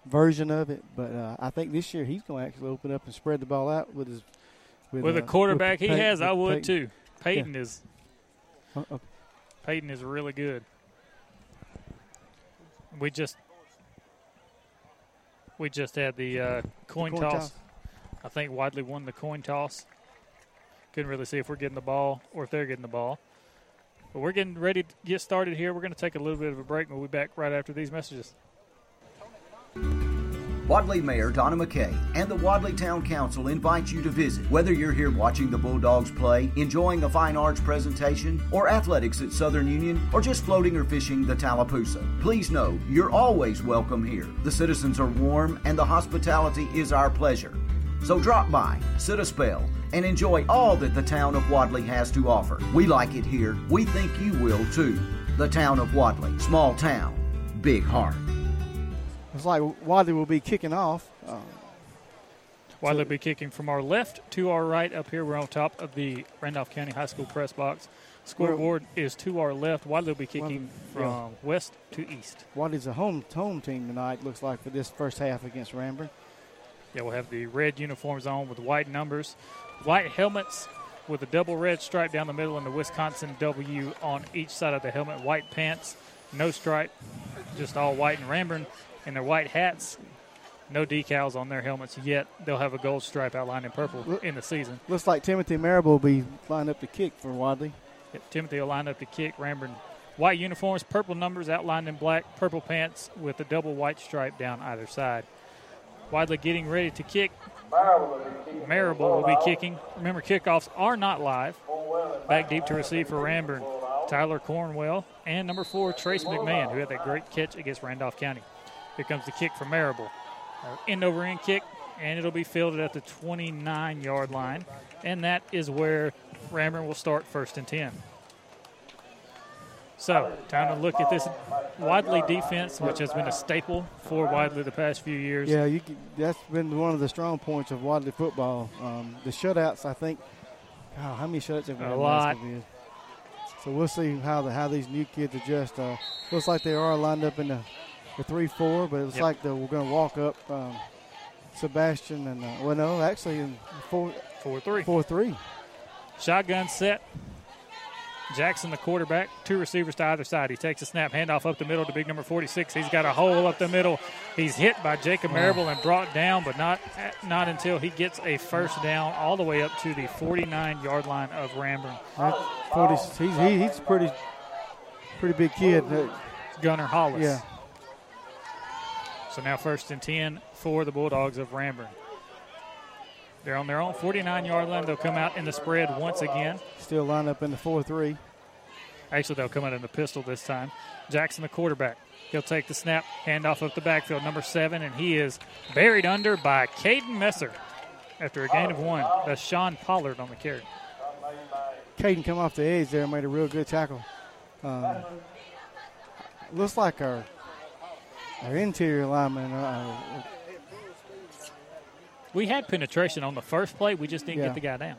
version of it, but uh, I think this year he's going to actually open up and spread the ball out with his With uh, a quarterback he Pey- has, I would Peyton. too. Peyton Yeah. is Uh, uh, Peyton is really good. We just we just had the uh, coin, coin toss. toss. I think Wadley won the coin toss. Couldn't really see if we're getting the ball or if they're getting the ball. But we're getting ready to get started here. We're going to take a little bit of a break. and We'll be back right after these messages. Wadley Mayor Donna McKay and the Wadley Town Council invite you to visit. Whether you're here watching the Bulldogs play, enjoying a fine arts presentation, or athletics at Southern Union, or just floating or fishing the Tallapoosa, please know you're always welcome here. The citizens are warm and the hospitality is our pleasure. So drop by, sit a spell, and enjoy all that the town of Wadley has to offer. We like it here. We think you will too. The town of Wadley, small town, big heart. It's like Wadley will be kicking off. Uh, Wadley will be kicking from our left to our right up here. We're on top of the Randolph County High School press box. Scoreboard is to our left. Wadley will be kicking from yeah. west to east. Wadley's a home home team tonight. Looks like for this first half against Ranburne. Yeah, we'll have the red uniforms on with white numbers, white helmets with a double red stripe down the middle and the Wisconsin W on each side of the helmet. White pants, no stripe, just all white and Ranburne in their white hats. No decals on their helmets yet. They'll have a gold stripe outlined in purple in the season. Looks like Timothy Marable will be lined up to kick for Wadley. Yep, Timothy will line up to kick. Ranburne white uniforms, purple numbers outlined in black, purple pants with a double white stripe down either side. Wadley getting ready to kick. Marable will be kicking. Remember, kickoffs are not live. Back deep to receive for Ranburne. Tyler Cornwell and number four, Trace McMahon, who had that great catch against Randolph County. Here comes the kick from Marable. Uh, End over end kick, and it'll be fielded at the 29 yard line. And that is where Ranburne will start first and 10. So, time to look at this Wadley defense, which has been a staple for Wadley the past few years. Yeah, you, that's been one of the strong points of Wadley football. Um, the shutouts, I think. God, how many shutouts have we A had the lot. So we'll see how the how these new kids adjust. Uh, looks like they are lined up in the, the three four, but it looks Yep. like the, we're going to walk up um, Sebastian and uh, well, no, actually in four four three four three. Shotgun set. Jackson, the quarterback, two receivers to either side. He takes a snap, handoff up the middle to big number 46. He's got a hole up the middle. He's hit by Jacob Marable and brought down, but not not until he gets a first down all the way up to the 49 yard line of Ranburne. That 40, he's he, he's pretty pretty big kid. Gunner Hollis. Yeah. So now first and 10 for the Bulldogs of Ranburne. They're on their own 49 yard line. They'll come out in the spread once again. Still lined up in the four three. Actually, they'll come out in the pistol this time. Jackson, the quarterback. He'll take the snap, hand off up the backfield, number seven, and he is buried under by Caden Messer after a gain of one. That's Sean Pollard on the carry. Caden come off the edge there and made a real good tackle. Um, looks like our our interior lineman. Uh, We had penetration on the first play. We just didn't Yeah. get the guy down.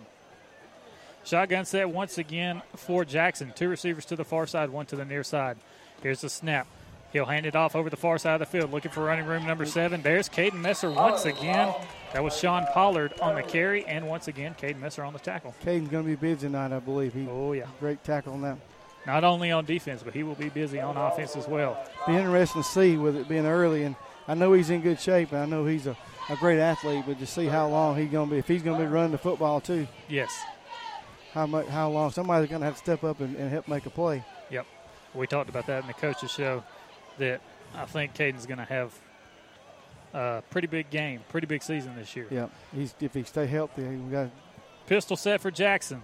Shotgun set once again for Jackson. Two receivers to the far side, one to the near side. Here's the snap. He'll hand it off over the far side of the field, looking for running room number seven. There's Caden Messer once again. That was Sean Pollard on the carry, and once again, Caden Messer on the tackle. Caden's going to be busy tonight, I believe. He, oh, yeah. Great tackle on that. Not only on defense, but he will be busy on offense as well. Be interesting to see with it being early, and I know he's in good shape, and I know he's a, a great athlete, but to see how long he's going to be, if he's going to be running the football too. Yes. How much? How long? Somebody's going to have to step up and, and help make a play. Yep. We talked about that in the coaches show. That I think Caden's going to have a pretty big game, pretty big season this year. Yep. He's if he stay healthy, we got pistol set for Jackson.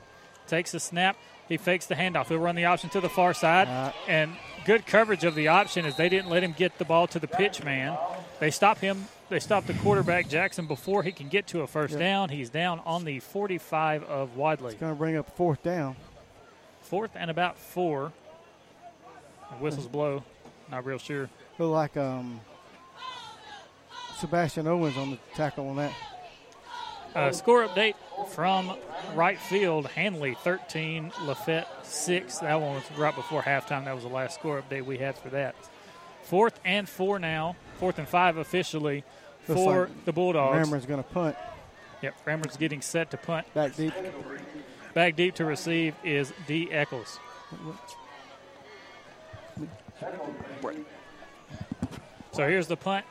Takes a snap. He fakes the handoff. He'll run the option to the far side. Uh, and good coverage of the option as they didn't let him get the ball to the pitch man. They stop him. They stop the quarterback Jackson before he can get to a first down. He's down on the 45 of Wadley. It's going to bring up fourth down. Fourth and about four. The whistles blow. Not real sure. Look like um, Sebastian Owens on the tackle on that. Uh, score update from right field Handley 13, Lafayette 6. That one was right before halftime. That was the last score update we had for that. Fourth and four now. Fourth and five officially Looks for like the Bulldogs. Ranburne's going to punt. Yep, Ranburne's getting set to punt. Back deep. Back deep to receive is D. Eccles. So here's the punt.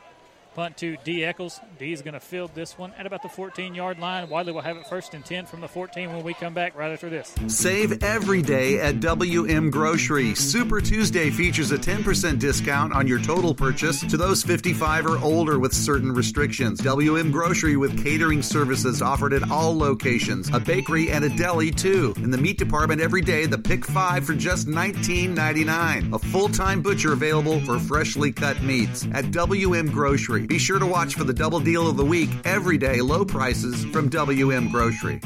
Punt to D. Eccles. D is going to field this one at about the 14 yard line. Wadley will have it first and 10 from the 14 when we come back right after this. Save every day at WM Grocery. Super Tuesday features a 10% discount on your total purchase to those 55 or older with certain restrictions. WM Grocery with catering services offered at all locations, a bakery and a deli too. In the meat department every day, the pick five for just $19.99. A full-time butcher available for freshly cut meats at WM Grocery. Be sure to watch for the double deal of the week every day, low prices from WM Grocery.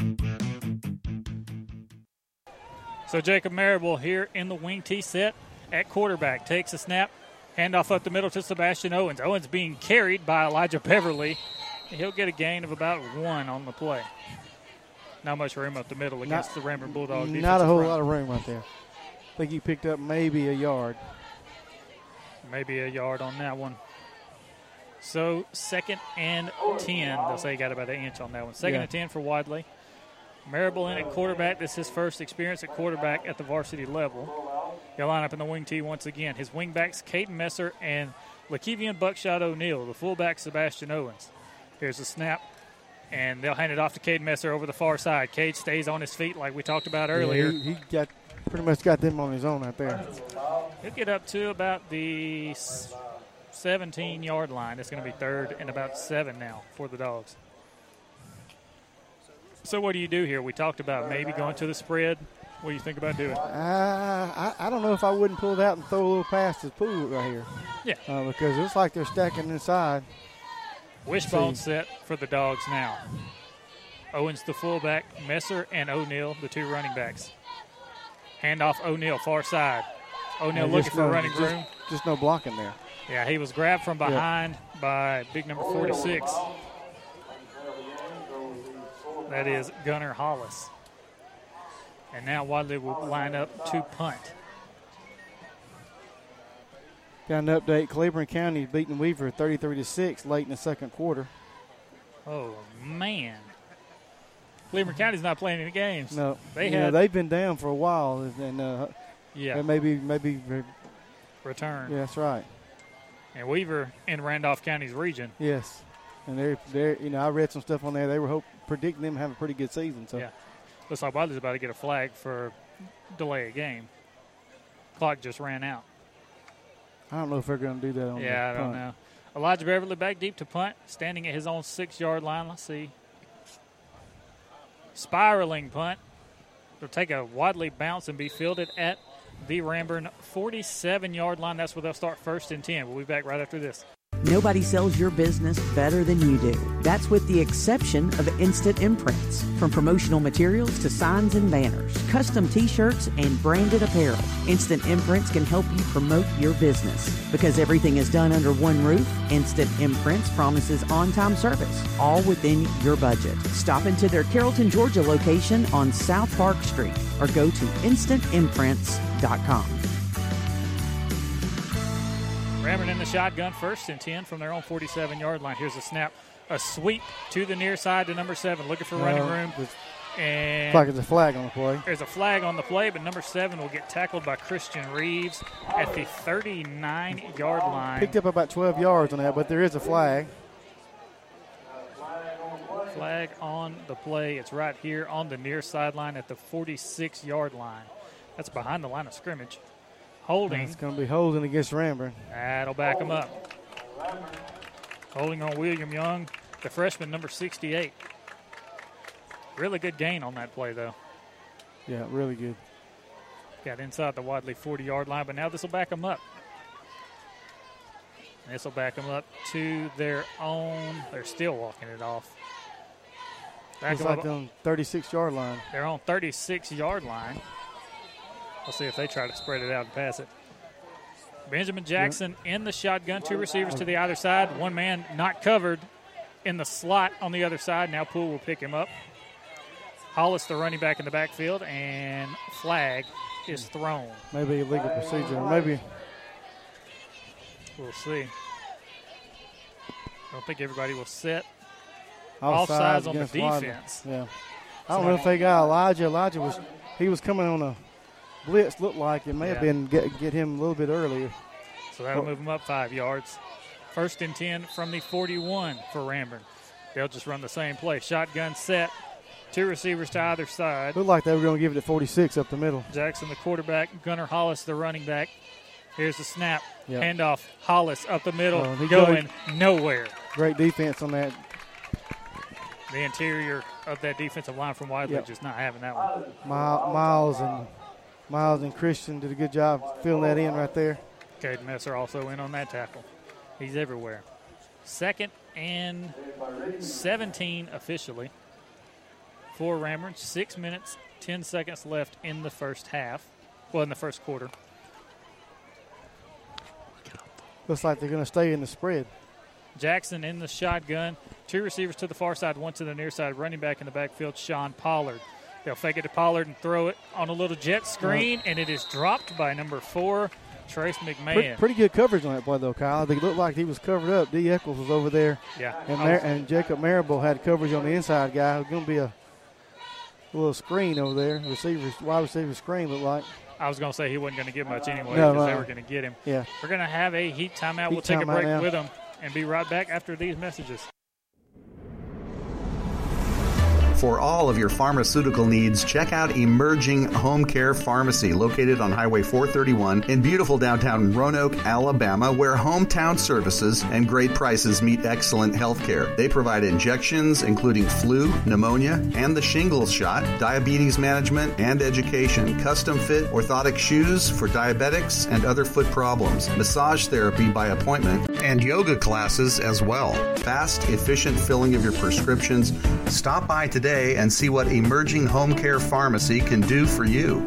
So Jacob Marable here in the wing T set at quarterback takes a snap, handoff up the middle to Sebastian Owens. Owens being carried by Elijah Beverly. He'll get a gain of about one on the play. Not much room up the middle against the Ranburne Bulldogs. Not a whole lot of room right there. I think he picked up maybe a yard. Maybe a yard on that one. So second and ten. They'll say he got about an inch on that one. Second Yeah. and ten for Wadley. Marable in at quarterback. This is his first experience at quarterback at the varsity level. He'll line up in the wing tee once again. His wingbacks, Caden Messer and Lakevian Buckshot O'Neill. The fullback, Sebastian Owens. Here's the snap, and they'll hand it off to Caden Messer over the far side. Cade stays on his feet like we talked about earlier. Yeah, he, he got pretty much got them on his own out there. He'll get up to about the 17 yard line. It's going to be third and about seven now for the Dogs. So, what do you do here? We talked about maybe going to the spread. What do you think about doing? Uh, I, I don't know if I wouldn't pull it out and throw a little past his pool right here. Yeah. Uh, because it looks like they're stacking inside. Wishbone set for the Dogs now. Owens the fullback, Messer and O'Neill the two running backs. Handoff O'Neill far side. O'Neill looking just for no- running just- room. Just no blocking there. Yeah, he was grabbed from Yeah. behind by big number 46. That is Gunnar Hollis. And now Wadley will line up to punt. Got an update. Cleburne County beating Weaver 33 to 6 late in the second quarter. Oh, man. Cleburne County's not playing any games. No, They know, had they've been down for a while, and uh, Yeah. maybe maybe return. yeah, that's right. And Weaver in Randolph County's region. Yes, and they're they're you know I read some stuff on there. They were hope, predicting them having a pretty good season. So Yeah. Looks like Wadley's about to get a flag for delay a game. Clock just ran out. I don't know if they're going to do that on Yeah, I don't punt. know. Elijah Beverly back deep to punt, standing at his own six yard line. Let's see. Spiraling punt. It'll take a Wadley bounce and be fielded at the Ranburne 47 yard line. That's where they'll start first and 10. We'll be back right after this. Nobody sells your business better than you do. That's with the exception of Instant Imprints. From promotional materials to signs and banners, custom t shirts, and branded apparel, Instant Imprints can help you promote your business. Because everything is done under one roof, Instant Imprints promises on time service, all within your budget. Stop into their Carrollton, Georgia location on South Park Street or go to instantimprints.com. Ranburne in the shotgun, first and 10 from their own 47 yard line. Here's a snap, a sweep to the near side to number seven, looking for running room. And like it's a flag on the play. there's a flag on the play, but number seven will get tackled by Christian Reeves at the 39 yard line. Picked up about 12 yards on that, but there is a flag. Flag on the play. It's right here on the near sideline at the 46 yard line. That's behind the line of scrimmage. Holding. It's going to be holding against Ramburn. That'll back him up. Holding on William Young, the freshman, number 68. Really good gain on that play, though. Yeah, really good. Got inside the Wadley 40 yard line, but now this will back them up. This will back them up to their own. They're still walking it off. Back It's like on 36 yard line. They're on 36 yard line. We'll see if they try to spread it out and pass it. Benjamin Jackson in the shotgun, two receivers to the other side, one man not covered in the slot on the other side. Now Poole will pick him up. Hollis, the running back in the backfield, and flag is hmm. thrown. Maybe illegal procedure. Maybe We'll see. I don't think everybody will set. offsides Offsides on the defense. Yeah. I don't know if they got Elijah. Elijah was he was coming on a blitz. Looked like it may have been get, get him a little bit earlier. So that'll move them up five yards. First and 10 from the 41 for Ranburne. They'll just run the same play. Shotgun set. Two receivers to either side. Looked like they were going to give it to 46 up the middle. Jackson, the quarterback. Gunnar Hollis, the running back. Here's the snap. Yep. Handoff. Hollis up the middle. Oh, going goes- nowhere. Great defense on that. The interior of that defensive line from Wadley Yep. just not having that one. Mi- Miles and Miles and Christian did a good job filling that in right there. Caden Messer also in on that tackle. He's everywhere. Second and 17 officially for Ranburne. Six minutes, 10 seconds left in the first half. Well, in the first quarter. Looks like they're going to stay in the spread. Jackson in the shotgun. Two receivers to the far side, one to the near side. Running back in the backfield, Sean Pollard. They'll fake it to Pollard and throw it on a little jet screen, and it is dropped by number four, Trace McMahon. Pretty, pretty good coverage on that play, though, Kyle. They looked like he was covered up. D. Eccles was over there. Yeah. And, Mar- and Jacob Marable had coverage on the inside guy. It was going to be a little screen over there. Receivers, wide receiver screen looked like. I was going to say he wasn't going to get much anyway No, because they were going to get him. Yeah. We're going to have a heat timeout. Heat we'll take a break now. with them and be right back after these messages. For all of your pharmaceutical needs, check out Emerging Home Care Pharmacy, located on Highway 431 in beautiful downtown Roanoke, Alabama, where hometown services and great prices meet excellent health care. They provide injections, including flu, pneumonia, and the shingles shot, diabetes management, and education, custom fit orthotic shoes for diabetics and other foot problems, massage therapy by appointment, and yoga classes as well. Fast, efficient filling of your prescriptions. Stop by today and see what Emerging Home Care Pharmacy can do for you.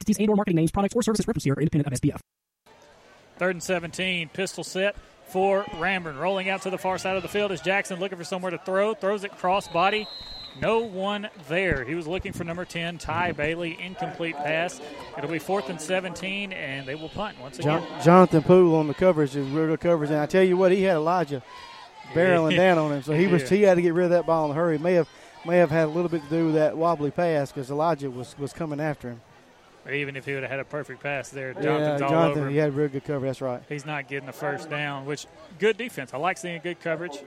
entities and or marketing names, products, or services referenced here are independent of SPF. Third and 17, pistol set for Ranburne. Rolling out to the far side of the field is Jackson looking for somewhere to throw. Throws it cross body. No one there. He was looking for number 10, Ty Bailey. Incomplete pass. It'll be fourth and 17, and they will punt once again. Jon- Jonathan Poole on the coverage is real good coverage, and I tell you what, he had Elijah barreling down on him, so he was Yeah. he had to get rid of that ball in a hurry. May have may have had a little bit to do with that wobbly pass because Elijah was was coming after him. Or even if he would have had a perfect pass there, yeah, Jonathan's all Jonathan, over him. he had real good coverage. That's right. He's not getting the first down, which good defense. I like seeing good coverage.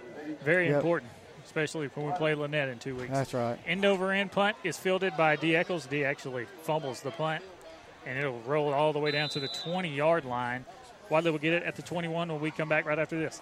Very Yep. important, especially when we play Lanett in two weeks. That's right. End over end punt is fielded by D. Eccles. D actually fumbles the punt, and it'll roll all the way down to the 20 yard line. Wadley will get it at the 21 when we come back right after this.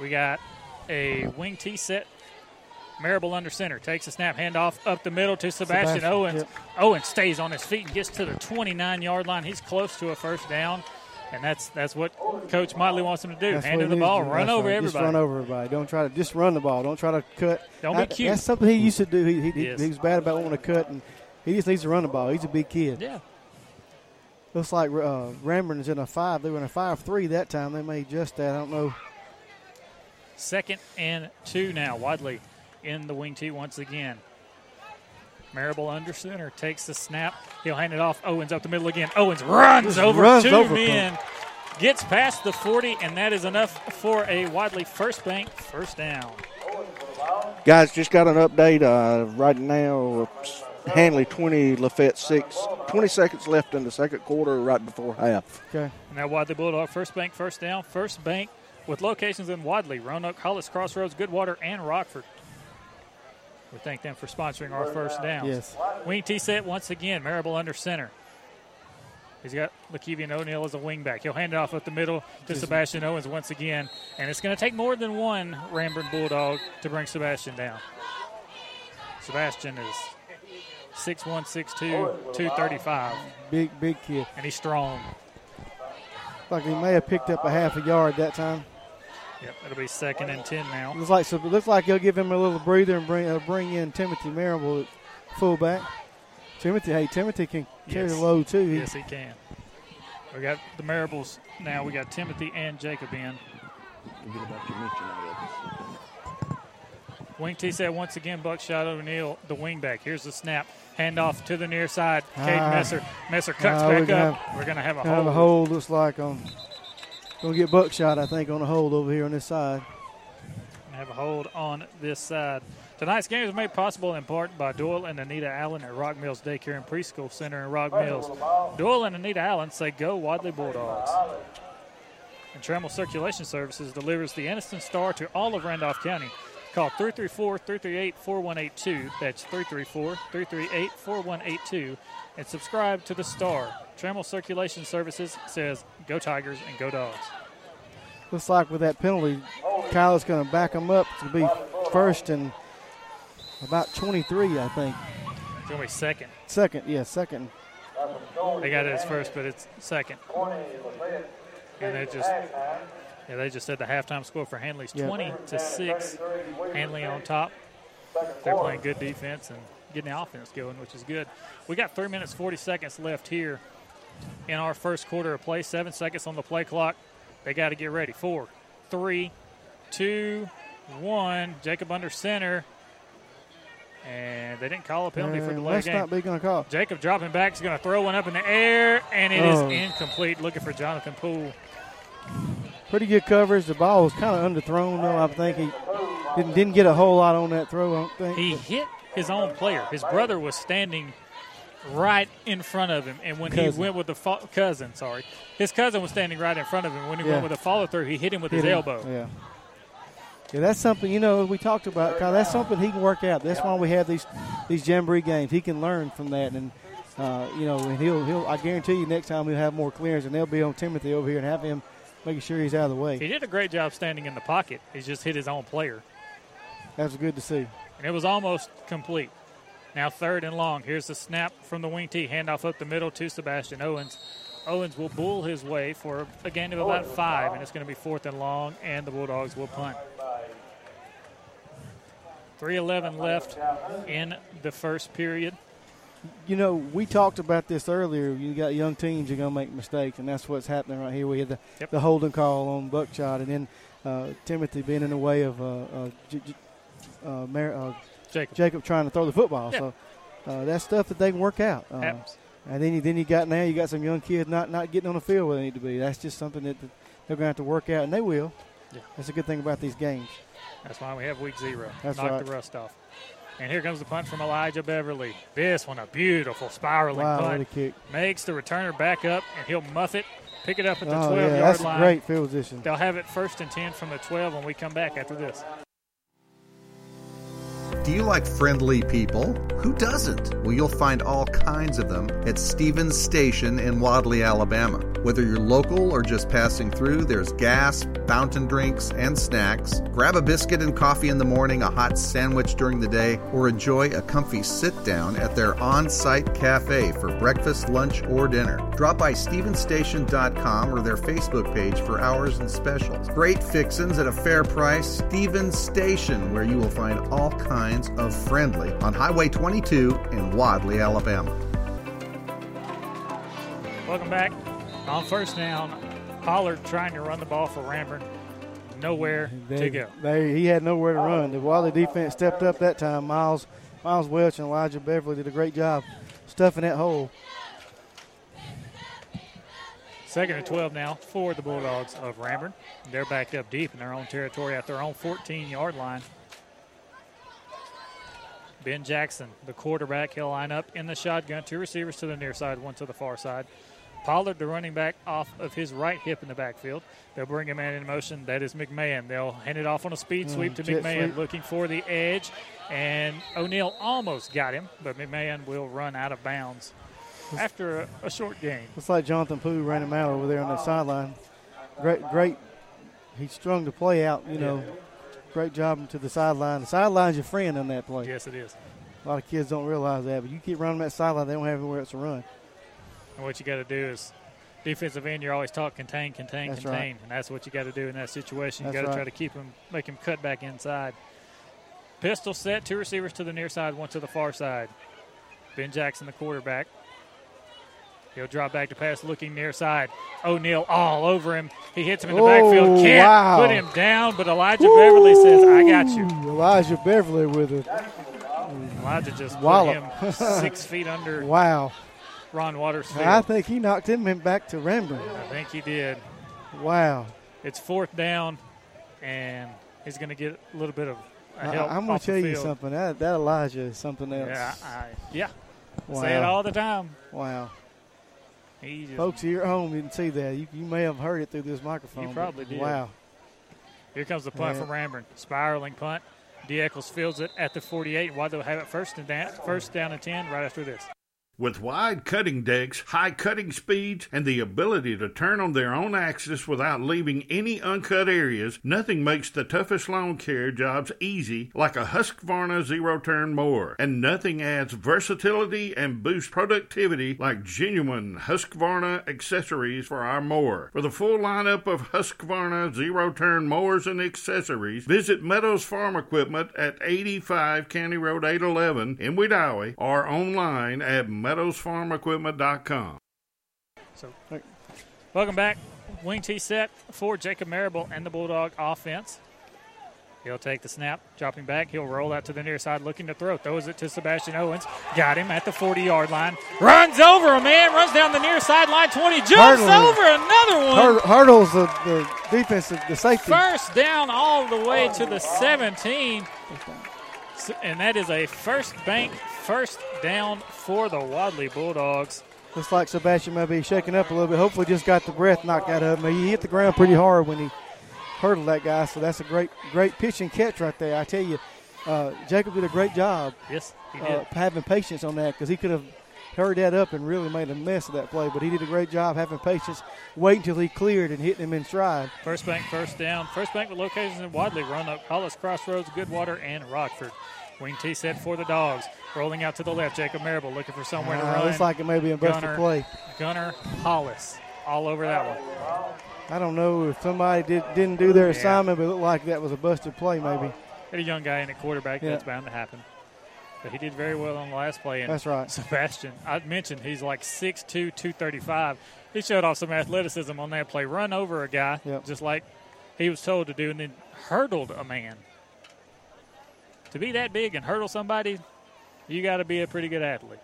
We got a wing T set. Marable under center takes a snap, handoff up the middle to Sebastian, Sebastian, Owens. yep. Owen stays on his feet and gets to the 29 yard line. He's close to a first down, and that's that's what Coach Motley wants him to do. That's Hand him the ball, run That's over right. everybody. Just run over everybody. Don't try to just run the ball. Don't try to cut. Don't be That- cute. That's something he used to do. He, he, Yes. he was bad about wanting to cut, and he just needs to run the ball. He's a big kid. Yeah. Looks like uh, Ranburne's in a five. They were in a five-three that time. They made just that. I don't know. Second and two now. Wadley in the wing T once again. Marable under center takes the snap. He'll hand it off. Owens up the middle again. Owens runs Just over runs two over men, gets past the 40, and that is enough for a Wadley first bank first down. Guys, just got an update uh, right now. Handley 20, Lafayette 6. 20 seconds left in the second quarter, right before half. Okay. Now Wadley Bulldog first bank first down. First bank with locations in Wadley, Roanoke, Hollis, Crossroads, Goodwater, and Rockford. We thank them for sponsoring our first downs. Yes. Wing T set once again. Marable under center. He's got Lakevian O'Neill as a wingback. He'll hand it off up the middle to Sebastian Owens once again. And it's going to take more than one Ranburne Bulldog to bring Sebastian down. Sebastian is 6'1, 6'2, 235. Big, big kid. And he's strong. Like he may have picked up a half a yard that time. Yep, it'll be second and 10 now. Looks like so. It looks like he'll give him a little breather and bring uh, bring in Timothy Marable, at fullback. Timothy, hey, Timothy can carry Yes. the load too. Yes, he can. We got the Marables now. We got Timothy and Jacob in. Wing T said once again, Buckshot O'Neal, the wingback. Here's the snap. Handoff to the near side. Caden Ah. Messer. Messer cuts Ah, we're back gonna up. we're going to have a hold. of a hold looks like on. Gonna get buckshot, I think, on a hold over here on this side. have a hold on this side. Tonight's game is made possible in part by Doyle and Anita Allen at Rock Mills Daycare and Preschool Center in Rock Mills. Doyle and Anita Allen say go Wadley Bulldogs. And Trammell Circulation Services delivers the Anniston Star to all of Randolph County. Call 334-338-4182. That's 334-338-4182. And subscribe to the Star. Trammell Circulation Services says go Tigers and go Dogs. Looks like with that penalty, Kyle's going to back him up to be first and about 23, I think. It's going to be second. Second, yeah, second. They got it as first, but it's second. And they just yeah, they just said the halftime score for Handley's Yeah. 20 to 6. Handley on top. They're playing good defense and getting the offense going, which is good. We got 3 minutes 40 seconds left here in our first quarter of play. 7 seconds on the play clock. They got to get ready. Four, three, two, one. Jacob under center. And they didn't call a penalty for Uh, delay game. not going to call. Jacob dropping back is going to throw one up in the air, and it is Oh. incomplete. Looking for Jonathan Poole. Pretty good coverage. The ball was kind of underthrown, though. I think he didn't, didn't get a whole lot on that throw, I don't think. He hit his own player. His brother was standing right in front of him, and when Cousin. he went with the fo- cousin, sorry, his cousin was standing right in front of him. When he Yeah. went with a follow through, he hit him with Hit his him. elbow. Yeah. Yeah, that's something you know we talked about. Kyle, that's something he can work out. That's why we have these these jamboree games. He can learn from that, and uh, you know, and he'll he'll. I guarantee you, next time he'll have more clearance, and they'll be on Timothy over here and have him making sure he's out of the way. He did a great job standing in the pocket. He just hit his own player, That's good to see. And it was almost complete. Now third and long. Here's the snap from the wing tee. Handoff up the middle to Sebastian Owens. Owens will bull his way for a gain of about five, and it's going to be fourth and long, and the Bulldogs will punt. 3.11 left in the first period. You know, we talked about this earlier. You got young teams, you're going to make mistakes, and that's what's happening right here. We had the, Yep. the holding call on Buckshot, and then uh, Timothy being in the way of uh, uh, J- J- uh, Mar- uh, Jacob. trying to throw the football. Yeah. So uh, that's stuff that they can work out. Uh, and then you, then you got now you got some young kids not, not getting on the field where they need to be. That's just something that they're going to have to work out, and they will. Yeah. That's a good thing about these games. That's why we have week zero. That's Knock right. the rust off. And here comes the punt from Elijah Beverly. This one, a beautiful spiraling Wow, punt. kick. Makes the returner back up, and he'll muff it, pick it up at the Oh, 12 yeah, yard that's line. great field position. They'll have it first and 10 from the 12 when we come back after this. Do you like friendly people? Who doesn't? Well, you'll find all kinds of them at Stevens Station in Wadley, Alabama. Whether you're local or just passing through, there's gas, fountain drinks, and snacks. Grab a biscuit and coffee in the morning, a hot sandwich during the day, or enjoy a comfy sit down at their on site cafe for breakfast, lunch, or dinner. Drop by StevensStation.com or their Facebook page for hours and specials. Great fixins at a fair price. Stevens Station, where you will find all kinds of friendly on Highway 22 in Wadley, Alabama. Welcome back. On first down, Pollard trying to run the ball for Ranburne. Nowhere to go. They, he had nowhere to run. The Wadley defense stepped up that time. Miles, Miles Welch and Elijah Beverly did a great job stuffing that hole. Second and 12 now for the Bulldogs of Ramburn. They're backed up deep in their own territory at their own 14 yard line. Ben Jackson, the quarterback, he'll line up in the shotgun. Two receivers to the near side, one to the far side. Pollard, the running back, off of his right hip in the backfield. They'll bring a man in motion. That is McMahon. They'll hand it off on a speed Mm, sweep to McMahon, sweep. looking for the edge. And O'Neill almost got him, but McMahon will run out of bounds after a, a short game. Looks like Jonathan Poole ran him out over there on the sideline. Great, great. He strung the play out. You know, great job to the sideline. The sideline's your friend on that play. Yes, it is. A lot of kids don't realize that, but you keep running that sideline, they don't have anywhere else to run. And what you got to do is defensive end. You're always taught contain, contain, That's contain, right. and that's what you got to do in that situation. You got to try to keep him, make him cut back inside. Pistol set, two receivers to the near side, one to the far side. Ben Jackson, the quarterback. He'll drop back to pass, looking near side. O'Neal all over him. He hits him in the Oh, backfield. Can't wow. put him down, but Elijah Beverly says, "I got you." Elijah Beverly with it. Elijah just Wallop. put him six feet under Wow. Ron Waters' field. I think he knocked him in back to Ranburne. I think he did. Wow. It's fourth down, and he's going to get a little bit of a I, help. am going to tell you field. something. That, that Elijah is something else. Yeah, I, yeah. Wow. Say it all the time. Wow. He just, Folks here at home didn't see that. You, you may have heard it through this microphone. You probably did. Wow. Here comes the punt Yeah. from Ranburne. Spiraling punt. D. Eccles fields it at the 48. Why they'll have it first and down, first down and 10 right after this. With wide cutting decks, high cutting speeds, and the ability to turn on their own axis without leaving any uncut areas, nothing makes the toughest lawn care jobs easy like a Husqvarna zero turn mower. And nothing adds versatility and boosts productivity like genuine Husqvarna accessories for our mower. For the full lineup of Husqvarna zero turn mowers and accessories, visit Meadows Farm Equipment at 85 County Road 811 in Wedowee or online at meadowsfarmequipment.com. So, welcome back. Wing T set for Jacob Marable and the Bulldog offense. He'll take the snap, dropping back. He'll roll out to the near side, looking to throw. Throws it to Sebastian Owens. Got him at the 40 yard line. Runs over a man, runs down the near sideline 20, jumps Hurdle. over another one. Hur- hurdles the, the defense, the safety. First down all the way to the 17. And that is a first bank first down for the Wadley Bulldogs. Looks like Sebastian may be shaking up a little bit. Hopefully, just got the breath knocked out of him. He hit the ground pretty hard when he hurdled that guy. So that's a great, great pitch and catch right there. I tell you, uh, Jacob did a great job. Yes, he uh, did. having patience on that because he could have hurried that up and really made a mess of that play. But he did a great job having patience, waiting until he cleared and hitting him in stride. First bank, first down. First bank with locations in Wadley, Roanoke, Hollis, Crossroads, Goodwater, and Rockford. Wing T set for the dogs. Rolling out to the left, Jacob Marable looking for somewhere to Uh, run. looks like it may be a busted Gunner, play. Gunner Hollis all over that one. I don't know if somebody did, didn't do their Yeah. assignment, but it looked like that was a busted play maybe. Had a young guy in at quarterback. Yeah. That's bound to happen. But he did very well on the last play. And That's right. Sebastian, I mentioned he's like 6'2", 235. He showed off some athleticism on that play. Run over a guy, just like he was told to do, and then hurdled a man. To be that big and hurdle somebody, you got to be a pretty good athlete.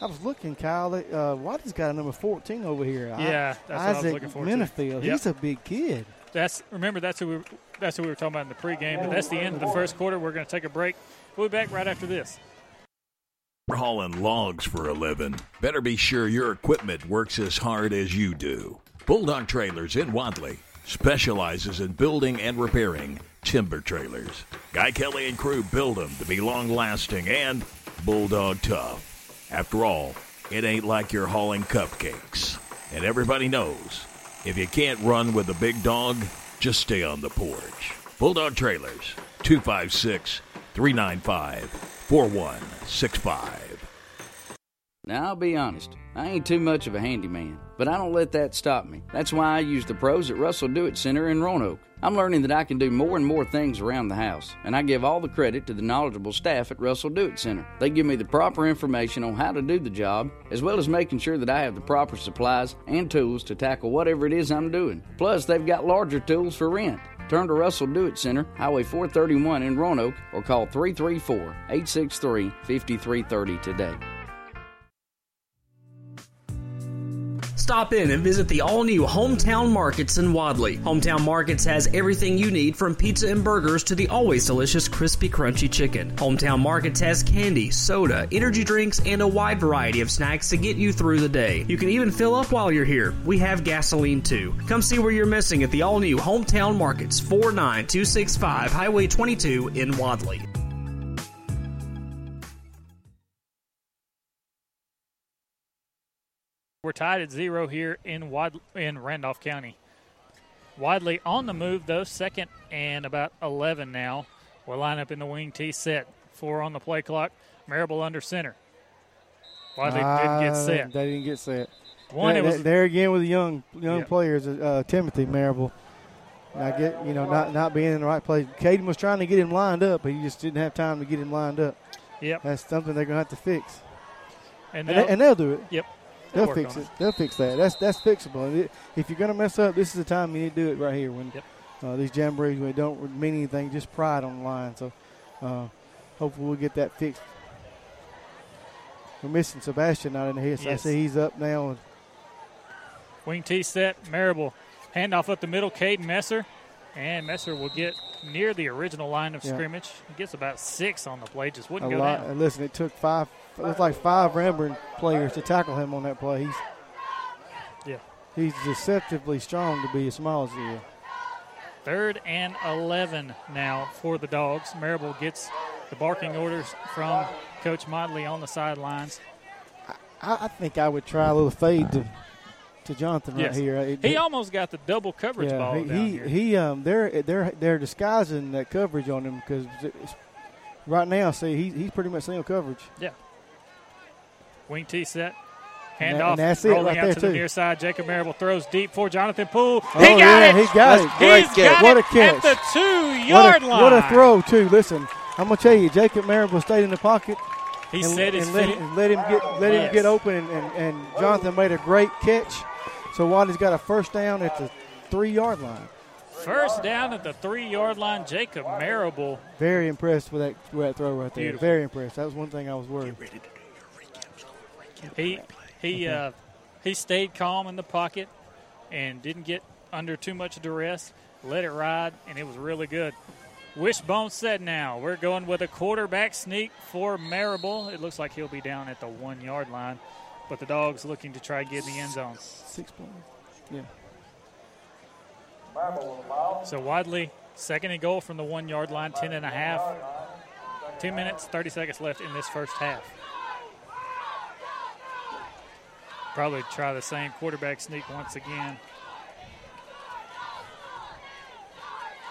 I was looking, Kyle. That, uh, Wadley's got a number 14 over here. Yeah, that's what I was Isaac looking for, too. Minifield. Yep. He's a big kid. That's remember that's who we that's who we were talking about in the pregame. But that's the end of the first quarter. We're going to take a break. We'll be back right after this. We're hauling logs for a living. Better be sure your equipment works as hard as you do. Bulldog Trailers in Wadley specializes in building and repairing timber trailers. Guy Kelly and crew build them to be long lasting and bulldog tough. After all, it ain't like you're hauling cupcakes. And everybody knows if you can't run with a big dog, just stay on the porch. Bulldog Trailers, 256 395 4165. Now, I'll be honest, I ain't too much of a handyman, but I don't let that stop me. That's why I use the pros at Russell Do It Center in Roanoke. I'm learning that I can do more and more things around the house, and I give all the credit to the knowledgeable staff at Russell Do It Center. They give me the proper information on how to do the job, as well as making sure that I have the proper supplies and tools to tackle whatever it is I'm doing. Plus, they've got larger tools for rent. Turn to Russell Do It Center, Highway 431 in Roanoke, or call 334 863 5330 today. Stop in and visit the all new Hometown Markets in Wadley. Hometown Markets has everything you need from pizza and burgers to the always delicious crispy, crunchy chicken. Hometown Markets has candy, soda, energy drinks, and a wide variety of snacks to get you through the day. You can even fill up while you're here. We have gasoline too. Come see where you're missing at the all new Hometown Markets, 49265 Highway 22 in Wadley. We're tied at zero here in Wad- in Randolph County. Wadley on the move though, second and about 11 now. We'll line up in the wing T set. Four on the play clock. Marable under center. Wadley didn't get Uh, set. They didn't get set. One, There- it was- there again with the young young Yeah. players, uh, Timothy Marable. I get you know not not being in the right place. Caden was trying to get him lined up, but he just didn't have time to get him lined up. Yep. That's something they're gonna have to fix. And And, they, and they'll do it. Yep. They'll, fix on it. They'll fix that. That's that's fixable. If you're gonna mess up, this is the time you need to do it right here. When uh, these jamborees when don't mean anything, just pride on the line. So uh, hopefully we'll get that fixed. We're missing Sebastian out in the hits. I see he's up now. Wing T set, Marable. Handoff up the middle, Caden Messer. And Messer will get near the original line of Yeah. scrimmage. He gets about six on the play, just wouldn't a go lot. down. And listen, it took five. It was like five Ranburne players to tackle him on that play. He's Yeah. he's deceptively strong to be as small as he is. Third and 11 now for the Dogs. Marable gets the barking orders from Coach Motley on the sidelines. I, I think I would try a little fade to to Jonathan Yes. right here. It- he almost got the double coverage yeah, ball he, down he, here. he um they're they're they're disguising that coverage on him because right now, see, he, he's pretty much single coverage. Yeah. Wing T set. And Handoff and that's it rolling right out there, to the near side. Jacob Marable throws deep for Jonathan Poole. Oh, he got yeah, it. he got it. He's Great catch. got What it a catch. at the two What yard a, line. what a throw too! Listen, I'm gonna tell you, Jacob Marable stayed in the pocket. He and, set his and let, feet. and let him get let him get open, and, and, and Jonathan made a great catch. So Wadley's got a first down at the three yard line. First down at the three yard line. Jacob Marable. Very impressed with that with that throw right there. Beautiful. Very impressed. That was one thing I was worried. He he Okay. uh, he stayed calm in the pocket and didn't get under too much duress. Let it ride, and it was really good. Wishbone set now. We're going with a quarterback sneak for Marable. It looks like he'll be down at the one yard line, but the dog's looking to try to get in the end zone. Six points. Yeah. So Wadley, second and goal from the one yard line, 10 and a half. 10 minutes, 30 seconds left in this first half. Probably try the same quarterback sneak once again.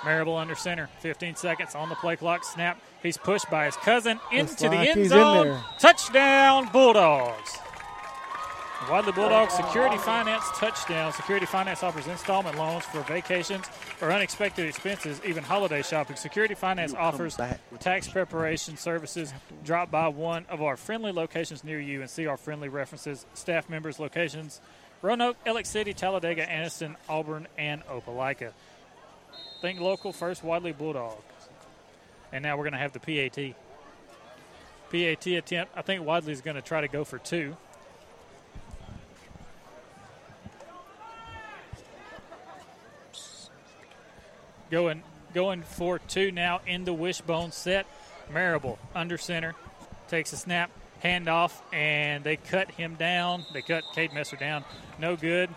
Marable under center, 15 seconds on the play clock. Snap. He's pushed by his cousin into the end he's in zone. Touchdown, Bulldogs. Wadley Bulldogs Security Finance touchdown. Security Finance offers installment loans for vacations or unexpected expenses, even holiday shopping. Security Finance offers tax preparation services. Drop by one of our friendly locations near you and see our friendly references, staff members, locations Roanoke, Alex City, Talladega, Anniston, Auburn, and Opelika. Think local first, Wadley Bulldogs. And now we're going to have the PAT. PAT attempt. I think Wadley's going to try to go for two. Going going for two now in the wishbone set. Marable under center takes a snap, handoff, and they cut him down. They cut Cade Messer down. No good.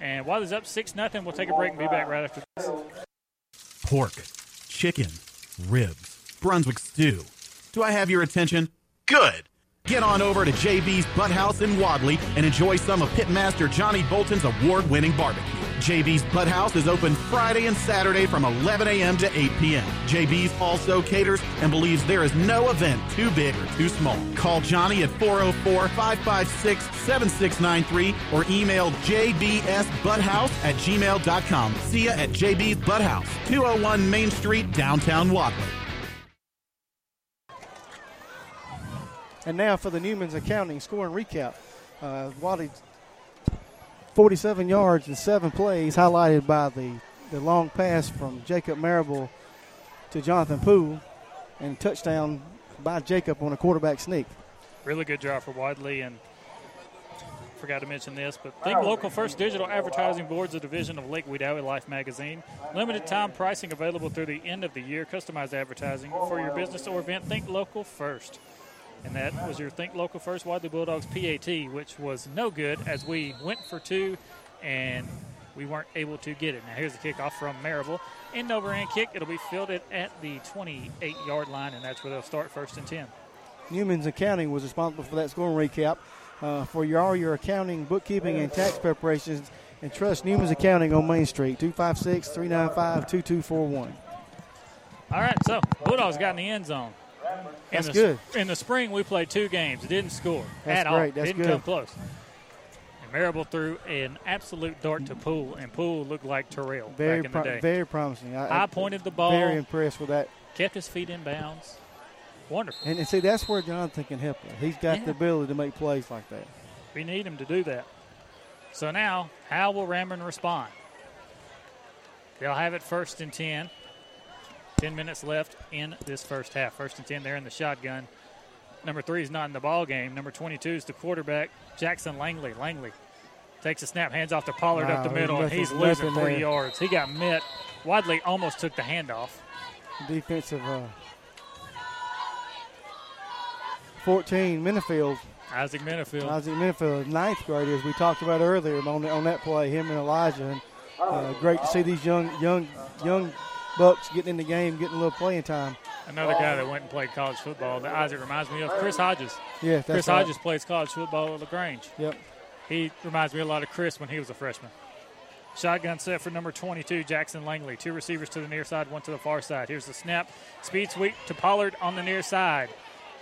And while he's up six nothing, we'll take a break and be back right after this. Pork, chicken, ribs, Brunswick stew. Do I have your attention? Good. Get on over to JB's Butt House in Wadley and enjoy some of Pitmaster Johnny Bolton's award-winning barbecue. JB's Butt House is open Friday and Saturday from 11 a.m. to 8 p.m. JB's also caters and believes there is no event too big or too small. Call Johnny at 404-556-7693 or email jbsbutthouse at gmail.com. See ya at JB's Butt House, 201 Main Street, downtown Wadley. And now for the Newman's Accounting score and recap. Uh, Wadley 47 yards and seven plays, highlighted by the, the long pass from Jacob Marable to Jonathan Poole, and touchdown by Jacob on a quarterback sneak. Really good job for Wadley, and forgot to mention this, but Think Local First Digital Advertising Board's a division of Lake Wedowee Life magazine. Limited time pricing available through the end of the year. Customized advertising for your business or event. Think Local First. And that was your Think Local First Wadley Bulldogs PAT, which was no good as we went for two and we weren't able to get it. Now here's the kickoff from Marable. End over end kick. It'll be fielded at the 28 yard line, and that's where they'll start first and 10. Newman's Accounting was responsible for that scoring recap. Uh, for your, all your accounting, bookkeeping, and tax preparations, and trust Newman's Accounting on Main Street, 256 395 2241. All right, so Bulldogs got in the end zone. That's in the, good. In the spring, we played two games. Didn't score That's at all. That's Didn't good. come close. And Marable threw an absolute dart to Poole, and Poole looked like Terrell Very, back in the pro- day. very promising. I, High pointed the ball. Very impressed with that. Kept his feet in bounds. Wonderful. And, and see, that's where Jonathan can help us. He's got Yeah. the ability to make plays like that. We need him to do that. So now, how will Ranburne respond? They'll have it first and 10. 10 minutes left in this first half. First and 10 there in the shotgun. Number three is not in the ball game. Number 22 is the quarterback, Jackson Langley. Langley takes a snap, hands off to Pollard up the middle, and he's losing three there. yards. He got met. Wadley almost took the handoff. Defensive uh, 14, Minifield. Isaac Minifield. Isaac Minifield, ninth grade, as we talked about earlier on, on that play, him and Elijah. And uh, great to see these young, young, young bucks getting in the game, getting a little playing time. Another guy that went and played college football that Isaac reminds me of, Chris Hodges. Yeah, that's Chris right. Hodges plays college football at LaGrange. Yep. He reminds me a lot of Chris when he was a freshman. Shotgun set for number 22, Jackson Langley. Two receivers to the near side, one to the far side. Here's the snap. Speed sweep to Pollard on the near side.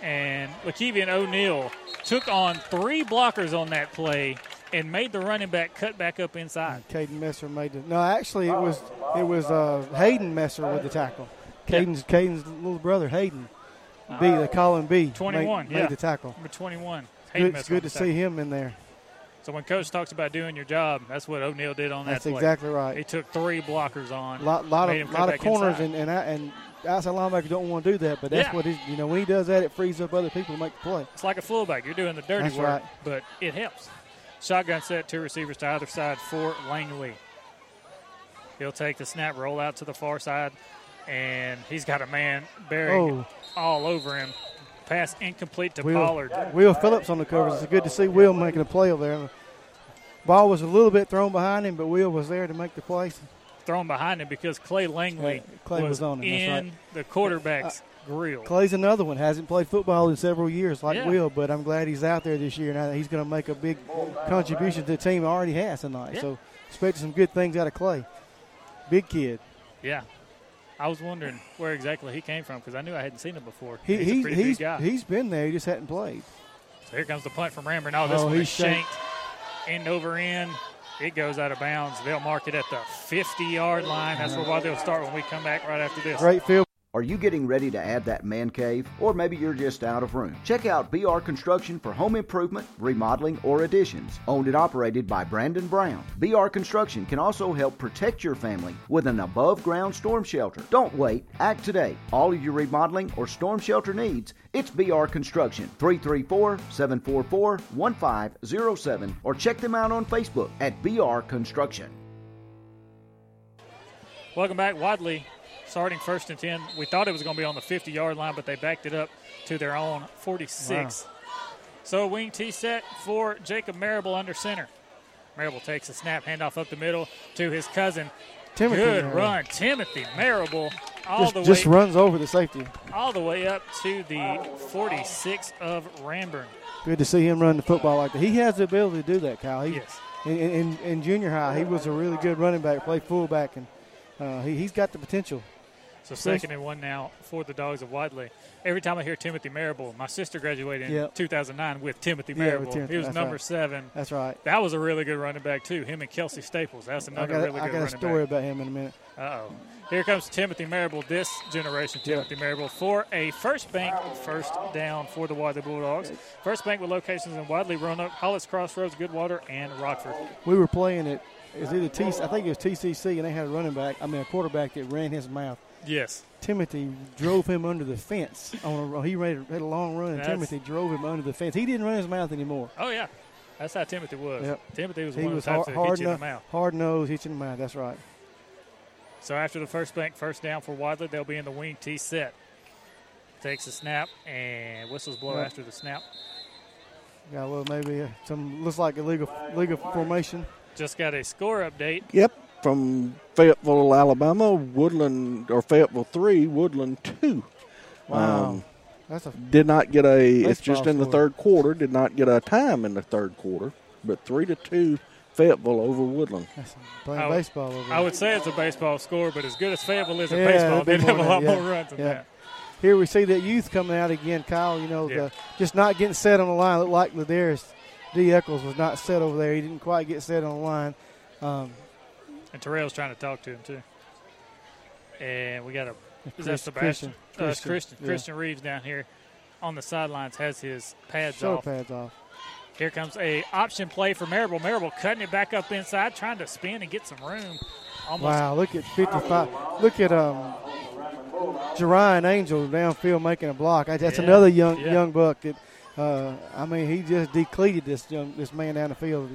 And Lakevian O'Neal took on three blockers on that play and made the running back cut back up inside. Uh, Caden Messer made the. No, actually, it was it was uh, Hayden Messer with the tackle. Caden's Caden's little brother Hayden. B, uh-huh. they call him B. 21, made, yeah. made the tackle. Number 21. It's good, it's good the to see him in there. So when coach talks about doing your job, that's what O'Neal did on That's that play. That's exactly right. He took three blockers on. lot, lot of lot of corners inside. and and, I- and outside linebackers don't want to do that, but that's Yeah. what he's, you know when he does that, it frees up other people to make the play. It's like a fullback. You're doing the dirty That's work, right. but it helps. Shotgun set, two receivers to either side for Langley. He'll take the snap, roll out to the far side, and he's got a man bearing Oh. all over him. Pass incomplete to Will, Pollard. Will Phillips on the covers. It's good to see Will making a play over there. Ball was a little bit thrown behind him, but Will was there to make the play. Thrown behind him because Clay Langley Yeah, Clay was on him, that's in right. the quarterback's uh, grill. Clay's another one. Hasn't played football in several years like Yeah. Will, but I'm glad he's out there this year. Now he's going to make a big contribution to the team. Already has tonight. Yeah. So expect some good things out of Clay. Big kid. Yeah. I was wondering where exactly he came from because I knew I hadn't seen him before. He, he's a he's pretty he's, big guy. he's been there. He just hadn't played. So here comes the punt from Ranburne. Oh, this Oh, one is shanked. End over end. It goes out of bounds. They'll mark it at the 50 yard line. That's where they'll start when we come back right after this. Great field. Are you getting ready to add that man cave? Or maybe you're just out of room? Check out BR Construction for home improvement, remodeling, or additions. Owned and operated by Brandon Brown. BR Construction can also help protect your family with an above ground storm shelter. Don't wait, act today. All of your remodeling or storm shelter needs, it's BR Construction. 334 744 1507 or check them out on Facebook at BR Construction. Welcome back, Wadley. Starting first and 10. We thought it was going to be on the 50 yard line, but they backed it up to their own 46. So, wing T set for Jacob Marable under center. Marable takes a snap, handoff up the middle to his cousin. Timothy Good Marable. run. Timothy Marable all Just, the way just runs over the safety. all the way up to the 46 of Ranburne. Good to see him run the football like that. He has the ability to do that, Kyle. He, Yes. In, in, in junior high, he was a really good running back, played fullback, and uh, he, he's got the potential. So second and one now for the Dogs of Wadley. Every time I hear Timothy Marable, my sister graduated in Yep. 2009 with Timothy Yeah, with Marable. Timothy, he was that's number right. seven. That's right. That was a really good running back too. Him and Kelsey Staples. That's I another got, really I good got a running story back. about him in a minute. Uh oh. Here comes Timothy Marable, this generation Timothy Marable, for a first bank first down for the Wadley Bulldogs. First bank with locations in Wadley, Roanoke, Hollis Crossroads, Goodwater, and Rockford. We were playing it. Is it a T? I think it was TCC, and they had a running back. I mean, a quarterback that ran his mouth. Yes. Timothy drove him under the fence. On a, he ran, had a long run, and That's- Timothy drove him under the fence. He didn't run his mouth anymore. Oh yeah, that's how Timothy was. Yep. Timothy was he one was of the types hard, that hard, hit you in the mouth. hard nose, hit you in the mouth. That's right. So after the first bank, first down for Wadley, they'll be in the wing T set. Takes a snap and whistles blow Yep. after the snap. Yeah, well, maybe uh, some looks like a legal legal formation. Just got a score update. Yep, from Fayetteville, Alabama, Woodland or Fayetteville three, Woodland two. Wow. That's a did not get a. It's just baseball in the score. third quarter. Did not get a time in the third quarter, but three to two, Fayetteville over Woodland. Playing I would- baseball over I would say it's a baseball score, but as good as Fayetteville is at Yeah, baseball, it'd they have a lot than that, more yeah. runs than Yeah. that. Here we see that youth coming out again, Kyle. You know, Yeah. the, just not getting set on the line. Looked like Ladarius D. Eccles was not set over there. He didn't quite get set on the line. Um, And Terrell's trying to talk to him too. And we got a is that Sebastian? Christian. Uh, Christian, Christian. yeah. Christian Reeves down here on the sidelines has his pads shoulder off. pads off. Here comes a option play for Marable. Marable cutting it back up inside, trying to spin and get some room. Almost Wow, look at 55. Look at um, Jerian Angel downfield making a block. That's Yeah, another young yeah. young buck that, uh, I mean, he just depleted this young this man down the field.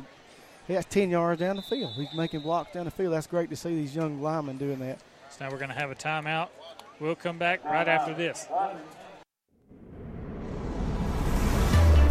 Has 10 yards down the field. He's making blocks down the field. That's great to see these young linemen doing that. So now we're going to have a timeout. We'll come back right after this.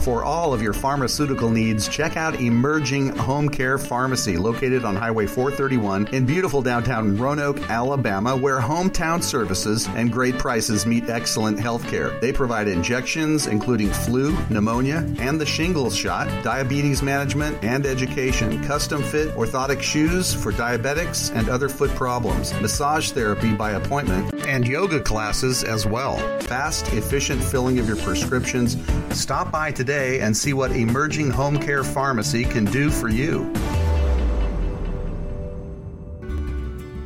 For all of your pharmaceutical needs, check out Emerging Home Care Pharmacy, located on Highway 431 in beautiful downtown Roanoke, Alabama, where hometown services and great prices meet excellent health care. They provide injections, including flu, pneumonia, and the shingles shot, diabetes management, and education, custom fit orthotic shoes for diabetics and other foot problems, massage therapy by appointment, and yoga classes as well. Fast, efficient filling of your prescriptions. Stop by today and see what Emerging Home Care Pharmacy can do for you.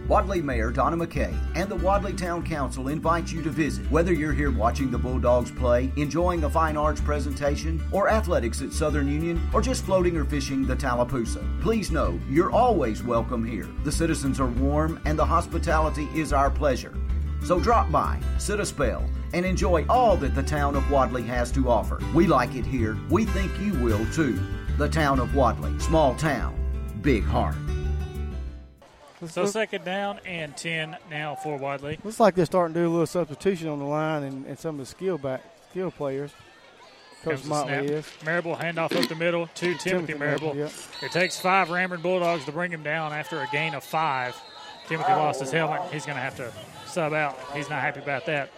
Wadley Mayor Donna McKay and the Wadley Town Council invite you to visit. Whether you're here watching the Bulldogs play, enjoying a fine arts presentation, or athletics at Southern Union, or just floating or fishing the Tallapoosa, please know you're always welcome here. The citizens are warm and the hospitality is our pleasure. So drop by, sit a spell, and enjoy all that the town of Wadley has to offer. We like it here. We think you will too. The town of Wadley, small town, big heart. So second down and 10 now for Wadley. Looks like they're starting to do a little substitution on the line and, and some of the skill back skill players. Coach Comes the Motley snap. is. Marable handoff up the middle to Timothy, Timothy Marable. Marable, yep. It takes five Ranburne Bulldogs to bring him down after a gain of five. Timothy lost his helmet. He's going to have to sub out. He's not happy about that.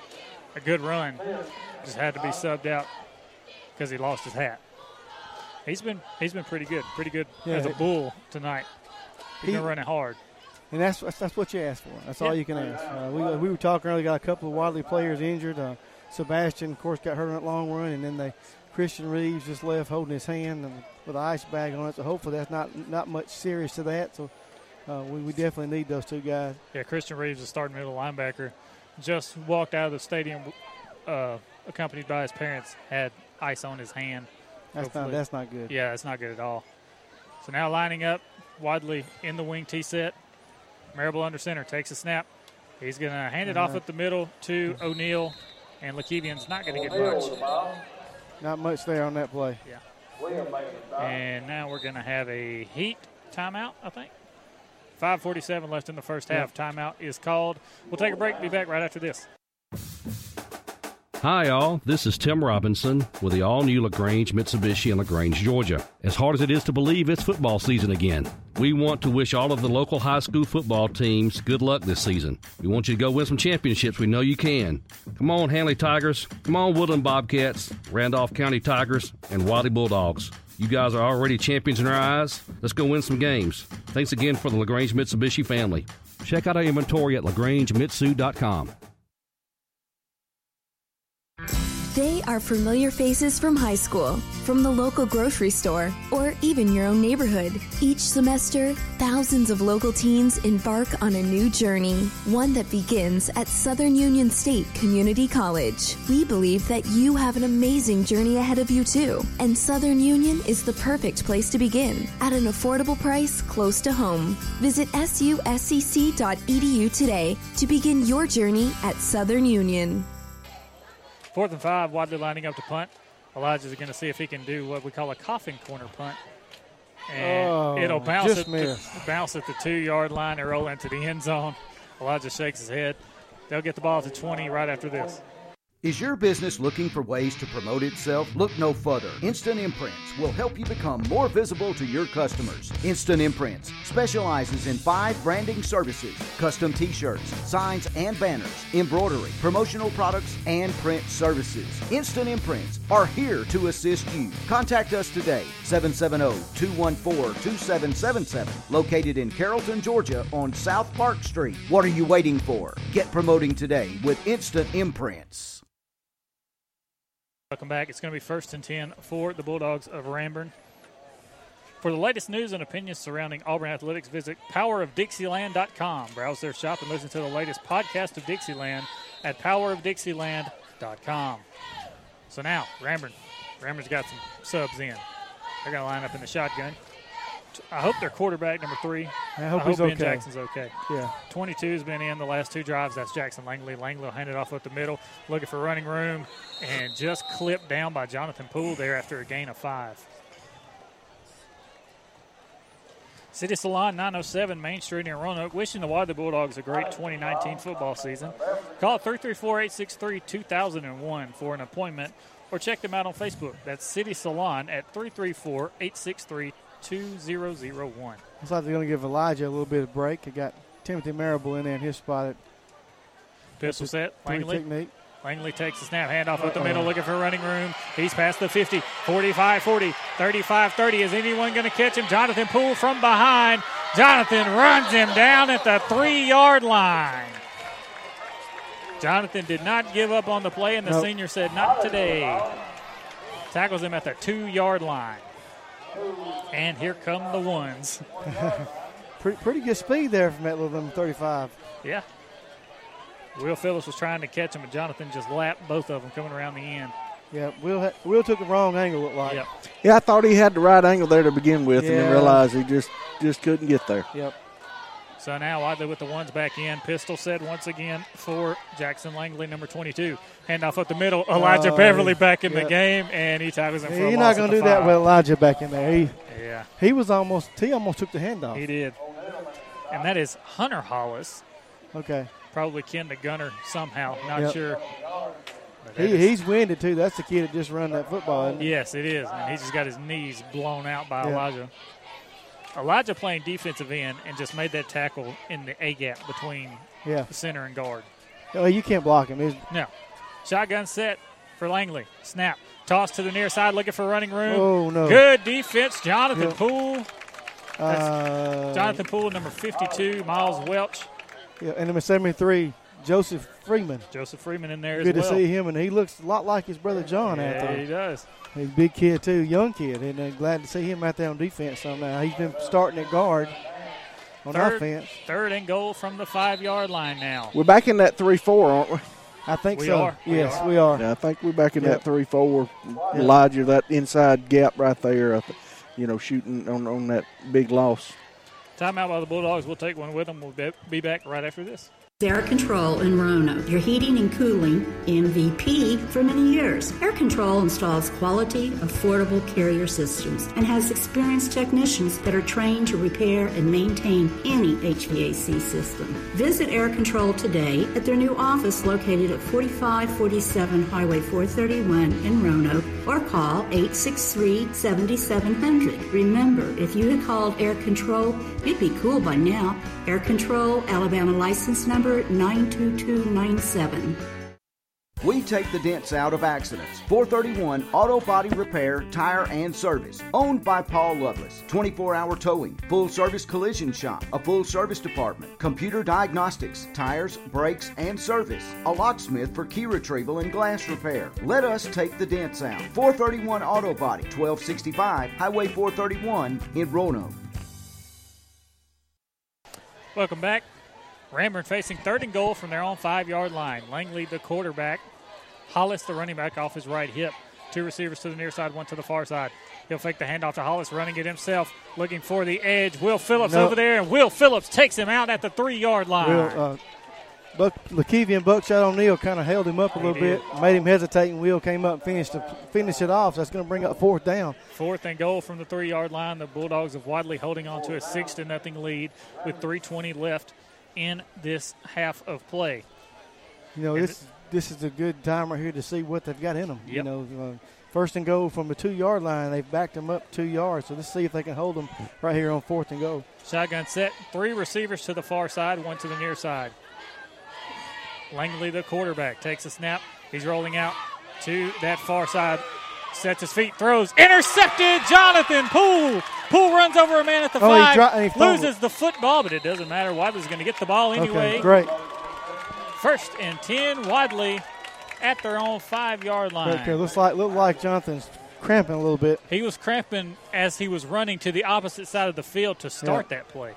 A good run. Just had to be subbed out because he lost his hat. He's been he's been pretty good, pretty good Yeah, as a bull tonight. He's He- been running hard. And that's that's, that's what you ask for. That's all you can ask. Uh, we, we were talking earlier. Got a couple of Wadley players injured. Uh, Sebastian, of course, got hurt on that long run, and then they Christian Reeves just left holding his hand and with an ice bag on it. So hopefully that's not not much serious to that. So uh, we, we definitely need those two guys. Yeah, Christian Reeves, the starting middle linebacker, just walked out of the stadium, uh, accompanied by his parents, had ice on his hand. That's not that's not good. Yeah, that's not good at all. So now lining up, Wadley in the wing T set. Marable under center takes a snap. He's going to hand it off Uh-huh. up the middle to O'Neal, and Lakevian's not going to get much. Not much there on that play. Yeah. And now we're going to have a heat timeout, I think. 5:47 left in the first half. Timeout is called. We'll take a break. Be back right after this. Hi, all. This is Tim Robinson with the all new LaGrange Mitsubishi in LaGrange, Georgia. As hard as it is to believe, it's football season again. We want to wish all of the local high school football teams good luck this season. We want you to go win some championships. We know you can. Come on, Handley Tigers. Come on, Woodland Bobcats, Randolph County Tigers, and Wadley Bulldogs. You guys are already champions in our eyes. Let's go win some games. Thanks again for the LaGrange Mitsubishi family. Check out our inventory at lagrangemitsu.com. They are familiar faces from high school, from the local grocery store, or even your own neighborhood. Each semester, thousands of local teens embark on a new journey, one that begins at Southern Union State Community College. We believe that you have an amazing journey ahead of you, too, and Southern Union is the perfect place to begin at an affordable price close to home. Visit suscc.edu today to begin your journey at Southern Union. Fourth and five, Wadley lining up to punt. Elijah's going to see if he can do what we call a coffin corner punt. And Oh, it'll bounce at, the, bounce at the two yard line and roll into the end zone. Elijah shakes his head. They'll get the ball to 20 right after this. Is your business looking for ways to promote itself? Look no further. Instant Imprints will help you become more visible to your customers. Instant Imprints specializes in five branding services custom t shirts, signs and banners, embroidery, promotional products, and print services. Instant Imprints are here to assist you. Contact us today, 770 214 2777, located in Carrollton, Georgia on South Park Street. What are you waiting for? Get promoting today with Instant Imprints. Welcome back. It's going to be first and 10 for the Bulldogs of Ranburne. For the latest news and opinions surrounding Auburn athletics, visit powerofdixieland.com. Browse their shop and listen to the latest podcast of Dixieland at powerofdixieland.com. So now, Ranburne. Ranburne's got some subs in. They're going to line up in the shotgun. I hope their quarterback, number three, I hope he's Ben okay. Jackson's okay. Yeah. 22 has been in the last two drives. That's Jackson Langley. Langley will hand it off up the middle, looking for running room, and just clipped down by Jonathan Poole there after a gain of five. City Salon 907 Main Street in Roanoke, wishing the Wadley Bulldogs a great 2019 football season. Call 334 863 2001 for an appointment or check them out on Facebook. That's City Salon at 334 863 2001. Looks like they're going to give Elijah a little bit of break. They got Timothy Marable in there in his spot at Pistol set, Langley. technique. Langley takes the snap, handoff up the middle, looking for running room. He's past the 50, 45 40, 35 30. Is anyone going to catch him? Jonathan Poole from behind. Jonathan runs him down at the three yard line. Jonathan did not give up on the play, and the Nope. senior said, Not today. Tackles him at the two yard line. And here come the ones. pretty, pretty good speed there from that little number 35. Yeah. Will Phillips was trying to catch him, and Jonathan just lapped both of them coming around the end. Yeah, Will ha- Will took the wrong angle. Looked like. Yep. Yeah, I thought he had the right angle there to begin with, and then realized he just just couldn't get there. Yep. So now Wadley with the ones back in. Pistol set once again for Jackson Langley, number 22. Handoff up the middle. Elijah Oh, Beverly back in yeah. the game, and he tackles him for a You're not going to do that with Elijah back in there. He, Yeah. he was almost he almost took the handoff. He did. And that is Hunter Hollis. Okay. Probably kin to Gunner somehow. Not Yep. sure. He, is- he's winded too. That's the kid that just run that football. Yes, it is. And he just got his knees blown out by Yeah. Elijah. Elijah playing defensive end and just made that tackle in the A gap between Yeah. the center and guard. Oh, you can't block him. He's- No. Shotgun set for Langley. Snap. Toss to the near side looking for running room. Oh, no. Good defense. Jonathan Yeah. Poole. Uh, Jonathan Poole, number 52. Miles Welch. Yeah, and number 73, Joseph Freeman. Joseph Freeman in there Good as well. to see him, and he looks a lot like his brother John out Yeah, there. he does. He's a big kid too, young kid, and uh, glad to see him out there on defense. Somehow he's been starting at guard on Third, offense. third and goal from the five yard line now. We're back in that three four, aren't we? I think We so. are. We Yes, are. we are. Yeah, I think we're back in Yep. that three four. Yep. Elijah, that inside gap right there. You know, shooting on on that big loss. Timeout by the Bulldogs. We'll take one with them. We'll be- be back right after this. Air Control in Roanoke, your heating and cooling MVP for many years. Air Control installs quality, affordable carrier systems and has experienced technicians that are trained to repair and maintain any HVAC system. Visit Air Control today at their new office located at 4547 Highway 431 in Roanoke or call 863 7700. Remember, if you had called Air Control, you'd be cool by now. Air Control, Alabama license number 92297. We take the dents out of accidents. 431 Auto Body Repair, Tire and Service. Owned by Paul Lovelace. 24 hour towing, full service collision shop, a full service department, computer diagnostics, tires, brakes, and service. A locksmith for key retrieval and glass repair. Let us take the dents out. 431 Auto Body, 1265 Highway 431 in Roanoke. Welcome back. Ranburne facing third and goal from their own five yard line. Langley, the quarterback. Hollis, the running back, off his right hip. Two receivers to the near side, one to the far side. He'll fake the handoff to Hollis, running it himself, looking for the edge. Will Phillips No. over there, and Will Phillips takes him out at the three yard line. Will, uh, Buck, Lakevian Buckshot O'Neill kind of held him up a little bit, made him hesitate, and Will came up and finished, the, finished it off. So that's going to bring up fourth down. Fourth and goal from the three yard line. The Bulldogs of Wadley holding on to a six to nothing lead with 3:20 left in this half of play. You know, And this this is a good time right here to see what they've got in them. You know, uh, first and goal from the two yard line, they've backed them up two yards. So let's see if they can hold them right here on fourth and goal. Shotgun set. Three receivers to the far side, one to the near side. Langley, the quarterback, takes a snap. He's rolling out to that far side. Sets his feet, throws, intercepted. Jonathan Poole. Poole runs over a man at the Oh, he five, dro- loses the football, but it doesn't matter. Wadley's going to get the ball anyway. Okay, great. First and ten, Wadley at their own five-yard line. There. Looks like look like Jonathan's cramping a little bit. He was cramping as he was running to the opposite side of the field to start Yeah. that play.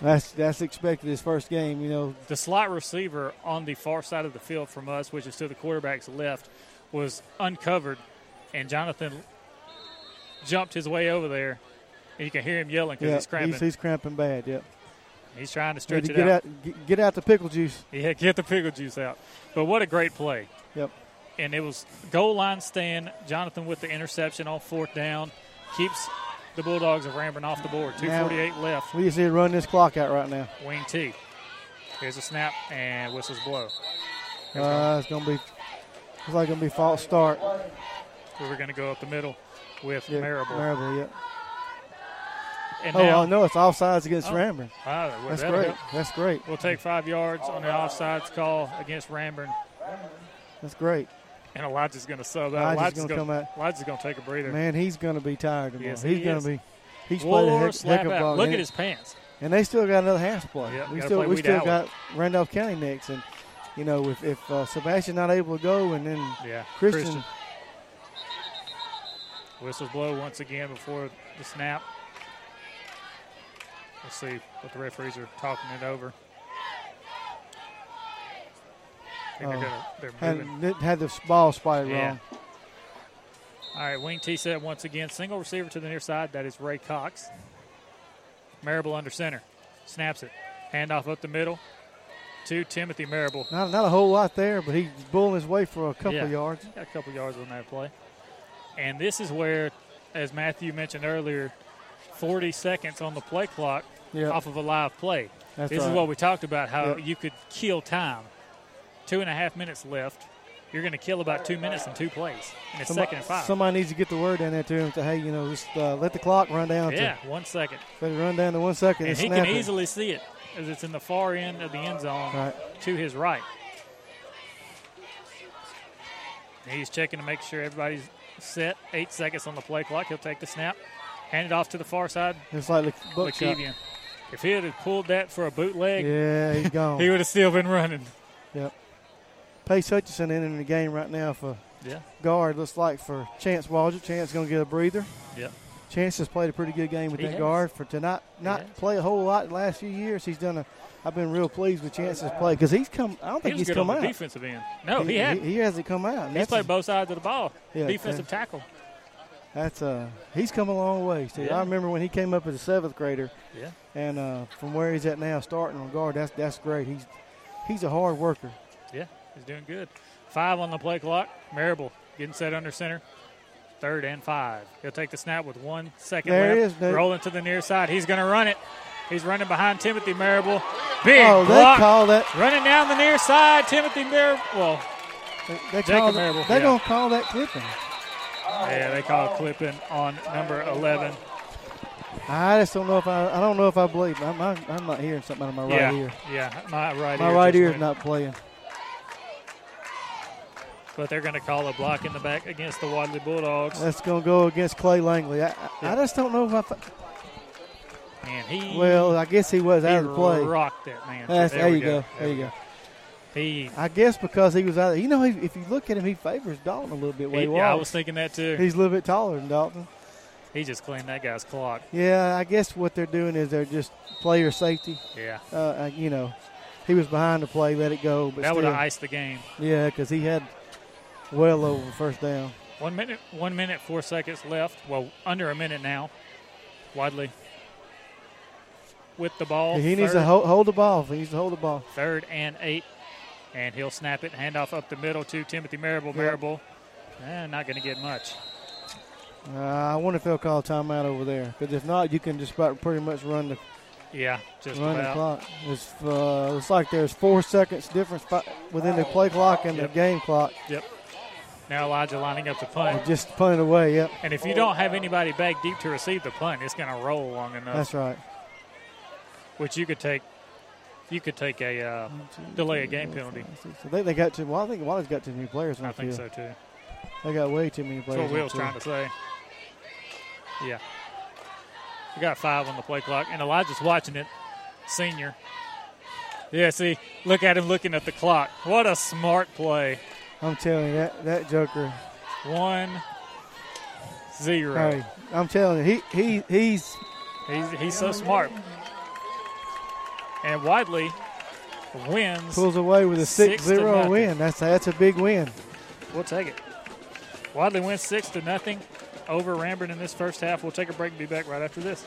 That's that's expected his first game. You know, The slot receiver on the far side of the field from us, which is to the quarterback's left, was uncovered, and Jonathan jumped his way over there. And you can hear him yelling because yeah, he's cramping. he's, he's cramping bad. Yep. He's trying to stretch to it get out. out, get, get out the pickle juice. Yeah, get the pickle juice out. But what a great play. Yep. And it was goal line stand. Jonathan with the interception on fourth down keeps the Bulldogs of Ranburne off the board. 248 Now, left. We just need to run this clock out right now. Wing T. Here's a snap and whistles blow. Uh, it's gonna be it's like gonna be false start. We were going to go up the middle with Yeah, Marable. Marable, yeah. And oh, now, oh, no, it's offsides against Oh. Ranburne. Ah, well, That's great. help. That's great. We'll take five yards on the offsides call against Ranburne. That's great. And Elijah's going to sub out. Elijah's Elijah's gonna come out. Elijah's going to take a breather. Man, he's gonna be tired tomorrow. Yes, he's gonna be. He's War played a heck, heck of ball. Look at his pants. And they still got another half to play. Yep, we still we still got Randolph County next, and you know if if uh, Sebastian not able to go, and then Yeah, Christian, Christian. Whistles blow once again before the snap. Let's see what the referees are talking it over. I think they're, oh. gonna, they're had, had the ball spotted Yeah. wrong. All right, wing T set once again. Single receiver to the near side. That is Ray Cox. Marable under center. Snaps it. Handoff up the middle to Timothy Marable. Not not a whole lot there, but he's bulling his way for a couple Yeah, yards. Got a couple yards on that play. And this is where, as Matthew mentioned earlier, 40 seconds on the play clock Yep. off of a live play. That's this is what we talked about how Yep. you could kill time. Two and a half minutes left. You're going to kill about two minutes in two plays. And it's Somebody, second and five. somebody needs to get the word down there to him to hey, you know, just uh, let the clock run down. yeah, to, one second. let it run down to one second and, And he can it. easily see it as it's in the far end of the end zone Right. to his right. He's checking to make sure everybody's set. Eight seconds on the play clock. He'll take the snap, hand it off to the far side. It's like buckshot. If he had pulled that for a bootleg, Yeah, he's gone. he would have still been running. Yep. Pace Hutchinson in the game right now for Yeah. guard. Looks like for Chance Waldrop. Chance going to get a breather. Yep. Chance has played a pretty good game with He that has. guard. For to not not play a whole lot the last few years, he's done a. I've been real pleased with Chance's play because he's come. I don't think was he's good come on out. defensive end. No, he, had. He, hasn't come out. He's played both sides of the ball. Yeah, defensive okay. tackle. That's uh, he's come a long way. See, Yeah. I remember when he came up as a seventh grader. Yeah. And uh, from where he's at now, starting on guard, that's that's great. He's he's a hard worker. He's doing good. Five on the play clock. Marable getting set under center. Third and five. He'll take the snap with one second There left. is. Rolling to the near side. He's going to run it. He's running behind Timothy Marable. Big Oh, they block. call that- Running down the near side. Timothy Marable. Well, They Jacob call Marable. they're yeah. gonna call that clipping. Yeah, they call clipping on number 11. I just don't know if I. I don't know if I believe. I'm, I'm, I'm not hearing something out of my right yeah, ear. yeah, my right My ear. right ear is not playing. But they're going to call a block in the back against the Wadley Bulldogs. That's gonna go against Clay Langley. I, I, I just don't know if I. fi- Man, he Well, I guess he was he out of the play. rocked that man. That's, There there, you go. go. There There you go. He, I guess because he was out. You know, if you look at him, he favors Dalton a little bit. He- he, yeah, I was thinking that too. He's a little bit taller than Dalton. he just cleaned that guy's clock. Yeah, I guess what they're doing is they're just player safety. Yeah. Uh, uh, you know, he was behind the play, let it go. But That would have iced the game. Yeah, because he had well over first down. One minute, one minute, four seconds left. Well, under a minute now. Wadley with the ball. he needs to hold, hold the ball. He needs to hold the ball. Third and eight. And he'll snap it. Handoff up the middle to Timothy Marable. Yep. Marable. Eh, not going to get much. Uh, I wonder if they'll call a timeout over there. Because if not, you can just about pretty much run the Yeah, just run the clock. It's uh, like there's four seconds difference within the play clock and Yep. the game clock. Yep. Now Elijah lining up to punt. Just punt it away. Yep, And if you don't have anybody back deep to receive the punt, it's going to roll long enough. that's right. Which you could take. You could take a uh, delay a game penalty. So they, they got too. Well, I think Wadley's got too many players on I think field. so too. They got way too many That's players. what on the Will's trying to say. Yeah. We got five on the play clock, and Elijah's watching it. Senior. Yeah, see, look at him looking at the clock. What a smart play. I'm telling you that that Joker. One, zero. Hey, I'm telling you, he he he's He's, he's so smart. And Wadley wins. pulls away with a Six to 6-0 win. That's that's a big win. We'll take it. Wadley wins six to nothing over Ranburne in this first half. We'll take a break and be back right after this.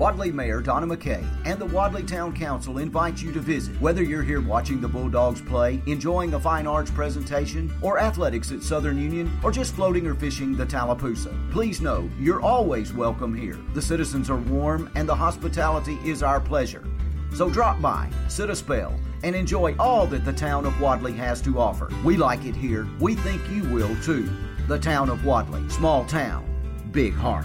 Wadley Mayor Donna McKay and the Wadley Town Council invite you to visit. Whether you're here watching the Bulldogs play, enjoying a fine arts presentation, or athletics at Southern Union, or just floating or fishing the Tallapoosa, please know you're always welcome here. The citizens are warm and the hospitality is our pleasure. So drop by, sit a spell, and enjoy all that the town of Wadley has to offer. We like it here. We think you will too. The town of Wadley, small town, big heart.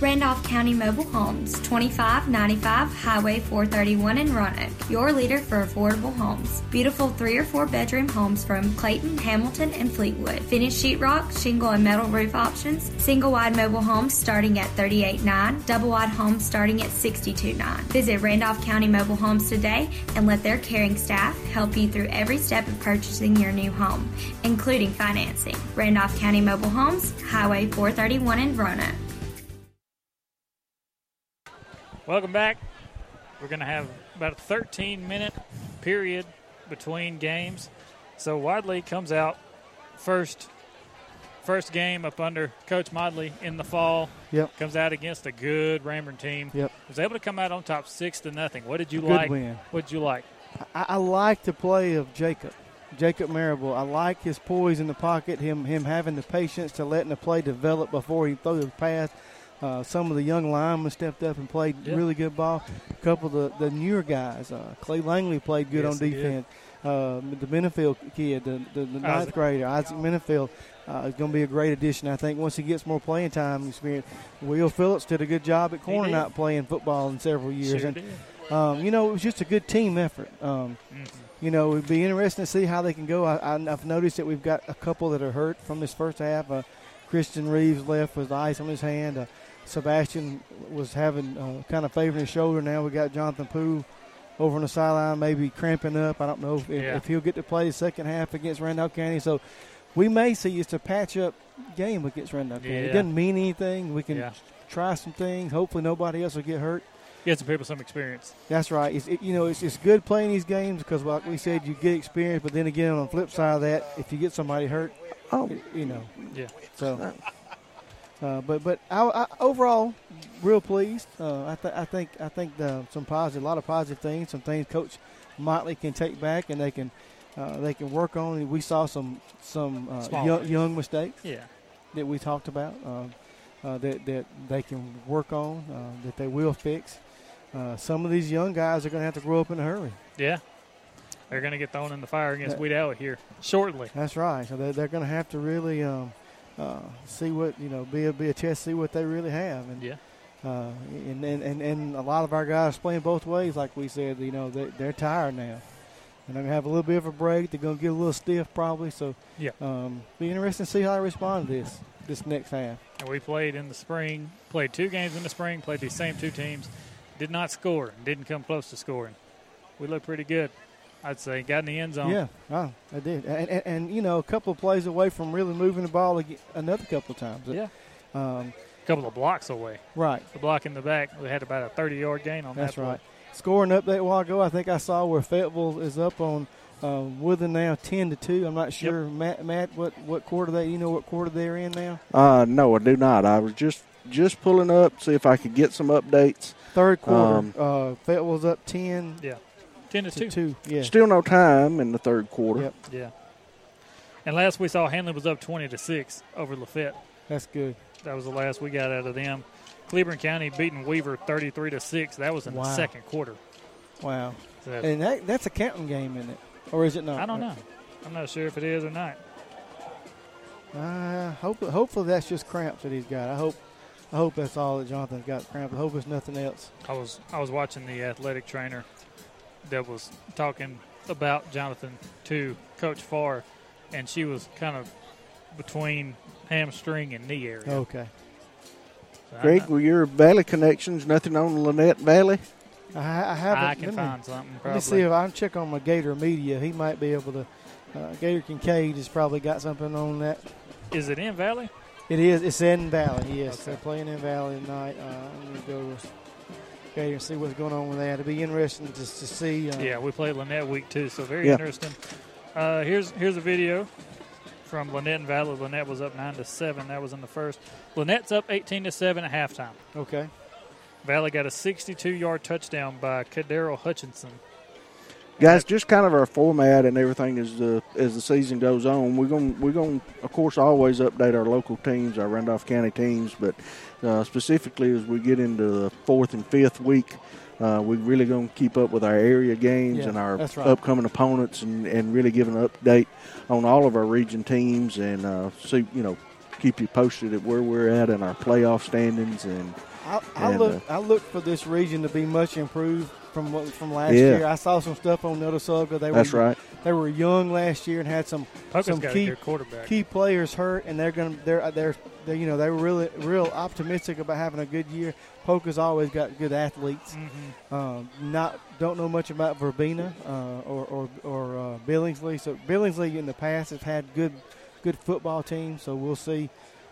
Randolph County Mobile Homes, 2595 Highway 431 in Roanoke, your leader for affordable homes. Beautiful three or four bedroom homes from Clayton, Hamilton, and Fleetwood. Finished sheetrock, shingle, and metal roof options. Single wide mobile homes starting at 389 double wide homes starting at 629 Visit Randolph County Mobile Homes today and let their caring staff help you through every step of purchasing your new home, including financing. Randolph County Mobile Homes, Highway 431 in Roanoke. Welcome back. We're going to have about a 13 minute period between games. So Wadley comes out first first game up under Coach Modley in the fall. Yep. Comes out against a good Ranburne team. Yep. Was able to come out on top six to nothing. What did you Good like? win. What did you like? I, I like the play of Jacob, Jacob Marable. I like his poise in the pocket, him him having the patience to letting the play develop before he throws the pass. Uh, some of the young linemen stepped up and played Yeah. really good ball. A couple of the, the newer guys, uh, Clay Langley played good Yes, on defense. Uh, the Benefield kid, the, the, the ninth Isaac. grader, Isaac Benefield, uh, is going to be a great addition. I think once he gets more playing time experience. Will Phillips did a good job at corner, not playing football in several years. Sure and. Um, you know, it was just a good team effort. Um, You know, it'd be interesting to see how they can go. I, I've noticed that we've got a couple that are hurt from this first half. Uh, Christian Reeves left with ice on his hand. Sebastian was having uh, kind of favoring his shoulder. Now we got Jonathan Poole over on the sideline, maybe cramping up. I don't know if, Yeah. if he'll get to play the second half against Randolph County. So we may see it's a patch up game against Randolph County. It doesn't mean anything. We can Yeah. try some things. Hopefully nobody else will get hurt. Get some people some experience. That's right. It's, it, you know, it's, it's good playing these games because, like we said, you get experience. But then again, on the flip side of that, if you get somebody hurt, oh, you know, Yeah. So, uh, but but I, I, overall, real pleased. Uh, I, th- I think I think the, some positive, a lot of positive things, some things Coach Motley can take back and they can uh, they can work on. We saw some some uh, young, young mistakes. Yeah. That we talked about. Uh, that that they can work on. Uh, that they will fix. Uh, some of these young guys are going to have to grow up in a hurry. Yeah. They're going to get thrown in the fire against That- Wedowee here shortly. That's right. So they're, they're going to have to really um, uh, see what you know, be a be a test, see what they really have, and Yeah. uh, and, and and and a lot of our guys playing both ways, like we said. You know, they, they're tired now, and they're going to have a little bit of a break. They're going to get a little stiff probably. So Yeah. um, be interesting to see how they respond to this this next half. And we played in the spring, played two games in the spring, played these same two teams, did not score, didn't come close to scoring. We looked pretty good, I'd say. Got in the end zone. Yeah, oh, I did, and, and, and you know, a couple of plays away from really moving the ball ag- another couple of times. Yeah. Um, A couple of blocks away. Right. The block in the back, we had about a 30 yard gain on That's that. play. right. Scoring update a while ago, I think I saw where Fayetteville is up on uh, Woodland now, ten to two. I'm not sure, Matt. Matt, what what quarter they? You know what quarter they're in now? Uh, no, I do not. I was just just pulling up see if I could get some updates. Third quarter. Um, uh, Fayetteville's up ten. Yeah, ten to, two. two. Yeah. Still no time in the third quarter. Yep. Yeah. And last we saw, Handley was up 20 to 6 over Lafayette. That's good. That was the last we got out of them. Cleburne County beating Weaver 33 to 6. That was in Wow. the second quarter. Wow. So- and that, that's a counting game, isn't it? Or is it not? I don't know. I'm not sure if it is or not. Uh, hope, hopefully that's just cramps that he's got. I hope, I hope that's all that Jonathan's got cramps. I hope it's nothing else. I was I was watching the athletic trainer that was talking about Jonathan to Coach Farr, and she was kind of between hamstring and knee area. Okay. So Greg, were your Valley connections nothing on Lanett Valley? I, I haven't. I can let me- find something, Let me see if I can check on my Gator Media. He might be able to. Uh, Gator Kincaid has probably got something on that. Is it in Valley? It is. It's in Valley. Yes, Okay. they're playing in Valley tonight. Uh, I'm gonna go with Gator and see what's going on with that. It'll be interesting just to see. Uh, Yeah, we played Lanett week too, so very Yeah. interesting. Uh, here's here's a video from Lanett and Valley. Lanett was up nine to seven. That was in the first. Lanett's up eighteen to seven at halftime. Okay. Valley got a 62 yard touchdown by Kadero Hutchinson. Guys, just kind of our format and everything as the as the season goes on. We're going we're going of course always update our local teams, our Randolph County teams, but uh, specifically as we get into the fourth and fifth week, uh, we're really going to keep up with our area games Yeah, and our right. upcoming opponents, and, and really give an update on all of our region teams and uh, see you know keep you posted at where we're at in our playoff standings and. I, I and, look. uh, I look for this region to be much improved from what, from last Yeah. year. I saw some stuff on Notasulga. They were, That's right. They were young last year and had some Puckett's some key good quarterback. key players hurt, and they're going to they're they're they you know they were really real optimistic about having a good year. Polka's always got good athletes. Mm-hmm. Um, not don't know much about Verbena uh, or or, or uh, Billingsley. So Billingsley in the past has had good good football teams. So we'll see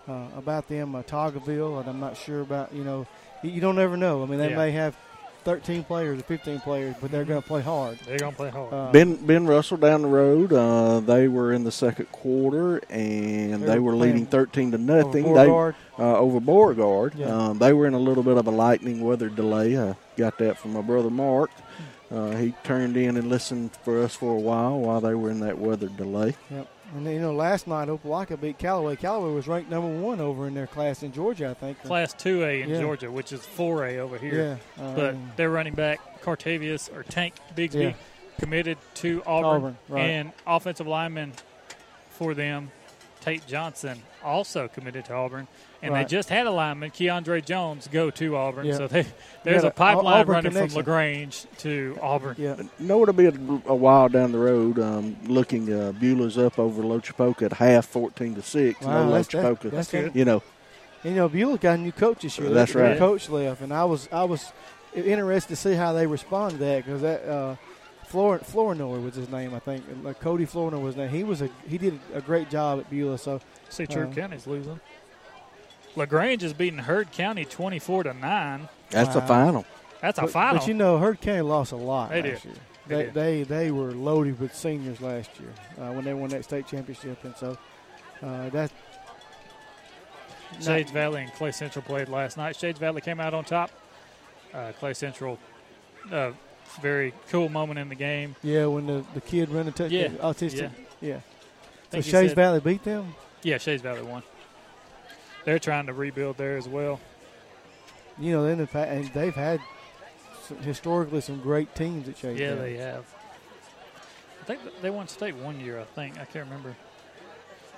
uh, about them. Uh, Autaugaville, and I'm not sure about you know you- you don't ever know. I mean they Yeah. may have 13 players or 15 players, but they're going to play hard. They're going to play hard. Uh, Ben Ben Russell down the road. Uh, they were in the second quarter and They they, were were leading thirteen to nothing. over They Beauregard. uh, over Beauregard. Yeah. Um, they were in a little bit of a lightning weather delay. I got that from my brother Mark. Uh, he turned in and listened for us for a while while they were in that weather delay. Yep. And you know, last night Opelika beat Callaway. Callaway was ranked number one over in their class in Georgia, I think. Class 2A in Yeah. Georgia, which is 4A over here. Yeah, but um, their running back, Cartavious or Tank Bigsby, Yeah. committed to Auburn. Auburn, right. And offensive lineman for them, Tate Johnson, also committed to Auburn. And Right. they just had a lineman, Keiondre Jones, go to Auburn. Yeah. So they, You there's a a pipeline Auburn running connection. from LaGrange to Auburn. Yeah. know it'll be a, a while down the road. Um, looking, uh, Beulah's up over Loachapoka at half, fourteen to six. Wow, no that's- that- that's good. You know, You know, Beulah got a new coach this year. That's right. Coach left, and I was I was interested to see how they respond to that because that uh, Flor- Flournoy was his name, I think. And, uh, Cody Flournoy was his name. He was a he did a great job at Beulah. So See, True uh, County's losing. LaGrange is beating Heard County 24 to 9. that's a Wow. final. That's a but, final. But you know, Heard County lost a lot They last did. year. They They, did. they they were loaded with seniors last year uh, when they won that state championship, and so uh, that Shades Valley and Clay Central played last night. Shades Valley came out on top. Uh, Clay Central, uh, very cool moment in the game. yeah when the, the kid ran the touch Yeah, autistic yeah. yeah. So Think he Shays said- Valley beat them. Yeah, Shades Valley won. They're trying to rebuild there as well. You know, in the pa- and they've had some, historically some great teams at Chase. Yeah, they have. I think they won state one year. I think I can't remember.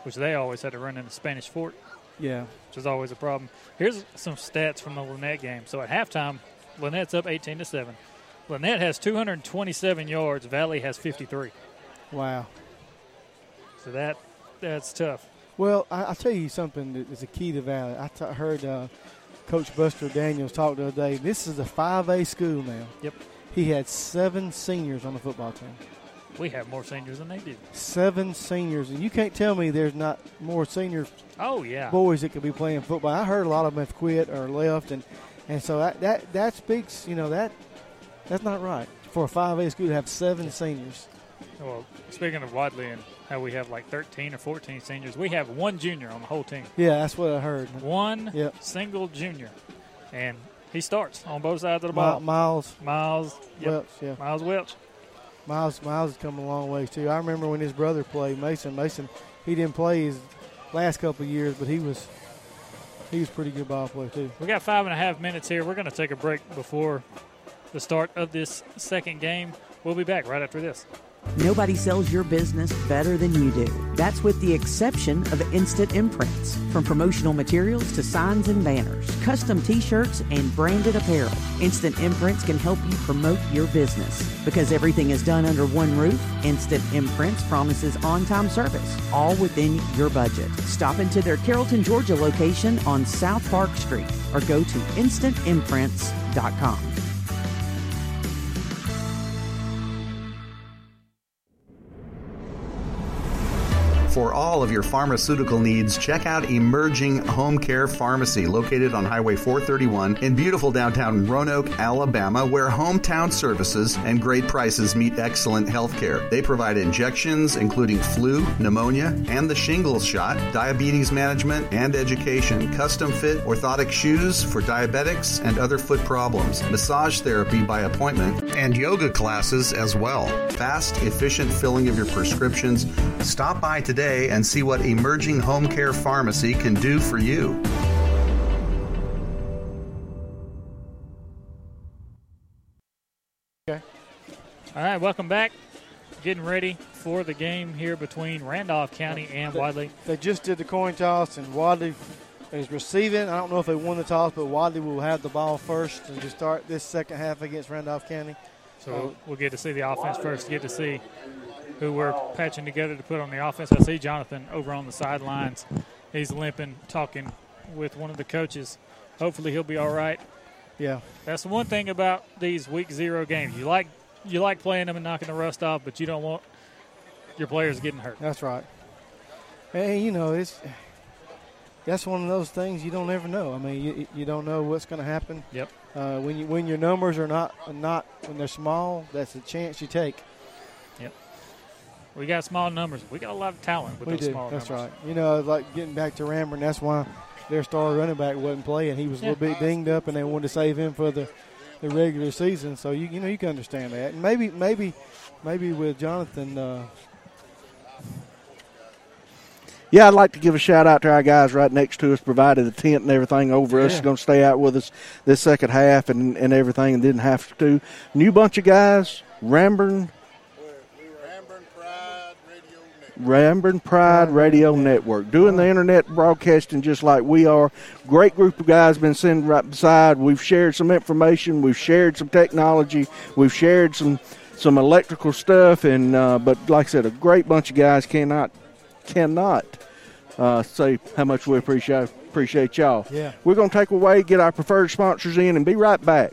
Which they always had to run in the Spanish Fort. Yeah. which is always a problem. Here's some stats from the Lanett game. So at halftime, Lanett's up 18 to seven. Lynette has 227 yards. Valley has 53. Wow. So that that's tough. Well, I, I'll tell you something that is a key to Valley. I t- heard uh, Coach Buster Daniels talk the other day. This is a 5A school now. Yep. He had seven seniors on the football team. We have more seniors than they do. Seven seniors. And you can't tell me there's not more senior Oh yeah. boys that could be playing football. I heard a lot of them have quit or left. And, and so that, that, that speaks, you know, that that's not right for a 5A school to have seven seniors. Well, speaking of Wadley and how we have like 13 or 14 seniors, we have one junior on the whole team. Yeah, that's what I heard. One Yep. single junior, and he starts on both sides of the ball. Miles. Miles yep. Welch, yeah. Miles Welch. Miles Miles has come a long ways too. I remember when his brother played Mason. Mason, he didn't play his last couple of years, but he was he was pretty good ball player too. We got five and a half minutes here. We're going to take a break before the start of this second game. We'll be back right after this. Nobody sells your business better than you do. That's with the exception of Instant Imprints. From promotional materials to signs and banners, custom t shirts, and branded apparel, Instant Imprints can help you promote your business. Because everything is done under one roof, Instant Imprints promises on time service, all within your budget. Stop into their Carrollton, Georgia location on South Park Street or go to instantimprints.com. For all of your pharmaceutical needs, check out Emerging Home Care Pharmacy, located on Highway 431 in beautiful downtown Roanoke, Alabama, where hometown services and great prices meet excellent health care. They provide injections, including flu, pneumonia, and the shingles shot, diabetes management, and education, custom fit orthotic shoes for diabetics and other foot problems, massage therapy by appointment, and yoga classes as well. Fast, efficient filling of your prescriptions. Stop by today and see what Emerging Home Care Pharmacy can do for you. Okay. All right, welcome back. Getting ready for the game here between Randolph County and Wadley. They just did the coin toss, and Wadley is receiving. I don't know if they won the toss, but Wadley will have the ball first and to start this second half against Randolph County. So we'll, we'll get to see the offense first, get to see who we're patching together to put on the offense. I see Jonathan over on the sidelines. He's limping, talking with one of the coaches. Hopefully he'll be all right. Yeah. That's the one thing about these week zero games. You like you like playing them and knocking the rust off, but you don't want your players getting hurt. That's right. And you know, it's that's one of those things you don't ever know. I mean, you, you don't know what's going to happen. Yep. Uh, when you when your numbers are not not when they're small, that's a chance you take. Yep. We got small numbers. We got a lot of talent with we those do. small That's numbers. right. You know, like getting back to Ranburne, that's why their star running back wasn't playing. He was a little bit dinged up, and they wanted to save him for the, the regular season. So you you know you can understand that. And maybe maybe maybe with Jonathan. Uh, yeah, I'd like to give a shout out to our guys right next to us, provided the tent and everything over us. Yeah. Going to stay out with us this second half and, and everything, and didn't have to. New bunch of guys, Ranburne. Ranburne Pride Radio Network, doing the internet broadcasting just like we are. Great group of guys been sitting right beside. We've shared some information, we've shared some technology, we've shared some some electrical stuff, and uh, but like I said, a great bunch of guys cannot cannot uh, say how much we appreciate appreciate y'all. Yeah. We're going to take away, get our preferred sponsors in, and be right back.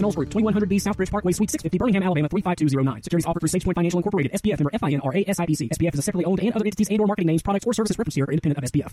Knowles Group, 2100B Southbridge Parkway, Suite 650, Birmingham, Alabama 35209. Securities offered through SagePoint Financial Incorporated, SPF member FINRA SIPC. SPF is a separately owned and other entities and or marketing names, products, or services referenced here are independent of SPF.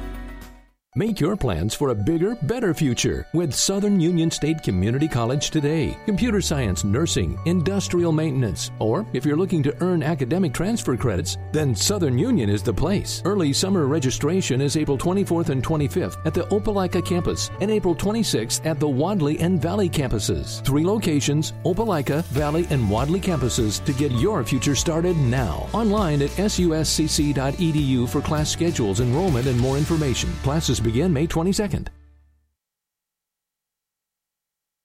Make your plans for a bigger, better future with Southern Union State Community College today. Computer science, nursing, industrial maintenance, or if you're looking to earn academic transfer credits, then Southern Union is the place. Early summer registration is April 24th and 25th at the Opelika campus and April 26th at the Wadley and Valley campuses. Three locations, Opelika, Valley, and Wadley campuses to get your future started now. Online at suscc.edu for class schedules, enrollment, and more information. Classes begin May 22nd.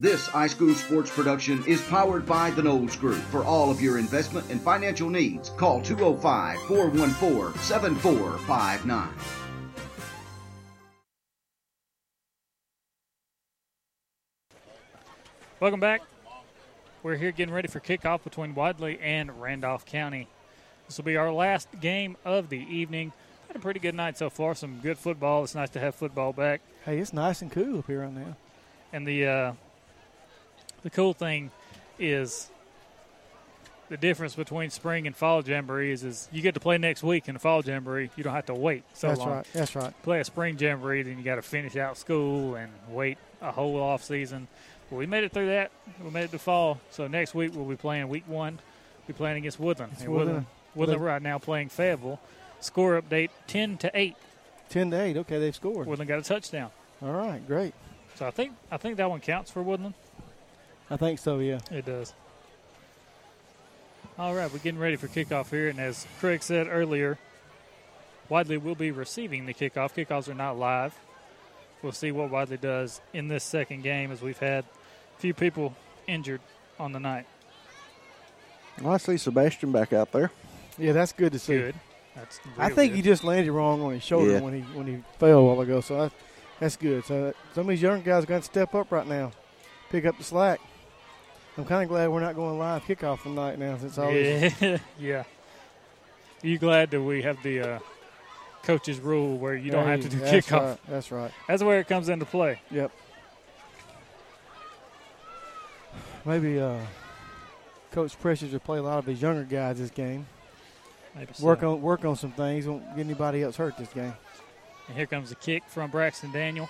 This iSchool Sports production is powered by the Knowles Group. For all of your investment and financial needs, call 205 414 7459. Welcome back. We're here getting ready for kickoff between Wadley and Randolph County. This will be our last game of the evening. Had a pretty good night so far. Some good football. It's nice to have football back. Hey, it's nice and cool up here right now. And the uh, the cool thing is the difference between spring and fall jamborees is you get to play next week in the fall jamboree. You don't have to wait so long. That's long. right. That's right. Play a spring jamboree, then you got to finish out school and wait a whole off season. But we made it through that. We made it to fall. So next week we'll be playing week one. We'll be playing against Woodland. It's And Woodland. Woodland, Woodland right now playing Fayetteville. Score update ten to eight. Ten to eight. Okay, they've scored. Woodland got a touchdown. All right, great. So I think I think that one counts for Woodland. I think so. Yeah. It does. All right, we're getting ready for kickoff here, and as Craig said earlier, Wadley will be receiving the kickoff. Kickoffs are not live. We'll see what Wadley does in this second game, as we've had a few people injured on the night. Well, I see Sebastian back out there. Yeah, that's good to see. Good. That's I think good. he just landed wrong on his shoulder Yeah. when he when he fell a while ago. So that, that's good. So some of these young guys got to step up right now, pick up the slack. I'm kind of glad we're not going live kickoff tonight now since all these Yeah, yeah. Are you glad that we have the uh, coach's rule where you don't have to do Hey, that's kickoff? right, that's right. That's where it comes into play. Yep. Maybe uh, Coach Precious will play a lot of his younger guys this game. Maybe so. Work on work on some things. Won't get anybody else hurt this game. And here comes the kick from Braxton Daniel.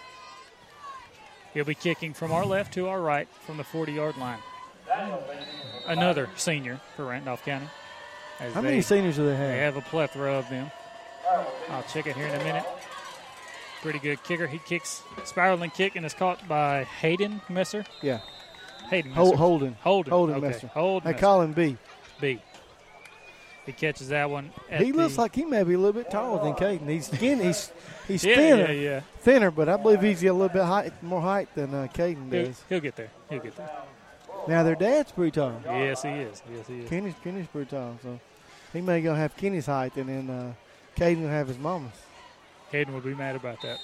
He'll be kicking from our left to our right from the 40 yard line. Another senior for Randolph County. How many seniors do they have? They have a plethora of them. I'll check it here in a minute. Pretty good kicker. He kicks spiraling kick and is caught by Hayden Messer. Yeah. Hayden Messer. Holden. Holden. Holden okay. Messer. Holden They Messer. call him B. B. He catches that one. He looks like he may be a little bit taller than Caden. He's skinny. He's he's Yeah, thinner. yeah, yeah. Thinner, but I believe he's a little bit height, more height than uh, Caden He'll, does. he'll get there. He'll get there. Now their dad's pretty tall. Yes, he is. Yes, he is. Kenny's Kenny's pretty tall, so he may gonna have Kenny's height, and then uh, Caden will have his mama's. Caden would be mad about that.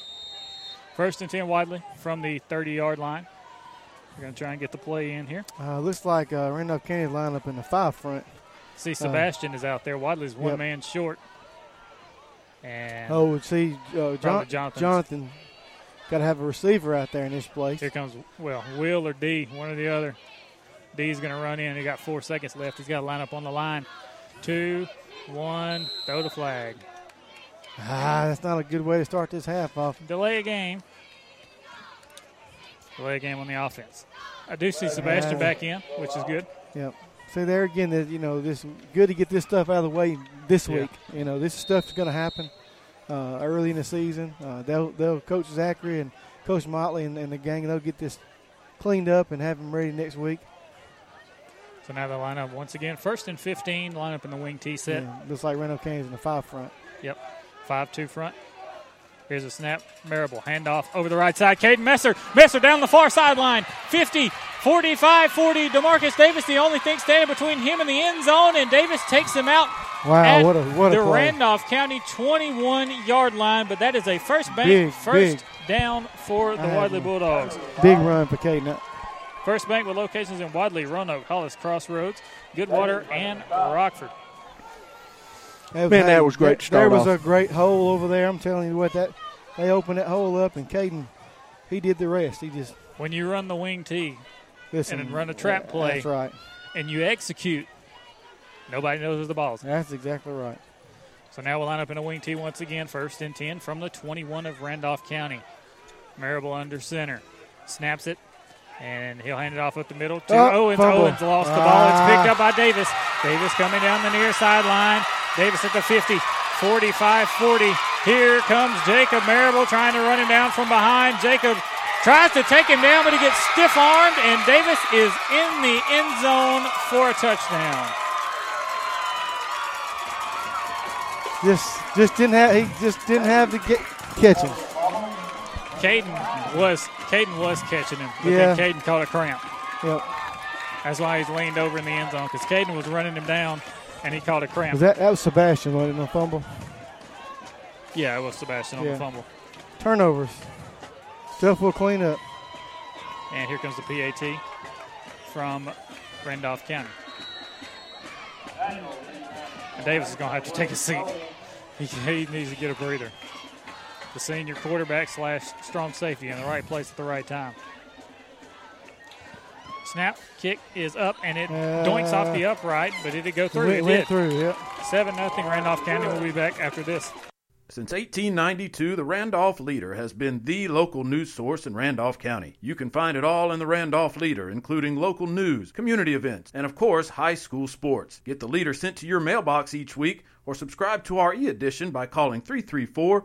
First and 10 Wadley from the 30 yard line. We're going to try and get the play in here. Uh, looks like uh, Randolph County line up in the five front. See, Sebastian is out there. Wadley's one yep. man short. And Oh, see, uh, John, Jonathan got to have a receiver out there in this place. here comes, well, Will or D, one or the other. D's going to run in. He got four seconds left. He's got to line up on the line. Two, one, throw the flag. Ah, that's not a good way to start this half off. Delay a game. Delay a game on the offense. I do see Sebastian back in, which is good. Yep. See there again, that you know, this good to get this stuff out of the way this Yeah. week. You know, this stuff's going to happen uh, early in the season. Uh, they'll, they'll coach Zachary and Coach Motley and, and the gang. They'll get this cleaned up and have them ready next week. So now they line up once again. First and 15, line up in the wing T set. Yeah, looks like Randolph County's in the five front. Yep. 5 2 front. Here's a snap. Marable handoff over the right side. Caden Messer. Messer down the far sideline. 50, 45, 40. Demarcus Davis, the only thing standing between him and the end zone, and Davis takes him out. Wow, at what a- what a the play. Randolph County 21 yard line, but that is a first bank, Big, first down for the Wadley. Bulldogs. Big run for Caden. First bank with locations in Wadley, Roanoke, Hollis Crossroads, Goodwater, and Rockford. That Man, that was great to There, was off. a great hole over there. I'm telling you what, that they opened that hole up, and Caden, he did the rest. He just When you run the wing T listen, and run a trap play, That's right. and you execute, nobody knows where the ball's. That's exactly right. So now we'll line up in a wing T once again, first and 10 from the 21 of Randolph County. Marable under center. Snaps it, and he'll hand it off up the middle to Oh, Owens. fumble. Owens lost the ball. It's picked up by Davis. Davis coming down the near sideline. Davis at the 50, 45 40. Here comes Jacob Marable trying to run him down from behind. Jacob tries to take him down, but he gets stiff armed, and Davis is in the end zone for a touchdown. Just just didn't have he just didn't have to get catch him. Caden was Caden was catching him, but Yeah. then Caden caught a cramp. Yep. That's why he's leaned over in the end zone because Caden was running him down, and he caught a cramp. Was that that was Sebastian wasn't it, no fumble? yeah, it was Sebastian on Yeah. the fumble. Turnovers. Stuff will clean up. And here comes the PAT from Randolph County. And Davis is going to have to take a seat. He, he needs to get a breather. The senior quarterback slash strong safety in the right place at the right time. Snap, kick is up, and it uh, doinks off the upright, but did it go through? Went- it went did. through, yep. 7 0 Randolph County will be back after this. Since 1892, the Randolph Leader has been the local news source in Randolph County. You can find it all in the Randolph Leader, including local news, community events, and of course, high school sports. Get the Leader sent to your mailbox each week or subscribe to our e edition by calling 334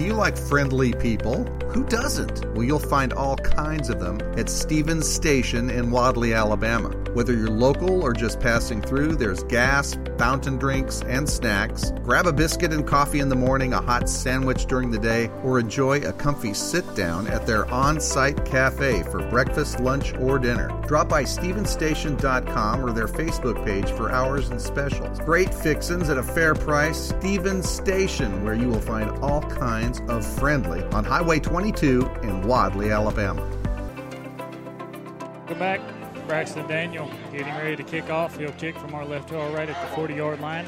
Do you like friendly people? Who doesn't? Well, you'll find all kinds of them at Stevens Station in Wadley, Alabama. Whether you're local or just passing through, there's gas, fountain drinks, and snacks. Grab a biscuit and coffee in the morning, a hot sandwich during the day, or enjoy a comfy sit down at their on site cafe for breakfast, lunch, or dinner. Drop by StevensStation.com or their Facebook page for hours and specials. Great fixins at a fair price. Stevens Station, where you will find all kinds of friendly on Highway 22 in Wadley, Alabama. Come back. Braxton Daniel getting ready to kick off. He'll kick from our left to our right at the 40 yard line.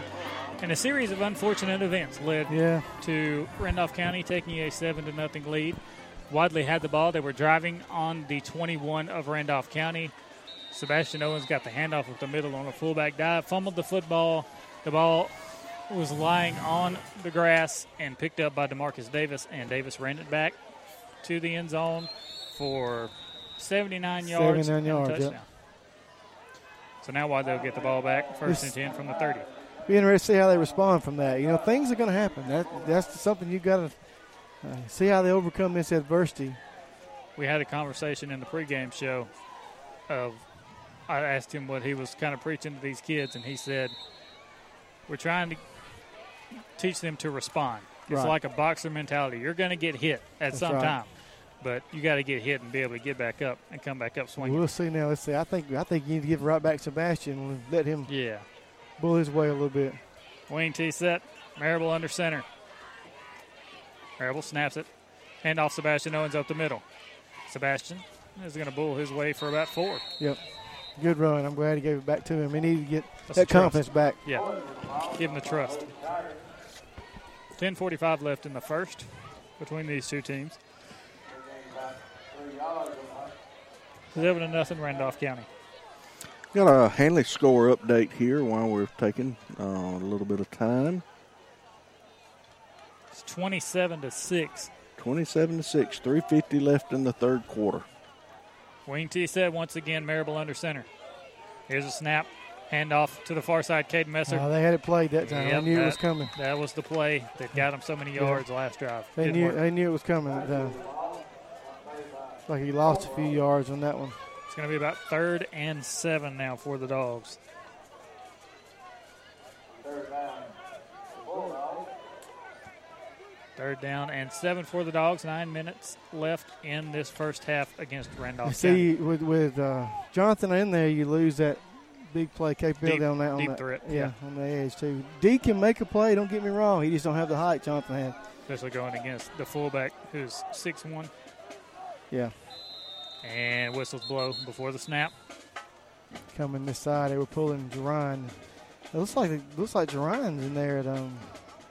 And a series of unfortunate events led Yeah. to Randolph County taking a 7 to nothing lead. Wadley had the ball. They were driving on the 21 of Randolph County. Sebastian Owens got the handoff up the middle on a fullback dive, fumbled the football. The ball was lying on the grass and picked up by Demarcus Davis, and Davis ran it back to the end zone for 79 yards. 79 and yards, touchdown. yep. So now why they'll get the ball back first and 10 from the 30. Be interested to see how they respond from that. You know, things are going to happen. That that's something you've got to uh, see how they overcome this adversity. we had a conversation in the pregame show of I asked him what he was kind of preaching to these kids, and he said, "We're trying to teach them to respond. It's Right. like a boxer mentality. You're going to get hit at That's some right. time, but you got to get hit and be able to get back up and come back up swinging." We'll see now. Let's see. I think I think you need to give it right back to Sebastian and let him Yeah. bull his way a little bit. Wing T set. Marable under center. Marable snaps it. Hand off Sebastian Owens up the middle. Sebastian is going to bull his way for about four. Yep. Good run. I'm glad he gave it back to him. He needed to get That's that confidence back. Yeah. Give him the trust. 10.45 left in the first between these two teams. Seven to nothing, Randolph County. Got a Handley score update here while we're taking uh, a little bit of time. It's 27 to six. 27 to 6, 350 left in the third quarter. Wing T said once again, Marable under center. Here's a snap. Handoff to the far side, Caden Messer. Uh, they had it played that time. Yep, they knew that, it was coming. That was the play that got him so many Yeah. yards last drive. They Didn't knew work. they knew it was coming that time. Like he lost a few yards on that one. It's going to be about third and seven now for the Dogs. Third down and seven for the Dogs. Nine minutes left in this first half against Randolph. You see, with with uh, Jonathan in there, you lose that big play capability Deep- on that. On deep that, threat, yeah, yeah. on the edge too. D can make a play. Don't get me wrong. He just don't have the height Jonathan had. Especially going against the fullback who's six one. Yeah, And whistles blow before the snap. coming this side, they were pulling Jerron. It looks like it looks like Jerron's in there at um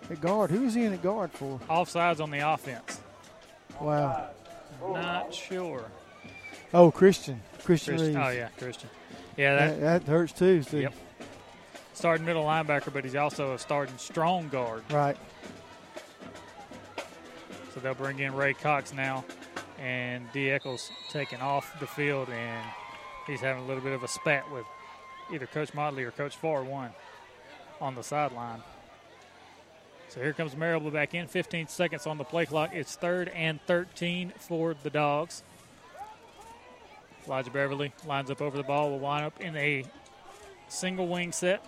at guard. Who's he in at guard for? Offsides on the offense. Wow. Not sure. Oh, Christian. Christian. Christian. Reeves. Oh yeah, Christian. Yeah, that, that, that hurts too. See. Yep. starting middle linebacker, but he's also a starting strong guard. Right. So they'll bring in Ray Cox now, and D. Eccles taking off the field, and he's having a little bit of a spat with either Coach Motley or Coach Farr one on the sideline. So here comes Marable back in. 15 seconds on the play clock. It's third and 13 for the Dogs. Elijah Beverly lines up over the ball. Will line up in a single wing set.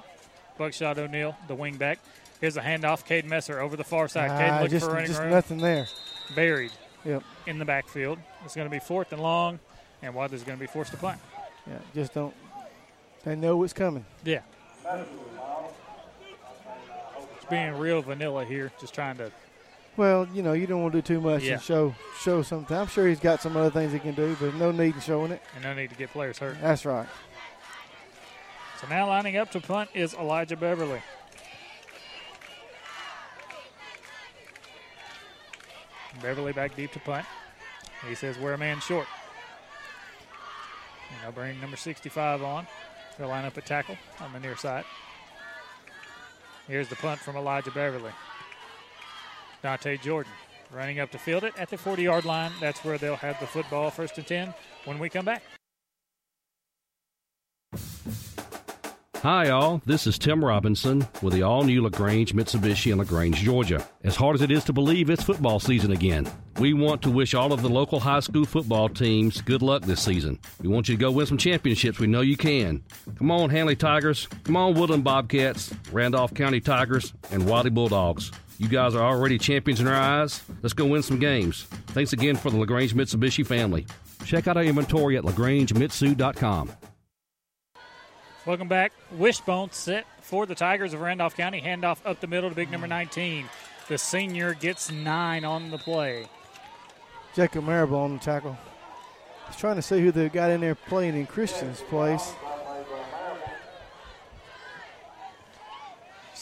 Buckshot O'Neill, the wing back. Here's a handoff. Cade Messer over the far side. Cade Ah, looking just for running just room. nothing there. Buried Yep. in the backfield. It's going to be fourth and long, and Wadley's going to be forced to punt. Yeah. Just don't. They know what's coming. Yeah. It's being real vanilla here, just trying to. Well, you know, you don't want to do too much Yeah. and show show something. I'm sure he's got some other things he can do, but no need in showing it. And no need to get players hurt. That's right. So now lining up to punt is Elijah Beverly. Beverly back deep to punt. He says we're a man short. And they'll bring number 65 on. They'll line up a tackle on the near side. Here's the punt from Elijah Beverly. Dante Jordan running up to field it at the 40 yard line. That's where they'll have the football first and 10 when we come back. Hi, all. This is Tim Robinson with the all new LaGrange Mitsubishi in LaGrange, Georgia. As hard as it is to believe, it's football season again. We want to wish all of the local high school football teams good luck this season. We want you to go win some championships. We know you can. Come on, Handley Tigers. Come on, Woodland Bobcats, Randolph County Tigers, and Wadley Bulldogs. You guys are already champions in our eyes. Let's go win some games. Thanks again for the LaGrange Mitsubishi family. Check out our inventory at lagrangemitsu.com. Welcome back. Wishbone set for the Tigers of Randolph County. Handoff up the middle to big number 19. The senior gets nine on the play. Jacob Marable on the tackle. He's trying to see who they got in there playing in Christian's place.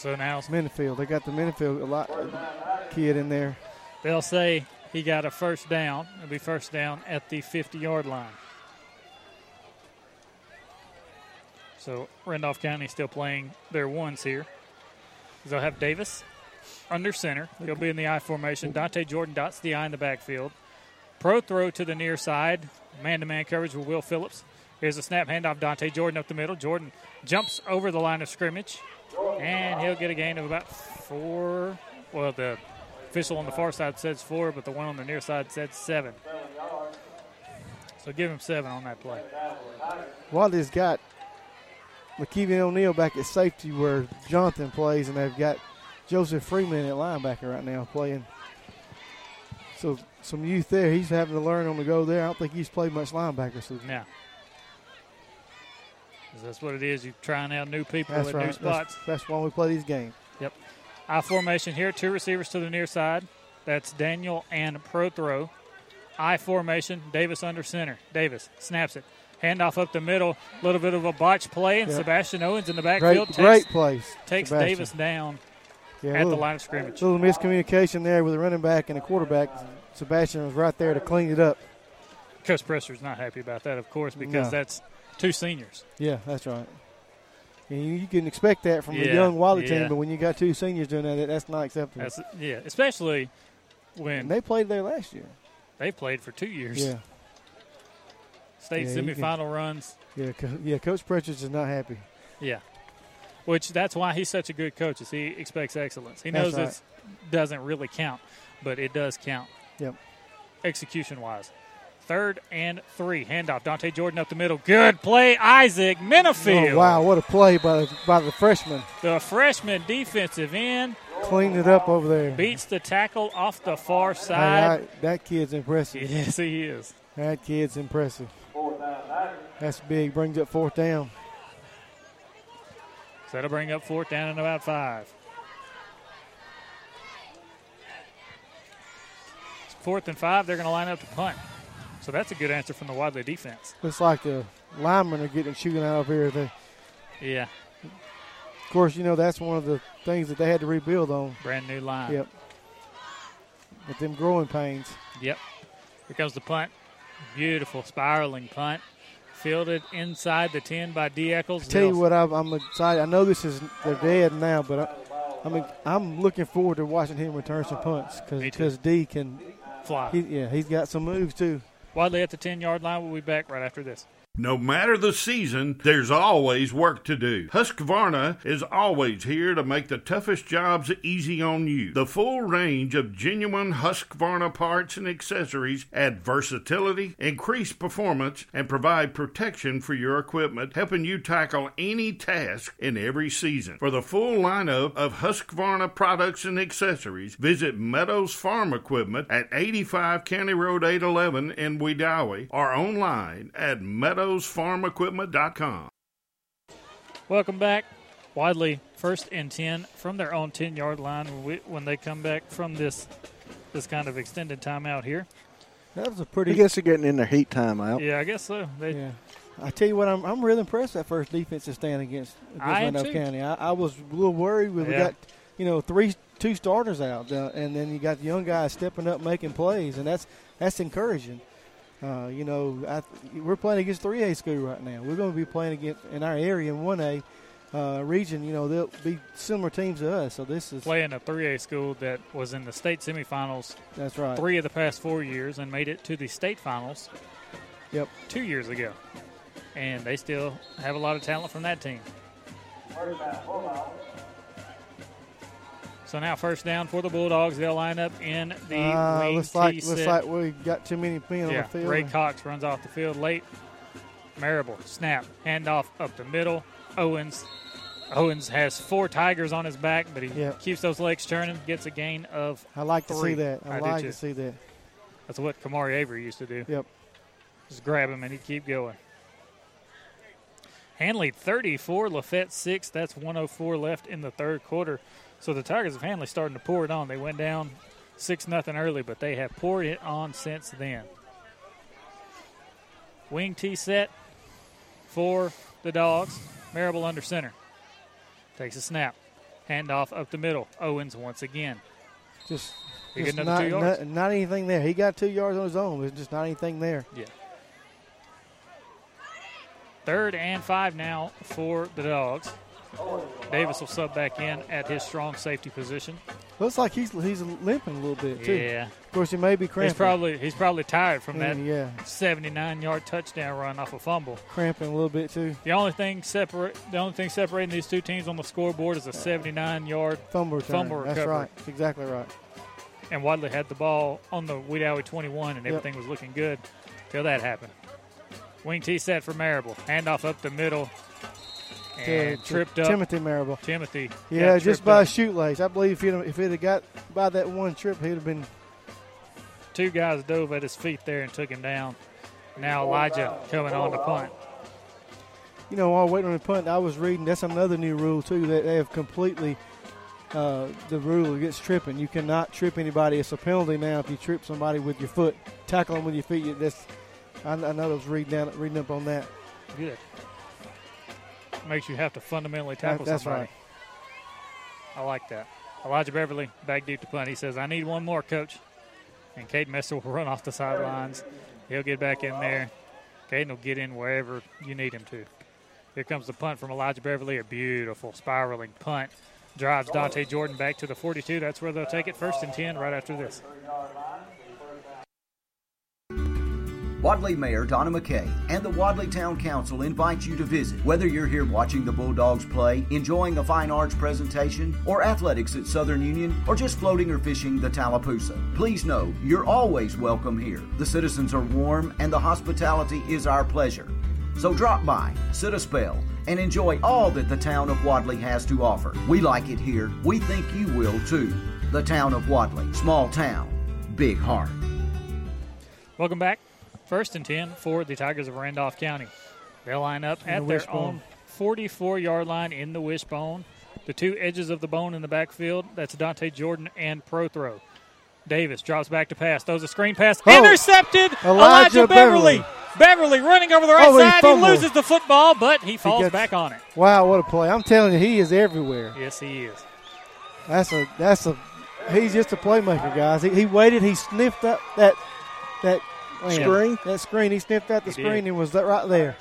So now it's Minifield. They got the Minifield a lot kid in there. they'll say he got a first down. It'll be first down at the 50 yard line. So Randolph County still playing their ones here. they'll have Davis under center. He'll be in the I formation. Dante Jordan dots the I in the backfield. Pro throw to the near side. Man to man coverage with Will Phillips. Here's a snap handoff. Dante Jordan up the middle. Jordan jumps over the line of scrimmage. And he'll get a gain of about four. Well, the official on the far side says four, but the one on the near side said seven. So give him seven on that play. Wadley's got McKeevy O'Neal back at safety where Jonathan plays, and they've got Joseph Freeman at linebacker right now playing. So some youth there. He's having to learn on the go there. I don't think he's played much linebacker. So Yeah. That's what it is. You're trying out new people that's at right. new spots. That's, that's why we play these games. Yep. I formation here. Two receivers to the near side. That's Daniel and Pro throw. I formation. Davis under center. Davis snaps it. Handoff up the middle. A little bit of a botch play, and Yep. Sebastian Owens in the Great, backfield takes, great place. takes Sebastian. Davis down Yeah, at little- the line of scrimmage. A little miscommunication there with the running back and the quarterback. Sebastian was right there to clean it up. Coach Presser's not happy about that, of course, because No. that's two seniors. Yeah, that's right. And you, you can expect that from Yeah, a young Wiley yeah. team, but when you got two seniors doing that, that's not acceptable. That's, yeah, especially when and they played there last year. they played for two years. Yeah. State Yeah, you can- semifinal runs. Yeah, co- yeah. Coach Pritchard's is not happy. Yeah. Which that's why he's such a good coach. Is he expects excellence. He knows it doesn't really count, but it does count. Yep. Execution wise. Third and three. Handoff. Dante Jordan up the middle. Good play. Isaac Minifield. Oh, wow, what a play by the, by the freshman. The freshman defensive end Cleaned it up over there. beats the tackle off the far Hey, side. I- that kid's impressive. Yes, he is. That kid's impressive. That's big. Brings up fourth down. So that'll bring up fourth down and about five. Fourth and five, they're going to line up to punt. So that's a good answer from the Wadley defense. Looks like the linemen are getting shooting out of here. They, Yeah, of course, you know that's one of the things that they had to rebuild on. brand new line. Yep. With them growing pains. Yep. Here comes the punt. Beautiful spiraling punt. Fielded inside the 10 by D. Eccles. Tell you what, I'm, I'm excited. I know this is they're dead now, but I, I mean, I'm looking forward to watching him return some punts because D can Fly. He, yeah, he's got some moves too. Wadley at the 10 yard line. We'll be back right after this. No matter the season, there's always work to do. Husqvarna is always here to make the toughest jobs easy on you. The full range of genuine Husqvarna parts and accessories add versatility, increase performance, and provide protection for your equipment, helping you tackle any task in every season. For the full lineup of Husqvarna products and accessories, visit Meadows Farm Equipment at 85 County Road 811 in Wedowee or online at meadowsfarmequipment.com. Welcome back. Wadley first and 10 from their own 10 yard line when, they come back from this this kind of extended timeout here. That was a I pretty. I guess they're getting in their heat timeout. Yeah, I guess so. They, Yeah. I tell you what, I'm, I'm really impressed that first defensive stand against, against I Randolph too. County. I, I was a little worried when we got, you know, three two starters out, uh, and then you got the young guys stepping up making plays, and that's that's encouraging. Uh, you know, I, we're playing against 3A school right now. We're going to be playing against in our area in 1A uh, region. You know, they'll be similar teams to us. So this is playing a 3A school that was in the state semifinals That's right. three of the past four years and made it to the state finals Yep. two years ago. And they still have a lot of talent from that team. So now first down for the Bulldogs. They'll line up in the uh, looks like T looks like we got too many men on the field. Ray Cox runs off the field late. Marable snap, handoff up the middle. Owens. Owens has four Tigers on his back, but he Yep. keeps those legs turning. Gets a gain of. I like to see that. I, do like to see that. That's what Kamari Avery used to do. Yep. Just grab him and he'd keep going. Handley 34, Lafayette 6. That's 104 left in the third quarter. So the Tigers of Handley starting to pour it on. They went down 6 nothing early, but they have poured it on since then. Wing T set for the Dogs. Marable under center. Takes a snap. Handoff up the middle. Owens once again. Just, just not, two yards? Not, not anything there. He got two yards on his own. There's just not anything there. Yeah. Third and five now for the Dogs. Davis will sub back in at his strong safety position. Looks like he's he's limping a little bit too. Yeah. Of course, he may be cramping. He's probably he's probably tired from that Yeah. 79 yard touchdown run off a fumble. cramping a little bit too. The only thing separate the only thing separating these two teams on the scoreboard is a 79 yard Fumble return. fumble That's right. Exactly right. And Wadley had the ball on the Wedowee 21, and Yep. everything was looking good till that happened. Wing T set for Marable. Handoff up the middle. And To- to tripped up. Timothy Marable. Timothy. Yeah, just tripped by a up. shoelace. I believe if he'd, if he'd have got by that one trip, he'd have been. Two guys dove at his feet there and took him down. Now Elijah coming on to punt. You know, while waiting on the punt, I was reading. That's another new rule too. That they have completely uh, the rule against tripping. You cannot trip anybody. It's a penalty now if you trip somebody with your foot, tackle them with your feet. you- That's I, I know I was reading down, reading up on that. Good. Makes you have to fundamentally tackle that's somebody. right. I like that. Elijah Beverly back deep to punt. He says, I need one more, coach. And Caden Messer will run off the sidelines. He'll get back in there. Caden will get in wherever you need him to. Here comes the punt from Elijah Beverly. A beautiful spiraling punt. Drives Dante Jordan back to the 42. That's where they'll take it first and 10 right after this. Wadley Mayor Donna McKay and the Wadley Town Council invite you to visit. Whether you're here watching the Bulldogs play, enjoying a fine arts presentation, or athletics at Southern Union, or just floating or fishing the Tallapoosa, please know you're always welcome here. The citizens are warm and the hospitality is our pleasure. So drop by, sit a spell, and enjoy all that the town of Wadley has to offer. We like it here. We think you will too. The town of Wadley, small town, big heart. Welcome back. First and 10 for the Tigers of Randolph County. They'll line up at the their wishbone. own 44 yard line in the wishbone. The two edges of the bone in the backfield, that's Dante Jordan and Prothrow. Davis drops back to pass, throws a screen pass, Oh, intercepted. Elijah Elijah, Beverly. Beverly. Beverly running over the right Oh, side. He fumbled. loses the football, but he falls gets- back on it. Wow, what a play! I'm telling you, he is everywhere. Yes, he is. That's a that's a he's just a playmaker, guys. He, he waited, he sniffed up that that Screen? that screen. He sniffed out the He did. screen and was that right there.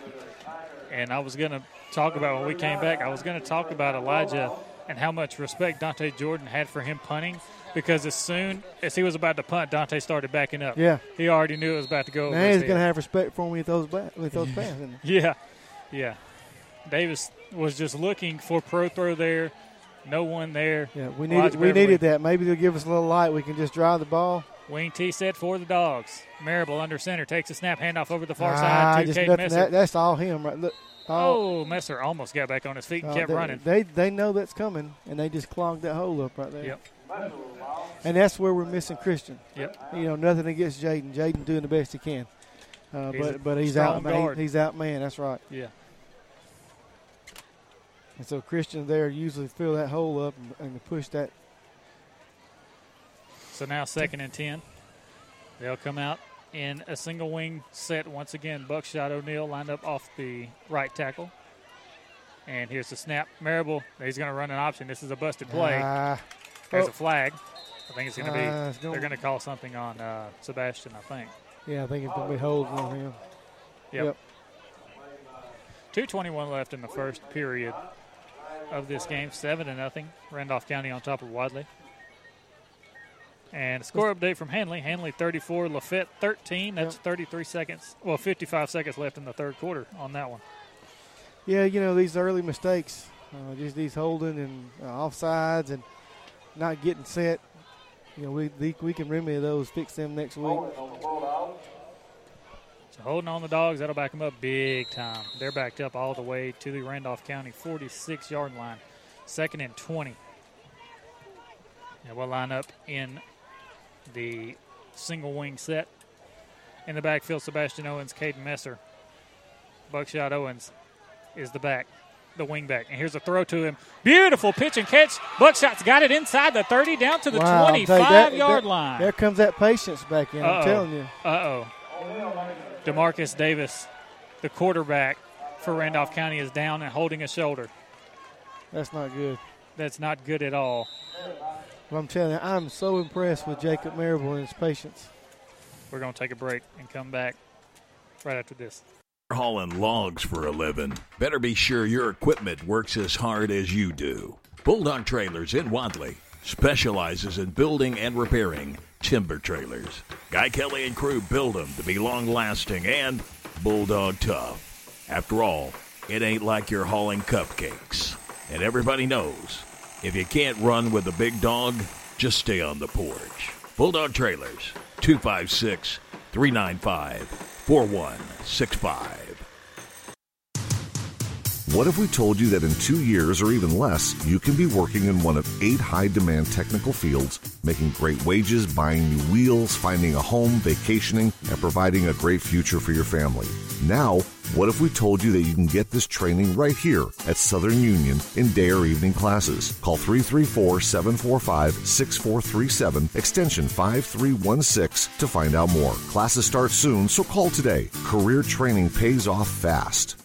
And I was going to talk about when we came back, I was going to talk about Elijah and how much respect Dante Jordan had for him punting because as soon as he was about to punt, Dante started backing up. Yeah. He already knew it was about to go Now he's gonna have respect for him when he throws back when he throws pass. isn't he? Yeah, yeah. Davis was just looking for pro throw there. No one there. Yeah, we Elijah needed we Beverly. needed that. Maybe they'll give us a little light. We can just drive the ball. Wing T set for the dogs. Marable under center takes a snap handoff over the far Ah, side to just Cade. Messer. That, that's all him, right? Look. all- oh, Messer almost got back on his feet and uh, kept they, running. They they know that's coming, and they just clogged that hole up right there. Yep. And that's where we're missing Christian. Yep. You know, nothing against Jaden. Jaden doing the best he can. Uh, but but he's out. Man, guard. he's out man. That's right. Yeah. And so Christian there usually fill that hole up and, and push that. So now second and ten. They'll come out in a single wing set once again. Buckshot O'Neal lined up off the right tackle. And here's the snap. Marable, he's going to run an option. This is a busted play. Ah. There's Oh. a flag. I think it's going to be. Ah, it's gonna- they're going to call something on uh, Sebastian. I think. Yeah, I think it's gonna be holding on him. Yep. 221 left in the first period of this game. Seven to nothing. Randolph County on top of Wadley. And a score update from Handley. Handley 34, Lafayette 13. That's 33 seconds. Well, 55 seconds left in the third quarter on that one. Yeah, you know these early mistakes, uh, just these holding and uh, offsides and not getting set. You know, we the- we can remedy those, fix them next week. So holding on the dogs, that'll back them up big time. They're backed up all the way to the Randolph County 46 yard line. Second and 20. And we'll line up in the single wing set. In the backfield, Sebastian Owens, Caden Messer. Buckshot Owens is the back, the wing back. And here's a throw to him. Beautiful pitch and catch. Buckshot's got it inside the 30 down to the Wow, 25 that- yard that- line. There comes that patience back in. I'm telling you. Uh oh. Demarcus Davis, the quarterback for Randolph County, is down and holding a shoulder. That's not good. That's not good at all. But I'm telling you, I'm so impressed with Jacob Marable and his patience. We're going to take a break and come back right after this. hauling logs for a living. Better be sure your equipment works as hard as you do. Bulldog Trailers in Wadley specializes in building and repairing timber trailers. Guy Kelly and crew build them to be long lasting and bulldog tough. After all, it ain't like you're hauling cupcakes. And everybody knows if you can't run with a big dog, just stay on the porch. Bulldog Trailers, 256 395 4165. What if we told you that in two years or even less, you can be working in one of eight high demand technical fields, making great wages, buying new wheels, finding a home, vacationing, and providing a great future for your family? Now, what if we told you that you can get this training right here at Southern Union in day or evening classes? Call 334 745 6437, extension 5316 to find out more. Classes start soon, so call today. Career training pays off fast.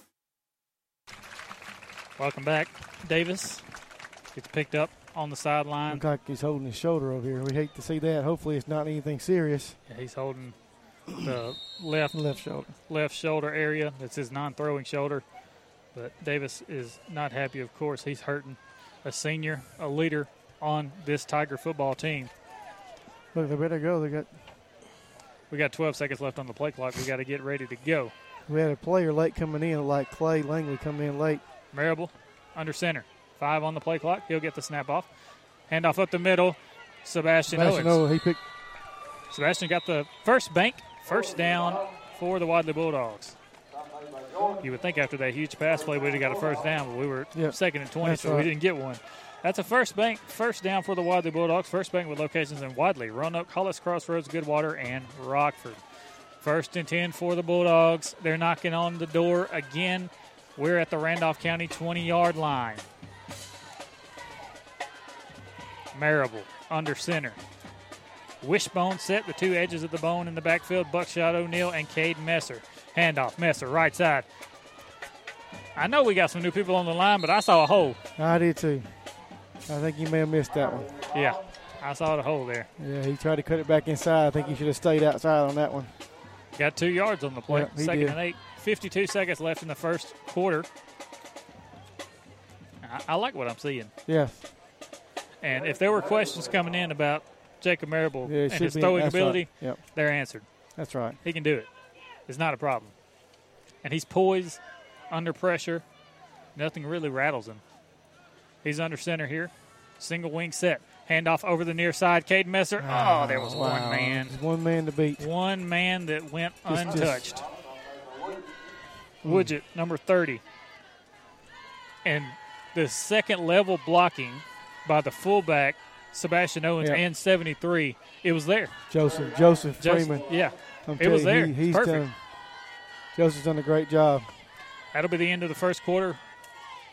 Welcome back. Davis gets picked up on the sideline. Looks like he's holding his shoulder over here. We hate to see that. Hopefully, it's not anything serious. Yeah, he's holding the left left shoulder left shoulder area. That's his non-throwing shoulder. But Davis is not happy. Of course, he's hurting a senior, a leader on this Tiger football team. Look, they better go. They got We got 12 seconds left on the play clock. We got to get ready to go. we had a player late coming in, like Clay Langley coming in late. Marable under center. Five on the play clock. He'll get the snap off. Handoff up the middle. Sebastian, Sebastian Owens. Owen, he picked Sebastian got the first bank, first down for the Wadley Bulldogs. You would think after that huge pass play we'd have got a first down, but we were Yep. second and 20, That's so we didn't get one. That's a first bank, first down for the Wadley Bulldogs. First bank with locations in Wadley, Roanoke, Hollis Crossroads, Goodwater, and Rockford. First and 10 for the Bulldogs. They're knocking on the door again. We're at the Randolph County 20 yard line. Marable under center. Wishbone set the two edges of the bone in the backfield. Buckshot O'Neal and Cade Messer. Handoff. Messer, right side. I know we got some new people on the line, but I saw a hole. I did too. I think you may have missed that one. Yeah, I saw the hole there. Yeah, he tried to cut it back inside. I think he should have stayed outside on that one. Got two yards on the play. He Second did. and eight. 52 seconds left in the first quarter. I, I like what I'm seeing. Yeah. And if there were questions coming in about Jacob Marable Yeah, and his throwing ability, right. Yep. they're answered. That's right. He can do it. It's not a problem. And he's poised under pressure. Nothing really rattles him. He's under center here. Single wing set. Handoff over the near side. Cade Messer. Oh, ah, there was Wow. one man. There's one man to beat. One man that went Just- just- untouched. Hmm. Widget, number 30. And the second level blocking by the fullback, Sebastian Owens, Yeah. and 73, it was there. Joseph Joseph Freeman. yeah. I'm It was you, there. He, he's Perfect. done. Joseph's done a great job. That'll be the end of the first quarter.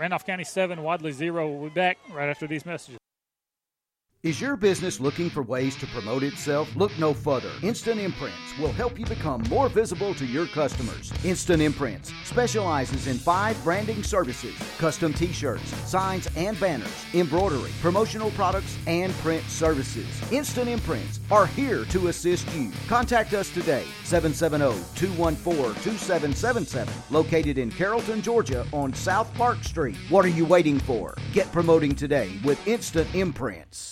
Randolph County 7, Wadley 0. We'll be back right after these messages. Is your business looking for ways to promote itself? Look no further. Instant Imprints will help you become more visible to your customers. Instant Imprints specializes in five branding services custom t shirts, signs and banners, embroidery, promotional products, and print services. Instant Imprints are here to assist you. Contact us today 770 214 2777, located in Carrollton, Georgia on South Park Street. What are you waiting for? Get promoting today with Instant Imprints.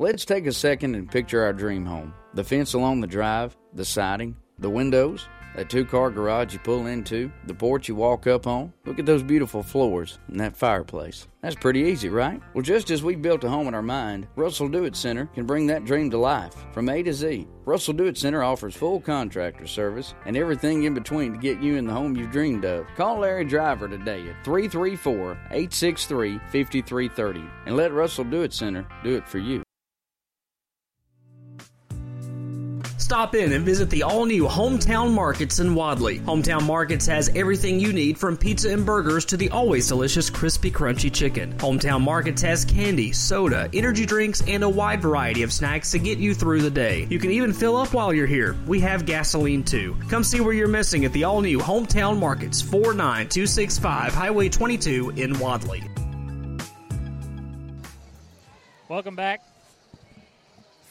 Let's take a second and picture our dream home. The fence along the drive, the siding, the windows, that two car garage you pull into, the porch you walk up on. Look at those beautiful floors and that fireplace. That's pretty easy, right? Well, just as we built a home in our mind, Russell Do It Center can bring that dream to life from A to Z. Russell Do It Center offers full contractor service and everything in between to get you in the home you've dreamed of. Call Larry Driver today at 334 863 5330 and let Russell Do It Center do it for you. Stop in and visit the all new Hometown Markets in Wadley. Hometown Markets has everything you need from pizza and burgers to the always delicious crispy crunchy chicken. Hometown Markets has candy, soda, energy drinks, and a wide variety of snacks to get you through the day. You can even fill up while you're here. We have gasoline too. Come see where you're missing at the all new Hometown Markets, 49265 Highway 22 in Wadley. Welcome back.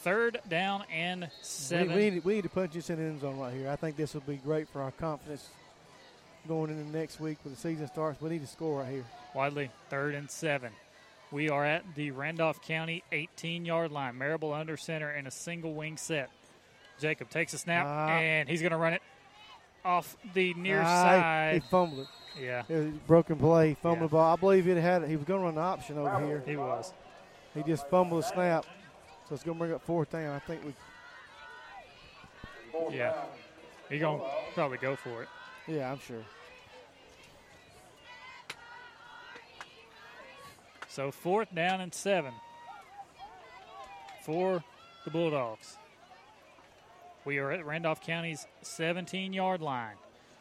Third down and We, seven. we, need, we need to punch this in the end zone right here. I think this will be great for our confidence going into next week when the season starts. We need to score right here. Wadley, third and seven. We are at the Randolph County 18 yard line. Marable under center in a single wing set. Jacob takes a snap Ah. and he's going to run it off the near Ah, side. He fumbled it. Yeah. It was broken play, fumbled Yeah. the ball. I believe he had it. He was going to run the option over here. He was. He just fumbled the snap. So it's going to bring up fourth down. I think we. Yeah. He's going to probably go for it. Yeah, I'm sure. So fourth down and seven for the Bulldogs. We are at Randolph County's 17 yard line,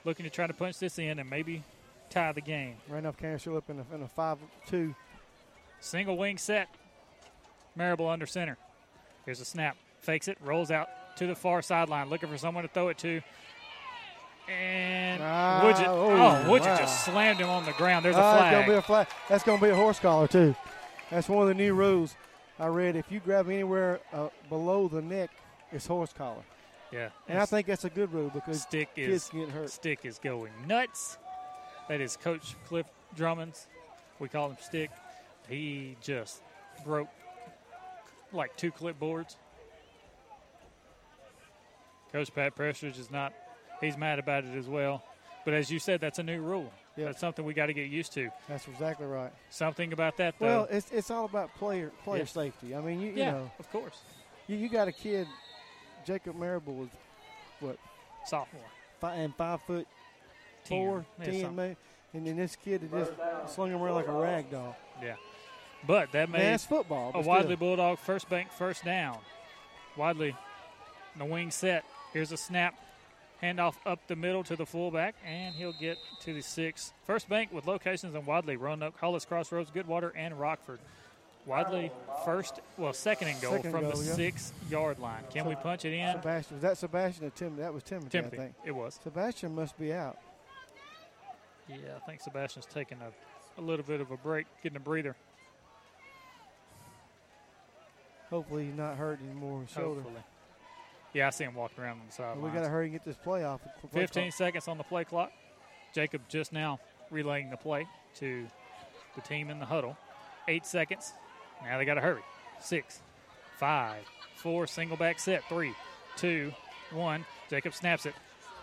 looking to try to punch this in and maybe tie the game. Randolph County still up in a, in a 5 2. Single wing set. Marable under center. Here's a snap. Fakes it, rolls out to the far sideline, looking for someone to throw it to. And Ah, Woodget, oh, oh, Woodget wow. just slammed him on the ground. There's a Ah, flag. It's gonna be a flag. That's going to be a horse collar, too. That's one of the new rules I read. If you grab anywhere uh, below the neck, it's horse collar. Yeah. And I think that's a good rule because Stick kids is get hurt. Stick is going nuts. That is Coach Cliff Drummond's. We call him Stick. He just broke like two clipboards. Coach Pat Prestridge is not. He's mad about it as well. But as you said, that's a new rule. That's something we got to get used to. That's exactly right. Something about that, though. Well, it's it's all about player player Yeah. safety. I mean, you, you yeah, know, of course. you, you got a kid, Jacob Marable was what Sophomore. five, and five foot Ten, four, yeah, ten, something. maybe, and then this kid that just slung him around like a rag doll. Yeah. But that made it's football, a Wadley still. Bulldog first bank first down. Wadley in the wing set. Here's a snap. Handoff up the middle to the fullback, and he'll get to the six. First bank with locations in Wadley, Roanoke, Hollis Crossroads, Goodwater, and Rockford. Wadley first, well, second and goal Second from goal, the yeah. six yard line. Can we punch it in? Sebastian was that Sebastian or Tim? That was Timothy, Timothy, I think. it was. Sebastian must be out. Yeah, I think Sebastian's taking a, a little bit of a break, getting a breather. Hopefully, he's not hurt anymore. His shoulder. Hopefully. Yeah, I see him walking around on the sideline. we got to hurry and get this play off. play 15 clock. seconds on the play clock. Jacob just now relaying the play to the team in the huddle. Eight seconds. Now they got to hurry. Six, five, four, single back set. Three, two, one. Jacob snaps it.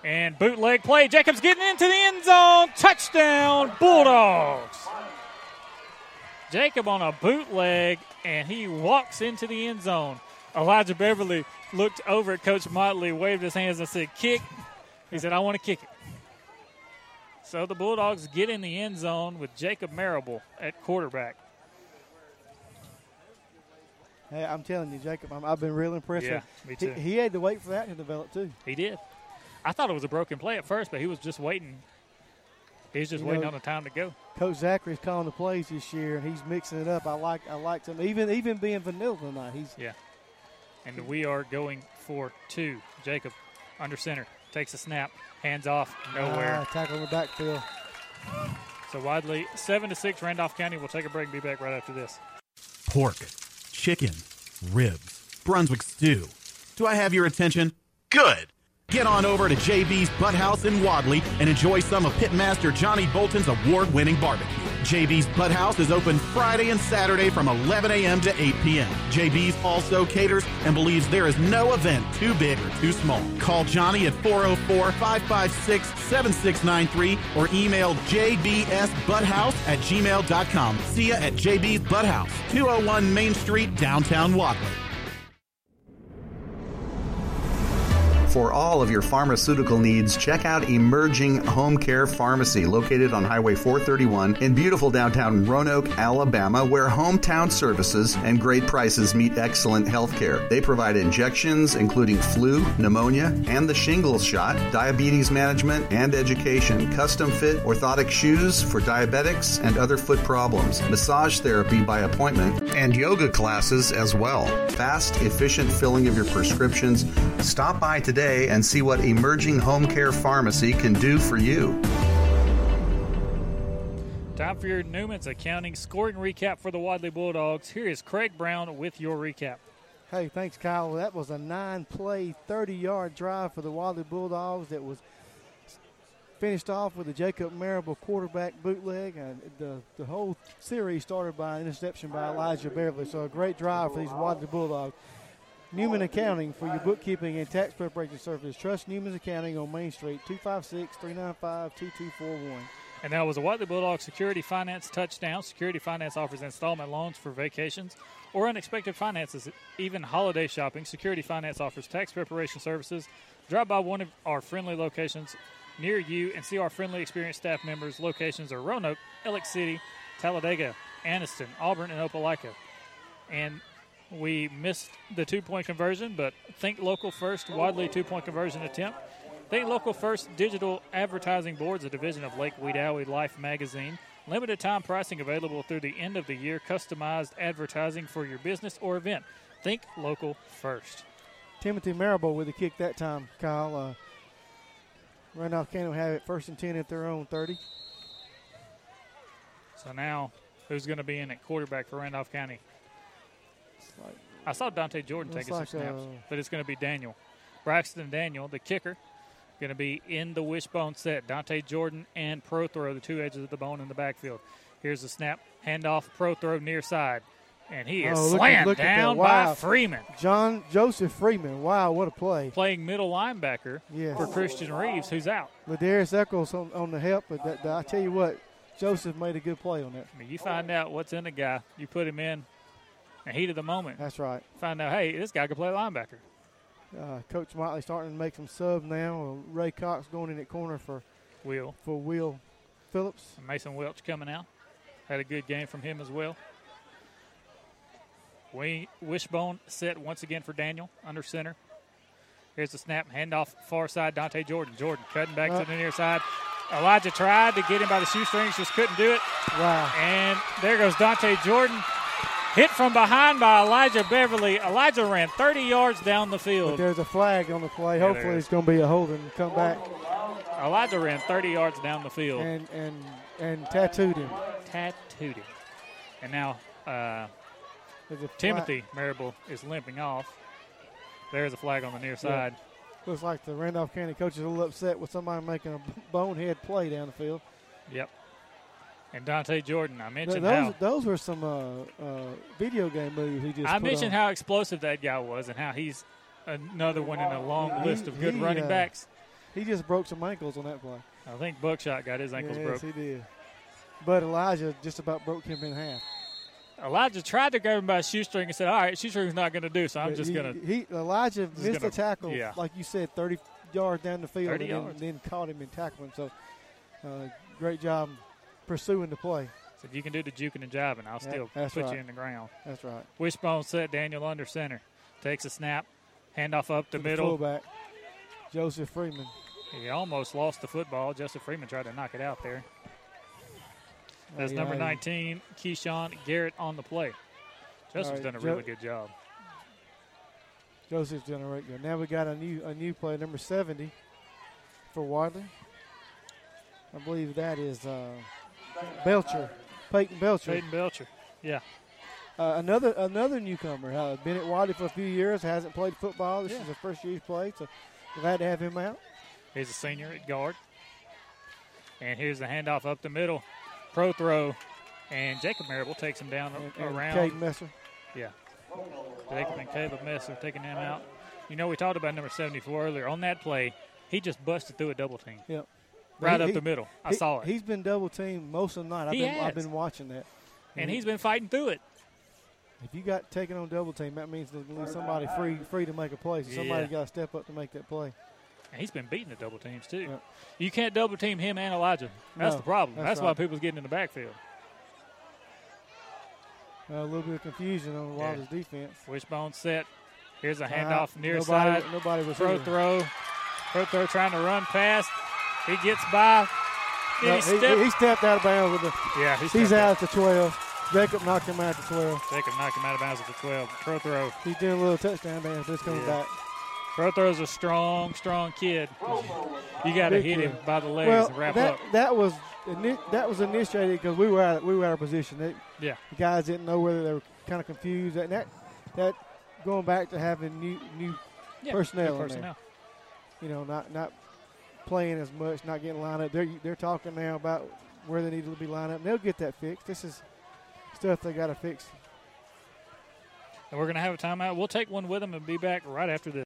And bootleg play. Jacob's getting into the end zone. Touchdown, Bulldogs. Jacob on a bootleg, and he walks into the end zone. Elijah Beverly looked over at Coach Motley, waved his hands, and said, Kick. He said, I want to kick it. So the Bulldogs get in the end zone with Jacob Marable at quarterback. Hey, I'm telling you, Jacob, I'm, I've been real impressed. Yeah, with- me he- too. He, had to wait for that to develop too. He did. I thought it was a broken play at first, but he was just waiting. He was just You waiting know, on the time to go. Coach Zachary's calling the plays this year, and he's mixing it up. I like, I liked him, even even being vanilla tonight. He's Yeah. And we are going for two. Jacob under center takes a snap, hands off, nowhere. Ah, tackle in the backfield. So Wadley seven to six. Randolph County. We'll take a break. and Be back right after this. Pork, chicken, ribs, Brunswick stew. Do I have your attention? Good. Get on over to JB's Butthouse in Wadley and enjoy some of Pitmaster Johnny Bolton's award-winning barbecue. JB's Butthouse is open Friday and Saturday from 11 a.m. to 8 p.m. JB's also caters and believes there is no event too big or too small. Call Johnny at 404-556-7693 or email jbsbutthouse at gmail.com. See ya at JB's Butthouse, 201 Main Street, downtown Wadley. For all of your pharmaceutical needs, check out Emerging Home Care Pharmacy, located on Highway 431 in beautiful downtown Roanoke, Alabama, where hometown services and great prices meet excellent health care. They provide injections, including flu, pneumonia, and the shingles shot, diabetes management, and education, custom fit orthotic shoes for diabetics and other foot problems, massage therapy by appointment, and yoga classes as well. Fast, efficient filling of your prescriptions. Stop by today and see what Emerging Home Care Pharmacy can do for you. Time for your Newman's accounting scoring recap for the Wadley Bulldogs. Here is Craig Brown with your recap. Hey, thanks, Kyle. That was a nine-play, 30-yard drive for the Wadley Bulldogs. That was finished off with a Jacob Marable quarterback bootleg. And the the whole series started by an interception by Elijah Beverly. So a great drive for these Wadley Bulldogs. Newman Accounting for your bookkeeping and tax preparation service. Trust Newman's Accounting on Main Street, 256 395 2241. And that was a Wadley Bulldog Security Finance touchdown. Security Finance offers installment loans for vacations or unexpected finances, even holiday shopping. Security Finance offers tax preparation services. Drive by one of our friendly locations near you and see our friendly, experienced staff members. Locations are Roanoke, Alex City, Talladega, Anniston, Auburn, and Opelika. And we missed the two point conversion, but think local first, Wadley two point conversion attempt. Think local first digital advertising boards, a division of Lake Wedowee Life magazine. Limited time pricing available through the end of the year. Customized advertising for your business or event. Think local first. Timothy Marable with the kick that time, Kyle. Uh, Randolph County will have it first and 10 at their own 30. So now, who's going to be in at quarterback for Randolph County? Like, I saw Dante Jordan taking like, some snaps, uh, but it's going to be Daniel. Braxton Daniel, the kicker, going to be in the wishbone set. Dante Jordan and Pro Throw, the two edges of the bone in the backfield. Here's the snap, handoff, Pro Throw near side. And he is Oh, look slammed at that. down Wow. by Freeman. John Joseph Freeman. Wow, what a play. Playing middle linebacker Yes. for Christian Reeves, who's out. Ladarius Eccles on, on the help, but that, that- I tell you what, Joseph made a good play on that. I mean, you find out what's in the guy, you put him in the heat of the moment. That's right. Find out, hey, this guy can play linebacker. Uh, Coach Motley starting to make some sub now. Uh, Ray Cox going in at corner for Will. for Will Phillips. Mason Welch coming out. Had a good game from him as well. We wishbone set once again for Daniel under center. Here's the snap, handoff far side. Dante Jordan. Jordan cutting back Uh. to the near side. Elijah tried to get him by the shoestrings, just couldn't do it. Wow. And there goes Dante Jordan. Hit from behind by Elijah Beverly. Elijah ran 30 yards down the field. But there's a flag on the play. Yeah, Hopefully, it's going to be a holding. Come back Elijah ran 30 yards down the field. and and and tattooed him. tattooed him. And now uh, There's a flag- Timothy Marable is limping off. There's a flag on the near side. Looks like the Randolph County coach is a little upset with somebody making a bonehead play down the field. Yep. And Dante Jordan, I mentioned those how those were some uh, uh, video game moves he just. I mentioned on. how explosive that guy was, and how he's another one in a long He- list of good he, running uh, backs. He just broke some ankles on that play. I think Buckshot got his ankles yes, broke. he did. But Elijah just about broke him in half. Elijah tried to grab him by a shoestring and said, "All right, shoestring's not going to do, so I'm But just going to." He Elijah missed gonna- the tackle, yeah. like you said, thirty yards down the field, and then, yards. then caught him and tackled him. So, uh, great job pursuing the play. So if you can do the juking and jiving, I'll still put right. you in the ground. That's right. Wishbone set Daniel under center. Takes a snap. Handoff up the To middle. fullback, Joseph Freeman. He almost lost the football. Joseph Freeman tried to knock it out there. That's Yeah, number he- 19, Keyshawn Garrett on the play. Joseph's right, done a Jo- really good job. Joseph's done a great job. Now we got a new a new play, number seventy, for Wadley. I believe that is uh, Belcher, Peyton Belcher. Peyton Belcher. Yeah. Uh, another another newcomer. Uh, been at Wadley for a few years. Hasn't played football. This Yeah. is the first year he's played. So glad to have him out. He's a senior at guard. And here's the handoff up the middle. Pro throw. And Jacob Marable takes him down And, and around. Caden Messer. Yeah. Jacob and Caleb Messer taking him out. You know, we talked about number 74 earlier. On that play, he just busted through a double team. Yep. Right He- up he- the middle. I he- saw it. He's been double teamed most of the night. I've He been I've been watching that. and he- he's been fighting through it. If you got taken on double team, that means there's gonna be somebody free free to make a play. So somebody got to step up to make that play. And he's been beating the double teams, too. You can't double team him and Elijah. That's No, the problem. that's That's, why people's getting in the backfield. Uh, a little bit of confusion on Yeah. Wadley's defense. Wishbone set. Here's a Uh, handoff near nobody- side. nobody was Pro here. throw. Pro throw trying to run past. He gets by. No, he he, he stepped out of bounds with the. Yeah, he he's stepped out at the 12. Jacob knocked him out at the 12. Jacob knocked him out of bounds at the 12. Pro throw. He's doing a little touchdown dance, but it's coming Yeah. back. Pro throw's a strong, strong kid. You got to hit kid. him by the legs well, and wrap that, up. That was that was initiated because we were out we were out of position. They- Yeah. the guys didn't know whether they were kind of confused. That that that going back to having new new Yeah, personnel. new in there. personnel. You know, not not playing as much, not getting lined up. They're they're talking now about where they need to be lined up. And they'll get that fixed. This is stuff they got to fix. And we're going to have a timeout. We'll take one with them and be back right after this.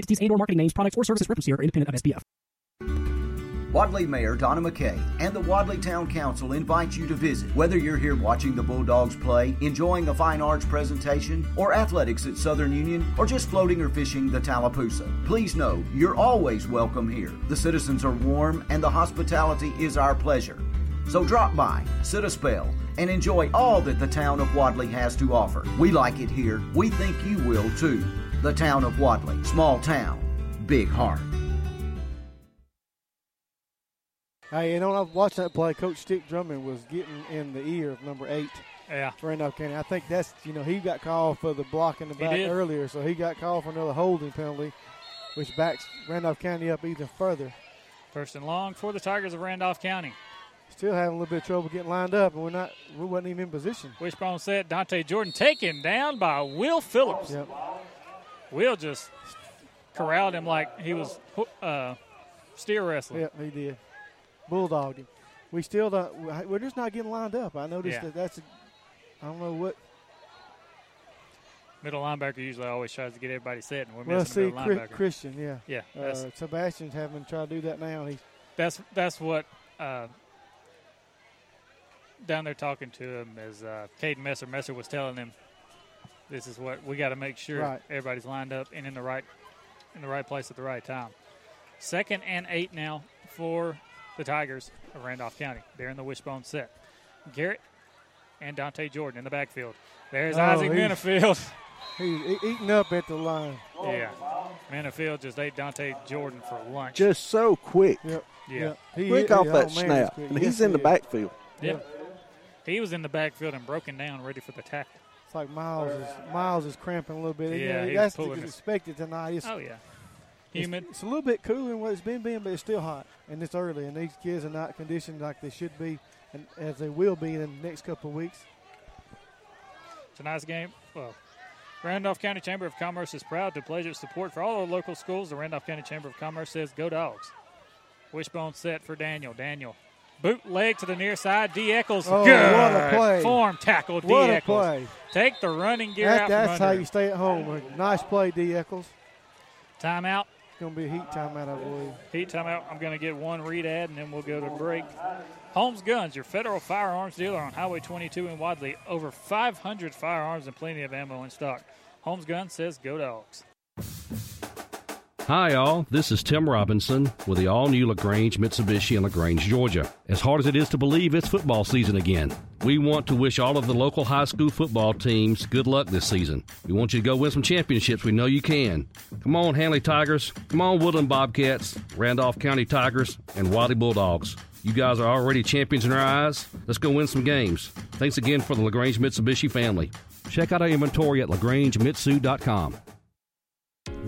entities and or marketing names, products, or services referenced here are independent of SPF. Wadley Mayor Donna McKay and the Wadley Town Council invite you to visit. Whether you're here watching the Bulldogs play, enjoying a fine arts presentation, or athletics at Southern Union, or just floating or fishing the Tallapoosa, please know you're always welcome here. The citizens are warm and the hospitality is our pleasure. So drop by, sit a spell, and enjoy all that the town of Wadley has to offer. We like it here. We think you will too. The town of Wadley, small town, big heart. Hey, you know, when I was watching that play, Coach Stick Drummond was getting in the ear of number eight. Yeah. For Randolph County. I think that's, you know, he got called for the block in the back earlier, so he got called for another holding penalty, which backs Randolph County up even further. First and long for the Tigers of Randolph County. Still having a little bit of trouble getting lined up, and we're not, we wasn't even in position. Wishbone set. Dante Jordan taken down by Will Phillips. Yep. Will just corralled him like he was uh, steer wrestling. Yep, he did. Bulldogged him. We still don't, we're just not getting lined up. I noticed Yeah. that that's, a, I don't know what, Middle linebacker usually always tries to get everybody set, and we're well, missing see, middle linebacker. Christian, yeah. Yeah, Uh, Sebastian's having to try to do that now. He's That's that's what uh, down there talking to him is uh, Caden Messer. Messer was telling him, "This is what we got to make sure Right. everybody's lined up and in the right in the right place at the right time." Second and eight now for the Tigers of Randolph County. They're in the wishbone set. Garrett and Dante Jordan in the backfield. There's Oh, Isaac he's- Minifield. He's eating up at the line. yeah, Minifield just ate Dante Jordan for lunch. Just so quick. Yep. Yeah. He- quick he- off oh, that man, snap. he's. And he's in the is. backfield. Yep. He was in the backfield and broken down, ready for the tackle. It's like Miles is Miles is cramping a little bit. Yeah, he that's to it. expect it tonight. It's, Oh, yeah. it's- It's, a little bit cooler than what it's been being, but it's still hot and it's early. And these kids are not conditioned like they should be, and as they will be in the next couple of weeks. Tonight's game, well, Randolph County Chamber of Commerce is proud to pledge its support for all the local schools. The Randolph County Chamber of Commerce says, "Go Dogs!" Wishbone set for Daniel. Daniel bootleg to the near side. D. Eccles, Oh, good what a play. form tackle. D. What a Eccles. play. Take the running gear That- out that's how you stay at home. Nice play, D. Eccles. Timeout. It's going to be a heat timeout, I believe. Heat timeout. I'm going to get one read ad and then we'll go to break. Holmes Guns, your federal firearms dealer on Highway 22 in Wadley. Over 500 firearms and plenty of ammo in stock. Holmes Guns says go dogs. Hi, all. This is Tim Robinson with the all new LaGrange Mitsubishi in LaGrange, Georgia. As hard as it is to believe, it's football season again. We want to wish all of the local high school football teams good luck this season. We want you to go win some championships. We know you can. Come on, Handley Tigers. Come on, Woodland Bobcats, Randolph County Tigers, and Wadley Bulldogs. You guys are already champions in our eyes. Let's go win some games. Thanks again for the LaGrange Mitsubishi family. Check out our inventory at lagrangemitsu.com.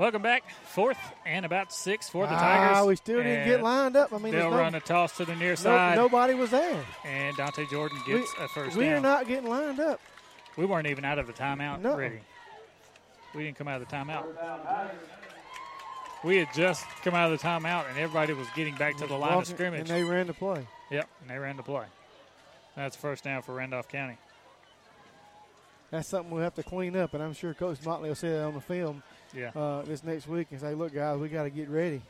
Welcome back. Fourth and about six for the Ah, Tigers. we still didn't get lined up. I mean, they'll no- run a toss to the near No- side. nobody was there. And Dante Jordan We, gets a first we down. are not getting lined up. We weren't even out of the timeout No. ready. We didn't come out of the timeout. We had just come out of the timeout, and everybody was getting back to the line of scrimmage. And they ran the play. Yep, and they ran the play. That's first down for Randolph County. that's something we'll have to clean up. And I'm sure Coach Motley will say that on the film Yeah. uh, this next week and say, look, guys, we got to get ready.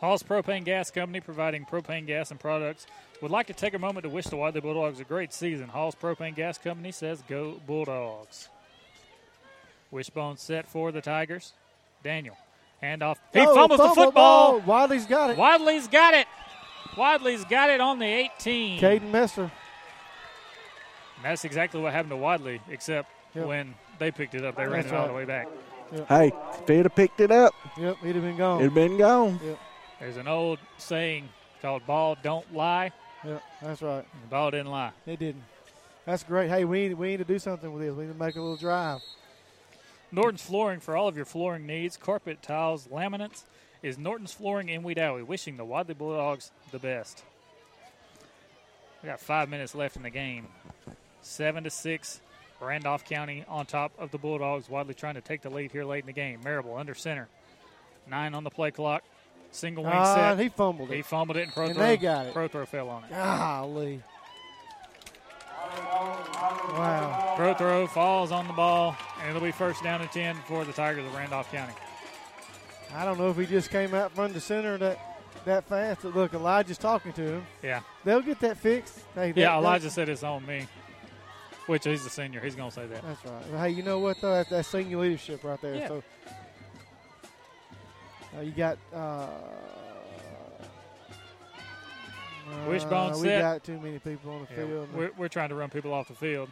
Hall's Propane Gas Company, providing propane gas and products, would like to take a moment to wish the Wadley Bulldogs a great season. Hall's Propane Gas Company says, Go Bulldogs. Wishbone set for the Tigers. Daniel, handoff. He Oh, fumbles the football. ball. Wadley's got it. Wadley's got it. Wadley's got it on the 18. Caden Messer. And that's exactly what happened to Wadley, except Yep. when they picked it up, they ran That's it all right. the way back. Hey, if they'd have picked it up, Yep, he'd have been gone. He'd have been gone. Yep, There's an old saying called "Ball don't lie." yep, that's right. And the ball didn't lie. It didn't. That's great. Hey, we need, we need to do something with this. We need to make a little drive. Norton's Flooring for all of your flooring needs, carpet, tiles, laminates, is Norton's Flooring in Wedowee. Wishing the Wadley Bulldogs the best. We got five minutes left in the game. Seven to six, Randolph County on top of the Bulldogs. Wadley trying to take the lead here late in the game. Marable under center. Nine on the play clock. Single wing Ah, set. he fumbled it. He fumbled it, and Pro And throw, they got it. Pro throw fell on it. Golly. Wow. Pro throw falls on the ball, and it'll be first down and 10 for the Tigers of Randolph County. I don't know if he just came out from the center that that fast. But look, Elijah's talking to him. Yeah. They'll get that fixed. Hey, that- Yeah, Elijah said it's on me, which he's a senior. He's going to say that. That's right. Well, hey, you know what though? That's, that's senior leadership right there. Yeah. So uh, you got. Uh, Wishbone uh, we set. got too many people on the Yeah, field. we're, we're trying to run people off the field.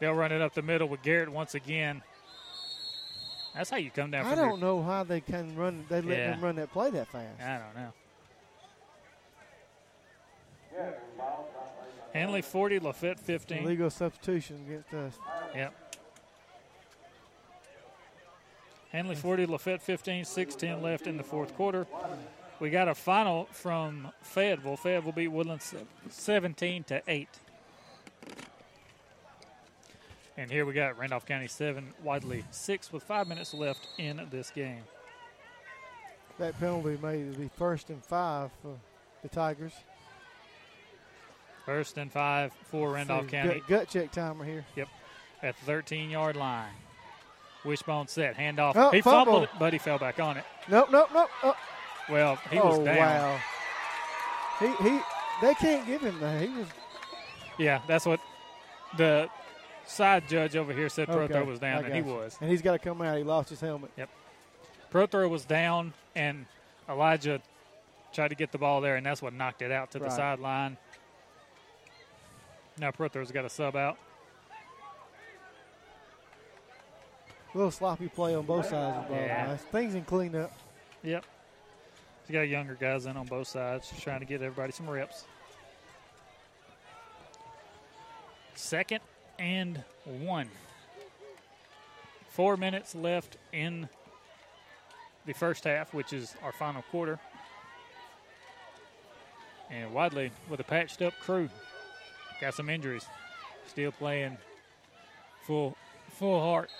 They'll run it up the middle with Garrett once again. That's how you come down I don't know how they can run. They let Yeah. them run that play that fast. I don't know. Handley 40, Lafayette 15. Legal substitution against us. Yep. Handley 40, Lafayette 15, 6-10 left in the fourth quarter. We got a final from Fayetteville. Fayetteville beat Woodland se- 17 to 8. And here we got Randolph County 7, Wadley 6 with 5 minutes left in this game. That penalty made it be first and five for the Tigers. First and 5 for Randolph So, County. Gut, gut check timer here. Yep. At the 13 yard line. Wishbone set. Handoff. Oh, he fumble. fumbled it, but he fell back on it. Nope, nope, nope. Oh, Well, he oh, was down. wow. He he. They can't give him that. He was. Yeah, that's what the side judge over here said Okay, Prothrow was down, and he was. And he's got to come out. He lost his helmet. Yep. Prothrow was down, and Elijah tried to get the ball there, and that's what knocked it out to the sideline. Now Prothrow's got a sub out. A little sloppy play on both sides of the ball. Yeah. Things in clean up. Yep. He's got younger guys in on both sides, just trying to get everybody some reps. Second and one. Four minutes left in the first half, which is our final quarter. And Wadley with a patched up crew. Got some injuries. Still playing full full heart.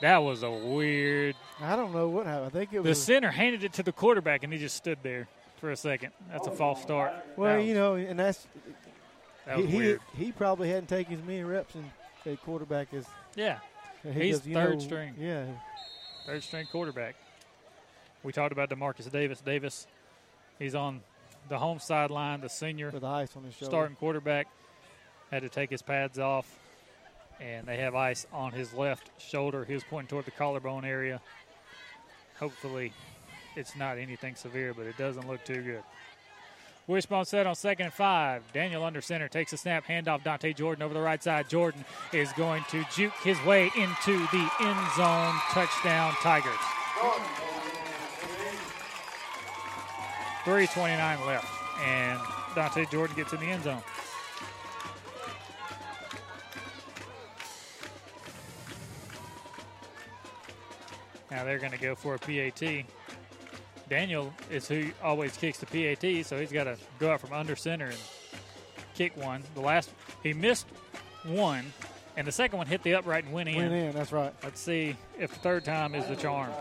That was a weird I don't know what happened. I think it was the center handed it to the quarterback, and he just stood there for a second. That's a false start. well, That you know, and that's. That he, was he, weird. he probably hadn't taken as many reps in a quarterback as. Yeah. he He's goes, third know, string. Yeah. third string quarterback. We talked about Demarcus Davis. Davis, he's on the home sideline, the senior With the ice on his shoulder. starting quarterback. Had to take his pads off, and they have ice on his left shoulder. He was pointing toward the collarbone area. Hopefully, it's not anything severe, but it doesn't look too good. Wishbone set on second and five. Daniel under center takes a snap, handoff Dante Jordan over the right side. Jordan is going to juke his way into the end zone. Touchdown, Tigers. 3.29 left, and Dante Jordan gets in the end zone. Now they're going to go for a PAT. Daniel is who always kicks the PAT, so he's got to go out from under center and kick one. The last he missed one, and the second one hit the upright and went in. Went in, that's right. Let's see if the third time is the charm.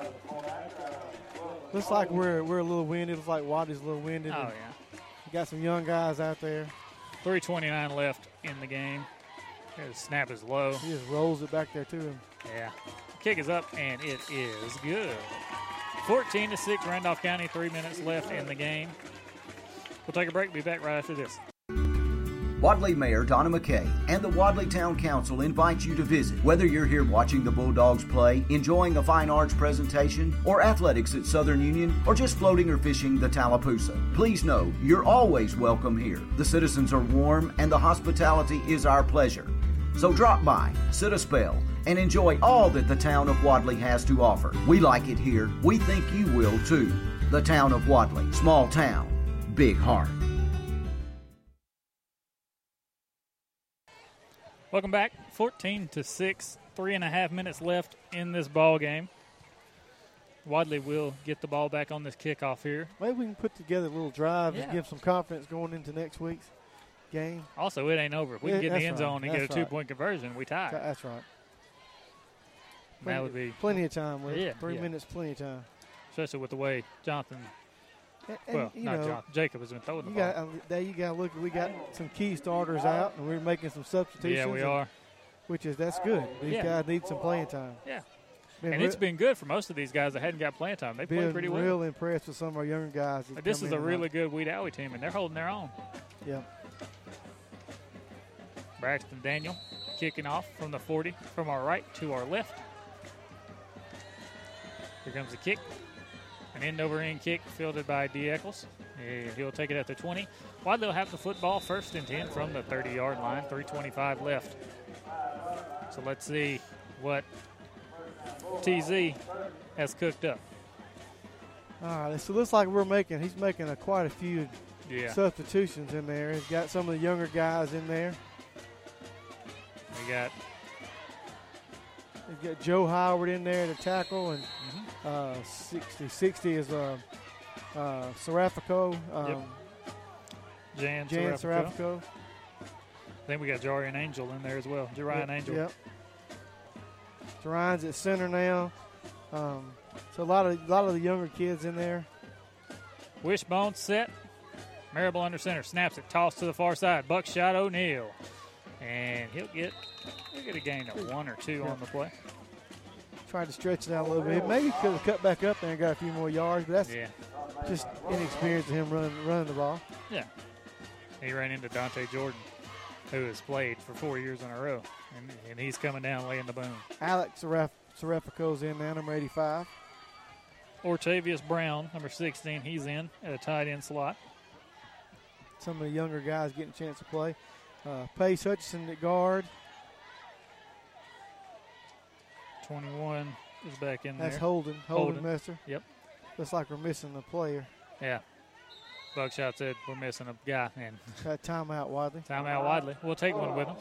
Looks like we're we're a little winded. Looks like Wadley's a little winded. Oh yeah. You got some young guys out there. 329 left in the game. His snap is low. He just rolls it back there to him. Yeah. Kick is up, and it is good. 14 to 6, Randolph County, three minutes left in the game. We'll take a break. Be back right after this. Wadley Mayor Donna McKay and the Wadley Town Council invite you to visit. Whether you're here watching the Bulldogs play, enjoying a fine arts presentation, or athletics at Southern Union, or just floating or fishing the Tallapoosa, please know you're always welcome here. The citizens are warm and the hospitality is our pleasure. So drop by, sit a spell, and enjoy all that the town of Wadley has to offer. We like it here. We think you will too. The town of Wadley, small town, big heart. Welcome back. 14 to 6, three and a half minutes left in this ball game. Wadley will get the ball back on this kickoff here. Maybe we can put together a little drive Yeah. and give some confidence going into next week's game. Also, it ain't over. If we Yeah, can get in the end right. zone and That's get a two right. point conversion, we tie. That's right. That would be plenty of time. With Yeah, three yeah. minutes, plenty of time. especially with the way Jonathan, And- and, well, you not know, Jonathan, Jacob has been throwing the You ball. got uh, there. You got to look. We got some key starters out, and we're making some substitutions. Yeah, we and- are. Which is that's good. These Yeah. guys need some playing time. Yeah. Been and it's been good for most of these guys that hadn't got playing time. They played pretty real well. impressed with some of our younger guys. this is a really good Wadley team, and they're holding their own. Yeah. Braxton Daniel kicking off from the 40 from our right to our left. Here comes the kick. An end over end kick fielded by D. Eccles. He'll take it at the 20. Wadley will have the football first and 10 from the 30 yard line, 325 left. So let's see what TZ has cooked up. All right. So it looks like we're making. He's making a, quite a few Yeah. substitutions in there. He's got some of the younger guys in there. We got He's got Joe Howard in there to tackle, and Mm-hmm. uh, 60. 60 is uh, uh, Serafico. Um, Yep. Jan, Jan Serafico. Serafico. Then we got Jarian Angel in there as well. Jarian Yep, Angel. Yep. Ryan's at center now. Um, so a lot of a lot of the younger kids in there. Wishbone set. Marable under center. Snaps it. Toss to the far side. Buckshot O'Neal. And he'll get he'll get a gain of one or two on the play. Tried to stretch it out a little bit. Maybe could have cut back up there and got a few more yards, but that's Yeah. just inexperience of him running running the ball. Yeah. He ran into Dante Jordan, who has played for four years in a row. And, and he's coming down laying the boom. Alex Seraf- Serafico's in there, number 85. Ortavius Brown, number 16, he's in at a tight end slot. Some of the younger guys getting a chance to play. Uh, Pace Hutchinson at guard. 21 is back in there. That's there. Holden. Holden, Mester. Yep. Looks like we're missing a player. Yeah. Buckshot said we're missing a guy. And Got timeout, Wadley. timeout Wadley. We'll take one with him.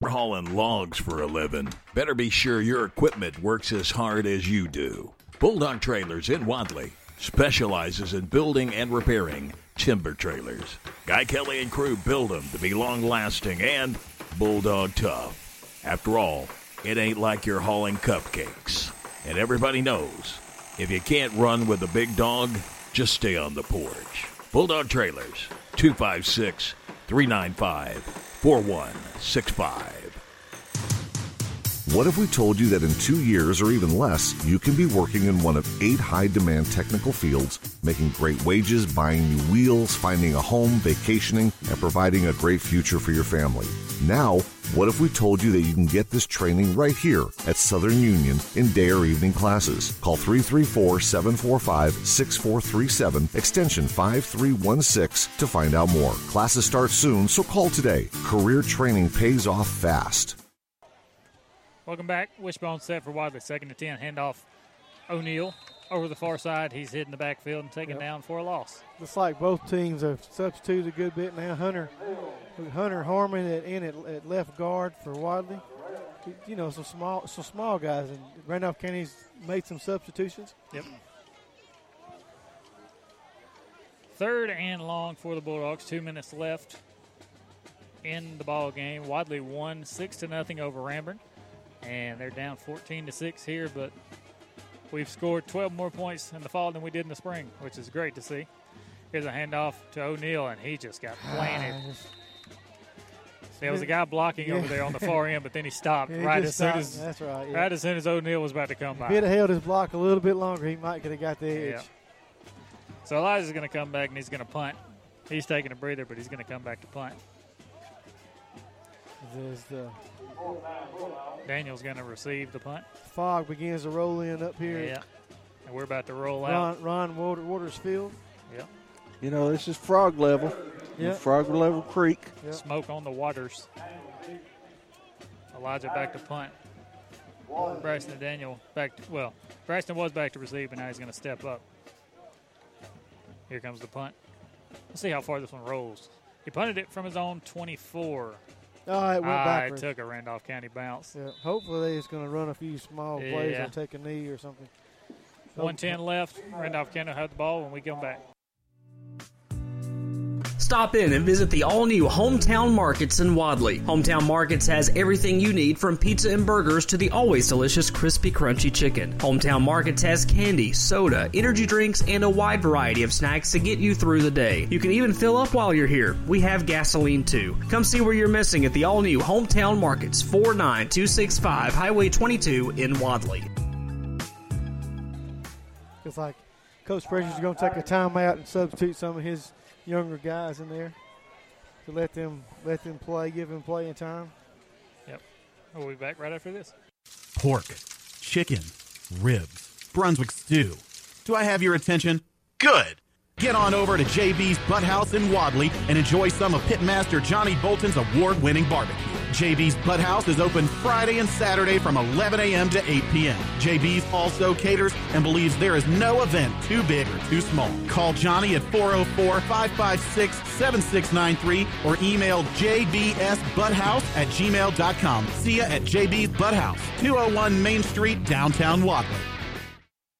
We're hauling logs for a living. Better be sure your equipment works as hard as you do. Bulldog Trailers in Wadley specializes in building and repairing timber trailers. Guy Kelly and crew build them to be long lasting and bulldog tough. After all, it ain't like you're hauling cupcakes. And everybody knows if you can't run with the big dog, just stay on the porch. Bulldog Trailers, 256 395 4165. What if we told you that in two years or even less, you can be working in one of eight high demand technical fields, making great wages, buying new wheels, finding a home, vacationing, and providing a great future for your family? Now, what if we told you that you can get this training right here at Southern Union in day or evening classes? Call 334 745 6437, extension 5316 to find out more. Classes start soon, so call today. Career training pays off fast. Welcome back. Wishbone set for Wadley. Second to 10. Handoff O'Neal over the far side. He's hitting the backfield and taken Yep. down for a loss. Looks like both teams have substituted a good bit now. Hunter Hunter Harmon at, in at, at left guard for Wadley. You know, some small some small guys, and Randolph County's made some substitutions. Yep. Third and long for the Bulldogs. Two minutes left in the ball game. Wadley won six to nothing over Ranburne, and they're down 14 to six here. But we've scored 12 more points in the fall than we did in the spring, which is great to see. Here's a handoff to O'Neal, and he just got planted. There was a guy blocking Yeah. over there on the far end, but then he stopped Yeah, he right as soon as That's right, yeah. right as soon as O'Neill was about to come by. If he'd have held his block a little bit longer, he might could have got the edge. So Elijah's going to come back and he's going to punt. He's taking a breather, but he's going to come back to punt. There's uh, the Daniel's going to receive the punt. fog begins to roll in up here. Yeah. And we're about to roll out. Ron, Ron Water, Waters Field. Yep. You know, this is frog level. Yeah. Frog level creek. Smoke on the waters. Elijah back to punt. Braxton and Daniel back. To, well, Braxton was back to receive, but now he's going to step up. Here comes the punt. Let's see how far this one rolls. He punted it from his own 24. Oh, it went Ah, backwards. It took a Randolph County bounce. Yeah. Hopefully, they're going to run a few small plays Yeah. or take a knee or something. 110 left. Randolph County had the ball when we come back. Stop in and visit the all new Hometown Markets in Wadley. Hometown Markets has everything you need from pizza and burgers to the always delicious crispy crunchy chicken. Hometown Markets has candy, soda, energy drinks, and a wide variety of snacks to get you through the day. You can even fill up while you're here. We have gasoline too. Come see where you're missing at the all new Hometown Markets, 49265 Highway 22 in Wadley. It's like Coach Pressure's going to take a timeout and substitute some of his younger guys in there to let them let them play, give them playing time. Yep. We'll be back right after this. Pork, chicken, ribs, Brunswick stew. Do I have your attention? Good. Get on over to JB's Butthouse in Wadley and enjoy some of Pitmaster Johnny Bolton's award-winning barbecue. JB's Butt House is open Friday and Saturday from 11 a.m. to 8 p.m. JB's also caters and believes there is no event too big or too small. Call Johnny at 404-556-7693 or email jbsbutthouse at gmail.com. See ya at JB's Butt House, 201 Main Street, downtown Wadley.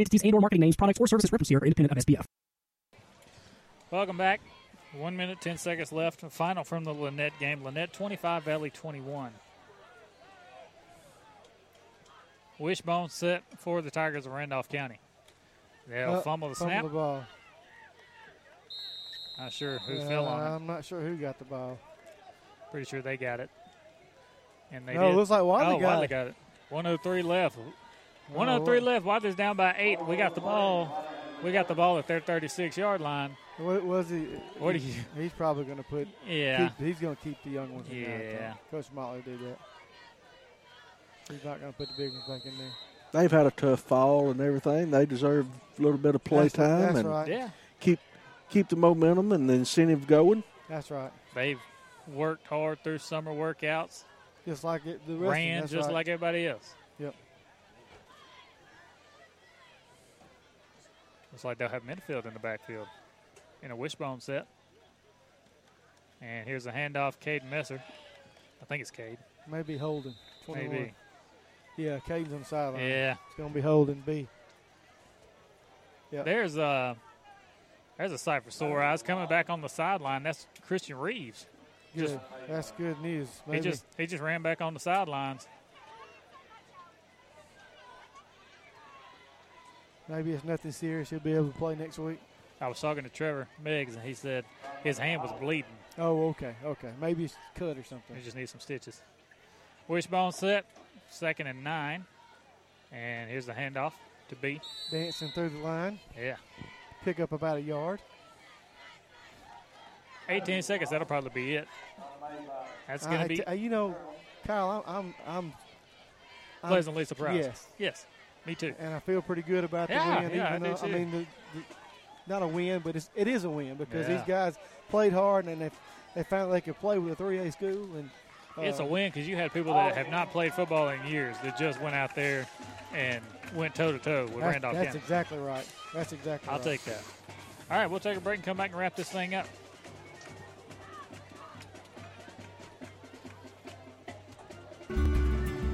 entities and or marketing names, products, or services representative or independent of SPF. Welcome back. One minute, 10 seconds left. Final from the Lanett game. Lanett 25, Valley 21. Wishbone set for the Tigers of Randolph County. They'll Uh, fumble the fumble snap. the ball. Not sure who Uh, fell on it. I'm not sure who got the ball. Pretty sure they got it. And they No, it looks like Wadley oh, got Wadley it. got it. 103 left. 103 what- left. Wadley's down by eight. We got the ball. We got the ball at their 36 yard line. What was he? What do he- you- He's probably going to put. Yeah. keep- he's going to keep the young ones. in there, Yeah. Coach Motley did that. He's not going to put the big ones back in there. They've had a tough fall and everything. They deserve a little bit of play That's time that's and right. Yeah. keep keep the momentum and the incentive going. That's right. They've worked hard through summer workouts. Just like it, the rest of them, Ran just right. like everybody else. Yep. Looks like they'll have Minifield in the backfield in a wishbone set. And here's a handoff, Caden Messer. I think it's Cade. Maybe holding. 21. Maybe. Yeah, Caden's on the sideline. Yeah. It's going to be holding B. Yeah. There's a there's a sight for sore eyes coming back on the sideline. That's Christian Reeves. Good. Just That's good news. he just he just ran back on the sidelines. Maybe it's nothing serious. He'll be able to play next week. I was talking to Trevor Miggs and he said his hand was bleeding. Oh, okay, okay. Maybe it's cut or something. He just needs some stitches. Wishbone set, second and nine. And here's the handoff to B. Dancing through the line. Yeah. Pick up about a yard. 18 seconds, that'll probably be it. That's going I to be uh, you know, Kyle, I'm, I'm, I'm, I'm pleasantly surprised. Yes, Yes, me too. and I feel pretty good about the Yeah, win. yeah, I even do though, too. mean, the, the, not a win, but it's, it is a win because Yeah. these guys played hard and they, they found they could play with a 3A school. And uh, It's a win because you had people that have not played football in years that just went out there and went toe to toe with That's, Randolph that's County. exactly right. That's exactly I'll right. take that. All right, we'll take a break and come back and wrap this thing up.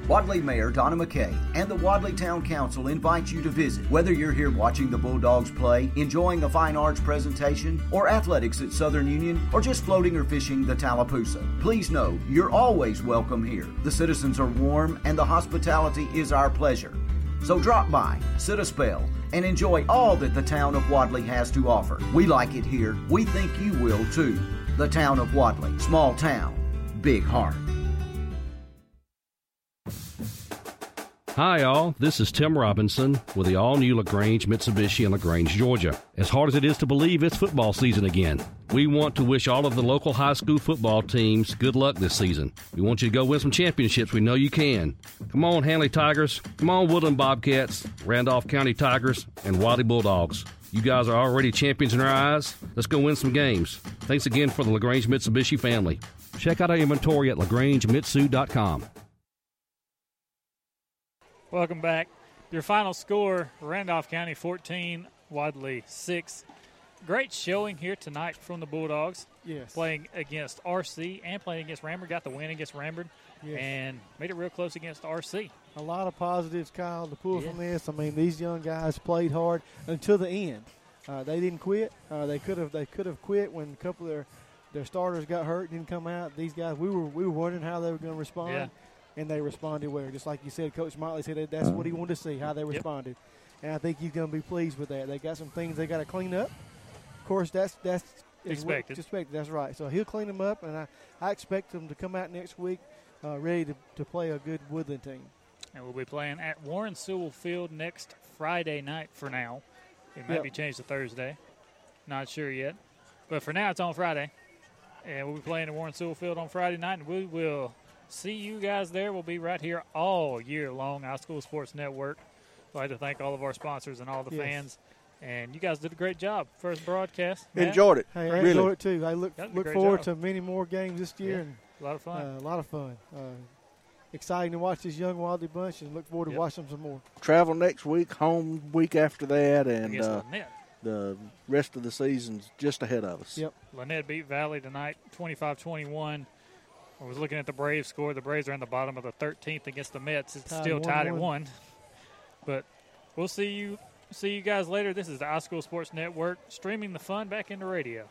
Wadley Mayor Donna McKay and the Wadley Town Council invite you to visit. Whether you're here watching the Bulldogs play, enjoying a fine arts presentation, or athletics at Southern Union, or just floating or fishing the Tallapoosa, please know you're always welcome here. The citizens are warm and the hospitality is our pleasure. So drop by, sit a spell, and enjoy all that the town of Wadley has to offer. We like it here. We think you will too. The town of Wadley, small town, big heart. Hi, all. This is Tim Robinson with the all new LaGrange Mitsubishi in LaGrange, Georgia. As hard as it is to believe, it's football season again. We want to wish all of the local high school football teams good luck this season. We want you to go win some championships. We know you can. Come on, Handley Tigers. Come on, Woodland Bobcats, Randolph County Tigers, and Wadley Bulldogs. You guys are already champions in our eyes. Let's go win some games. Thanks again for the LaGrange Mitsubishi family. Check out our inventory at lagrangemitsu.com. Welcome back. Your final score Randolph County 14, Wadley 6. Great showing here tonight from the Bulldogs. Yes. Playing against RC and playing against Ranburne. Got the win against Ranburne Yes. and made it real close against RC. A lot of positives, Kyle, to pull Yeah. from this. I mean, these young guys played hard until the end. Uh, they didn't quit. Uh, they could have. They could have quit when a couple of their their starters got hurt, didn't come out. These guys, we were we were wondering how they were going to respond, Yeah. And they responded well. Just like you said, Coach Motley said that that's what he wanted to see how they responded, and I think he's going to be pleased with that. They got some things they got to clean up. Of course, that's that's Expected. Expected. That's right. So he'll clean them up, and I, I expect them to come out next week uh, ready to, to play a good Woodland team. And we'll be playing at Warren Sewell Field next Friday night for now. It might Yep. be changed to Thursday. Not sure yet. But for now, it's on Friday. And we'll be playing at Warren Sewell Field on Friday night. And we will see you guys there. We'll be right here all year long, iSchool Sports Network. I'd like to thank all of our sponsors and all the Yes. fans. And you guys did a great job. First broadcast. Matt? Enjoyed it. Hey, I really. enjoyed it too. I look That was a look forward job. to many more games this year, Yeah, and a lot of fun. Uh, a lot of fun. Uh, exciting to watch this young Wadley bunch, and look forward to Yep. watching them some more. Travel next week, home week after that, and uh, the rest of the season's just ahead of us. Yep. Lanett beat Valley tonight, 25-21. I was looking at the Braves score. The Braves are in the bottom of the 13th against the Mets. It's Tied still tied at 1-1. one. But we'll see you see you guys later. This is the iSchool Sports Network streaming the fun back into radio.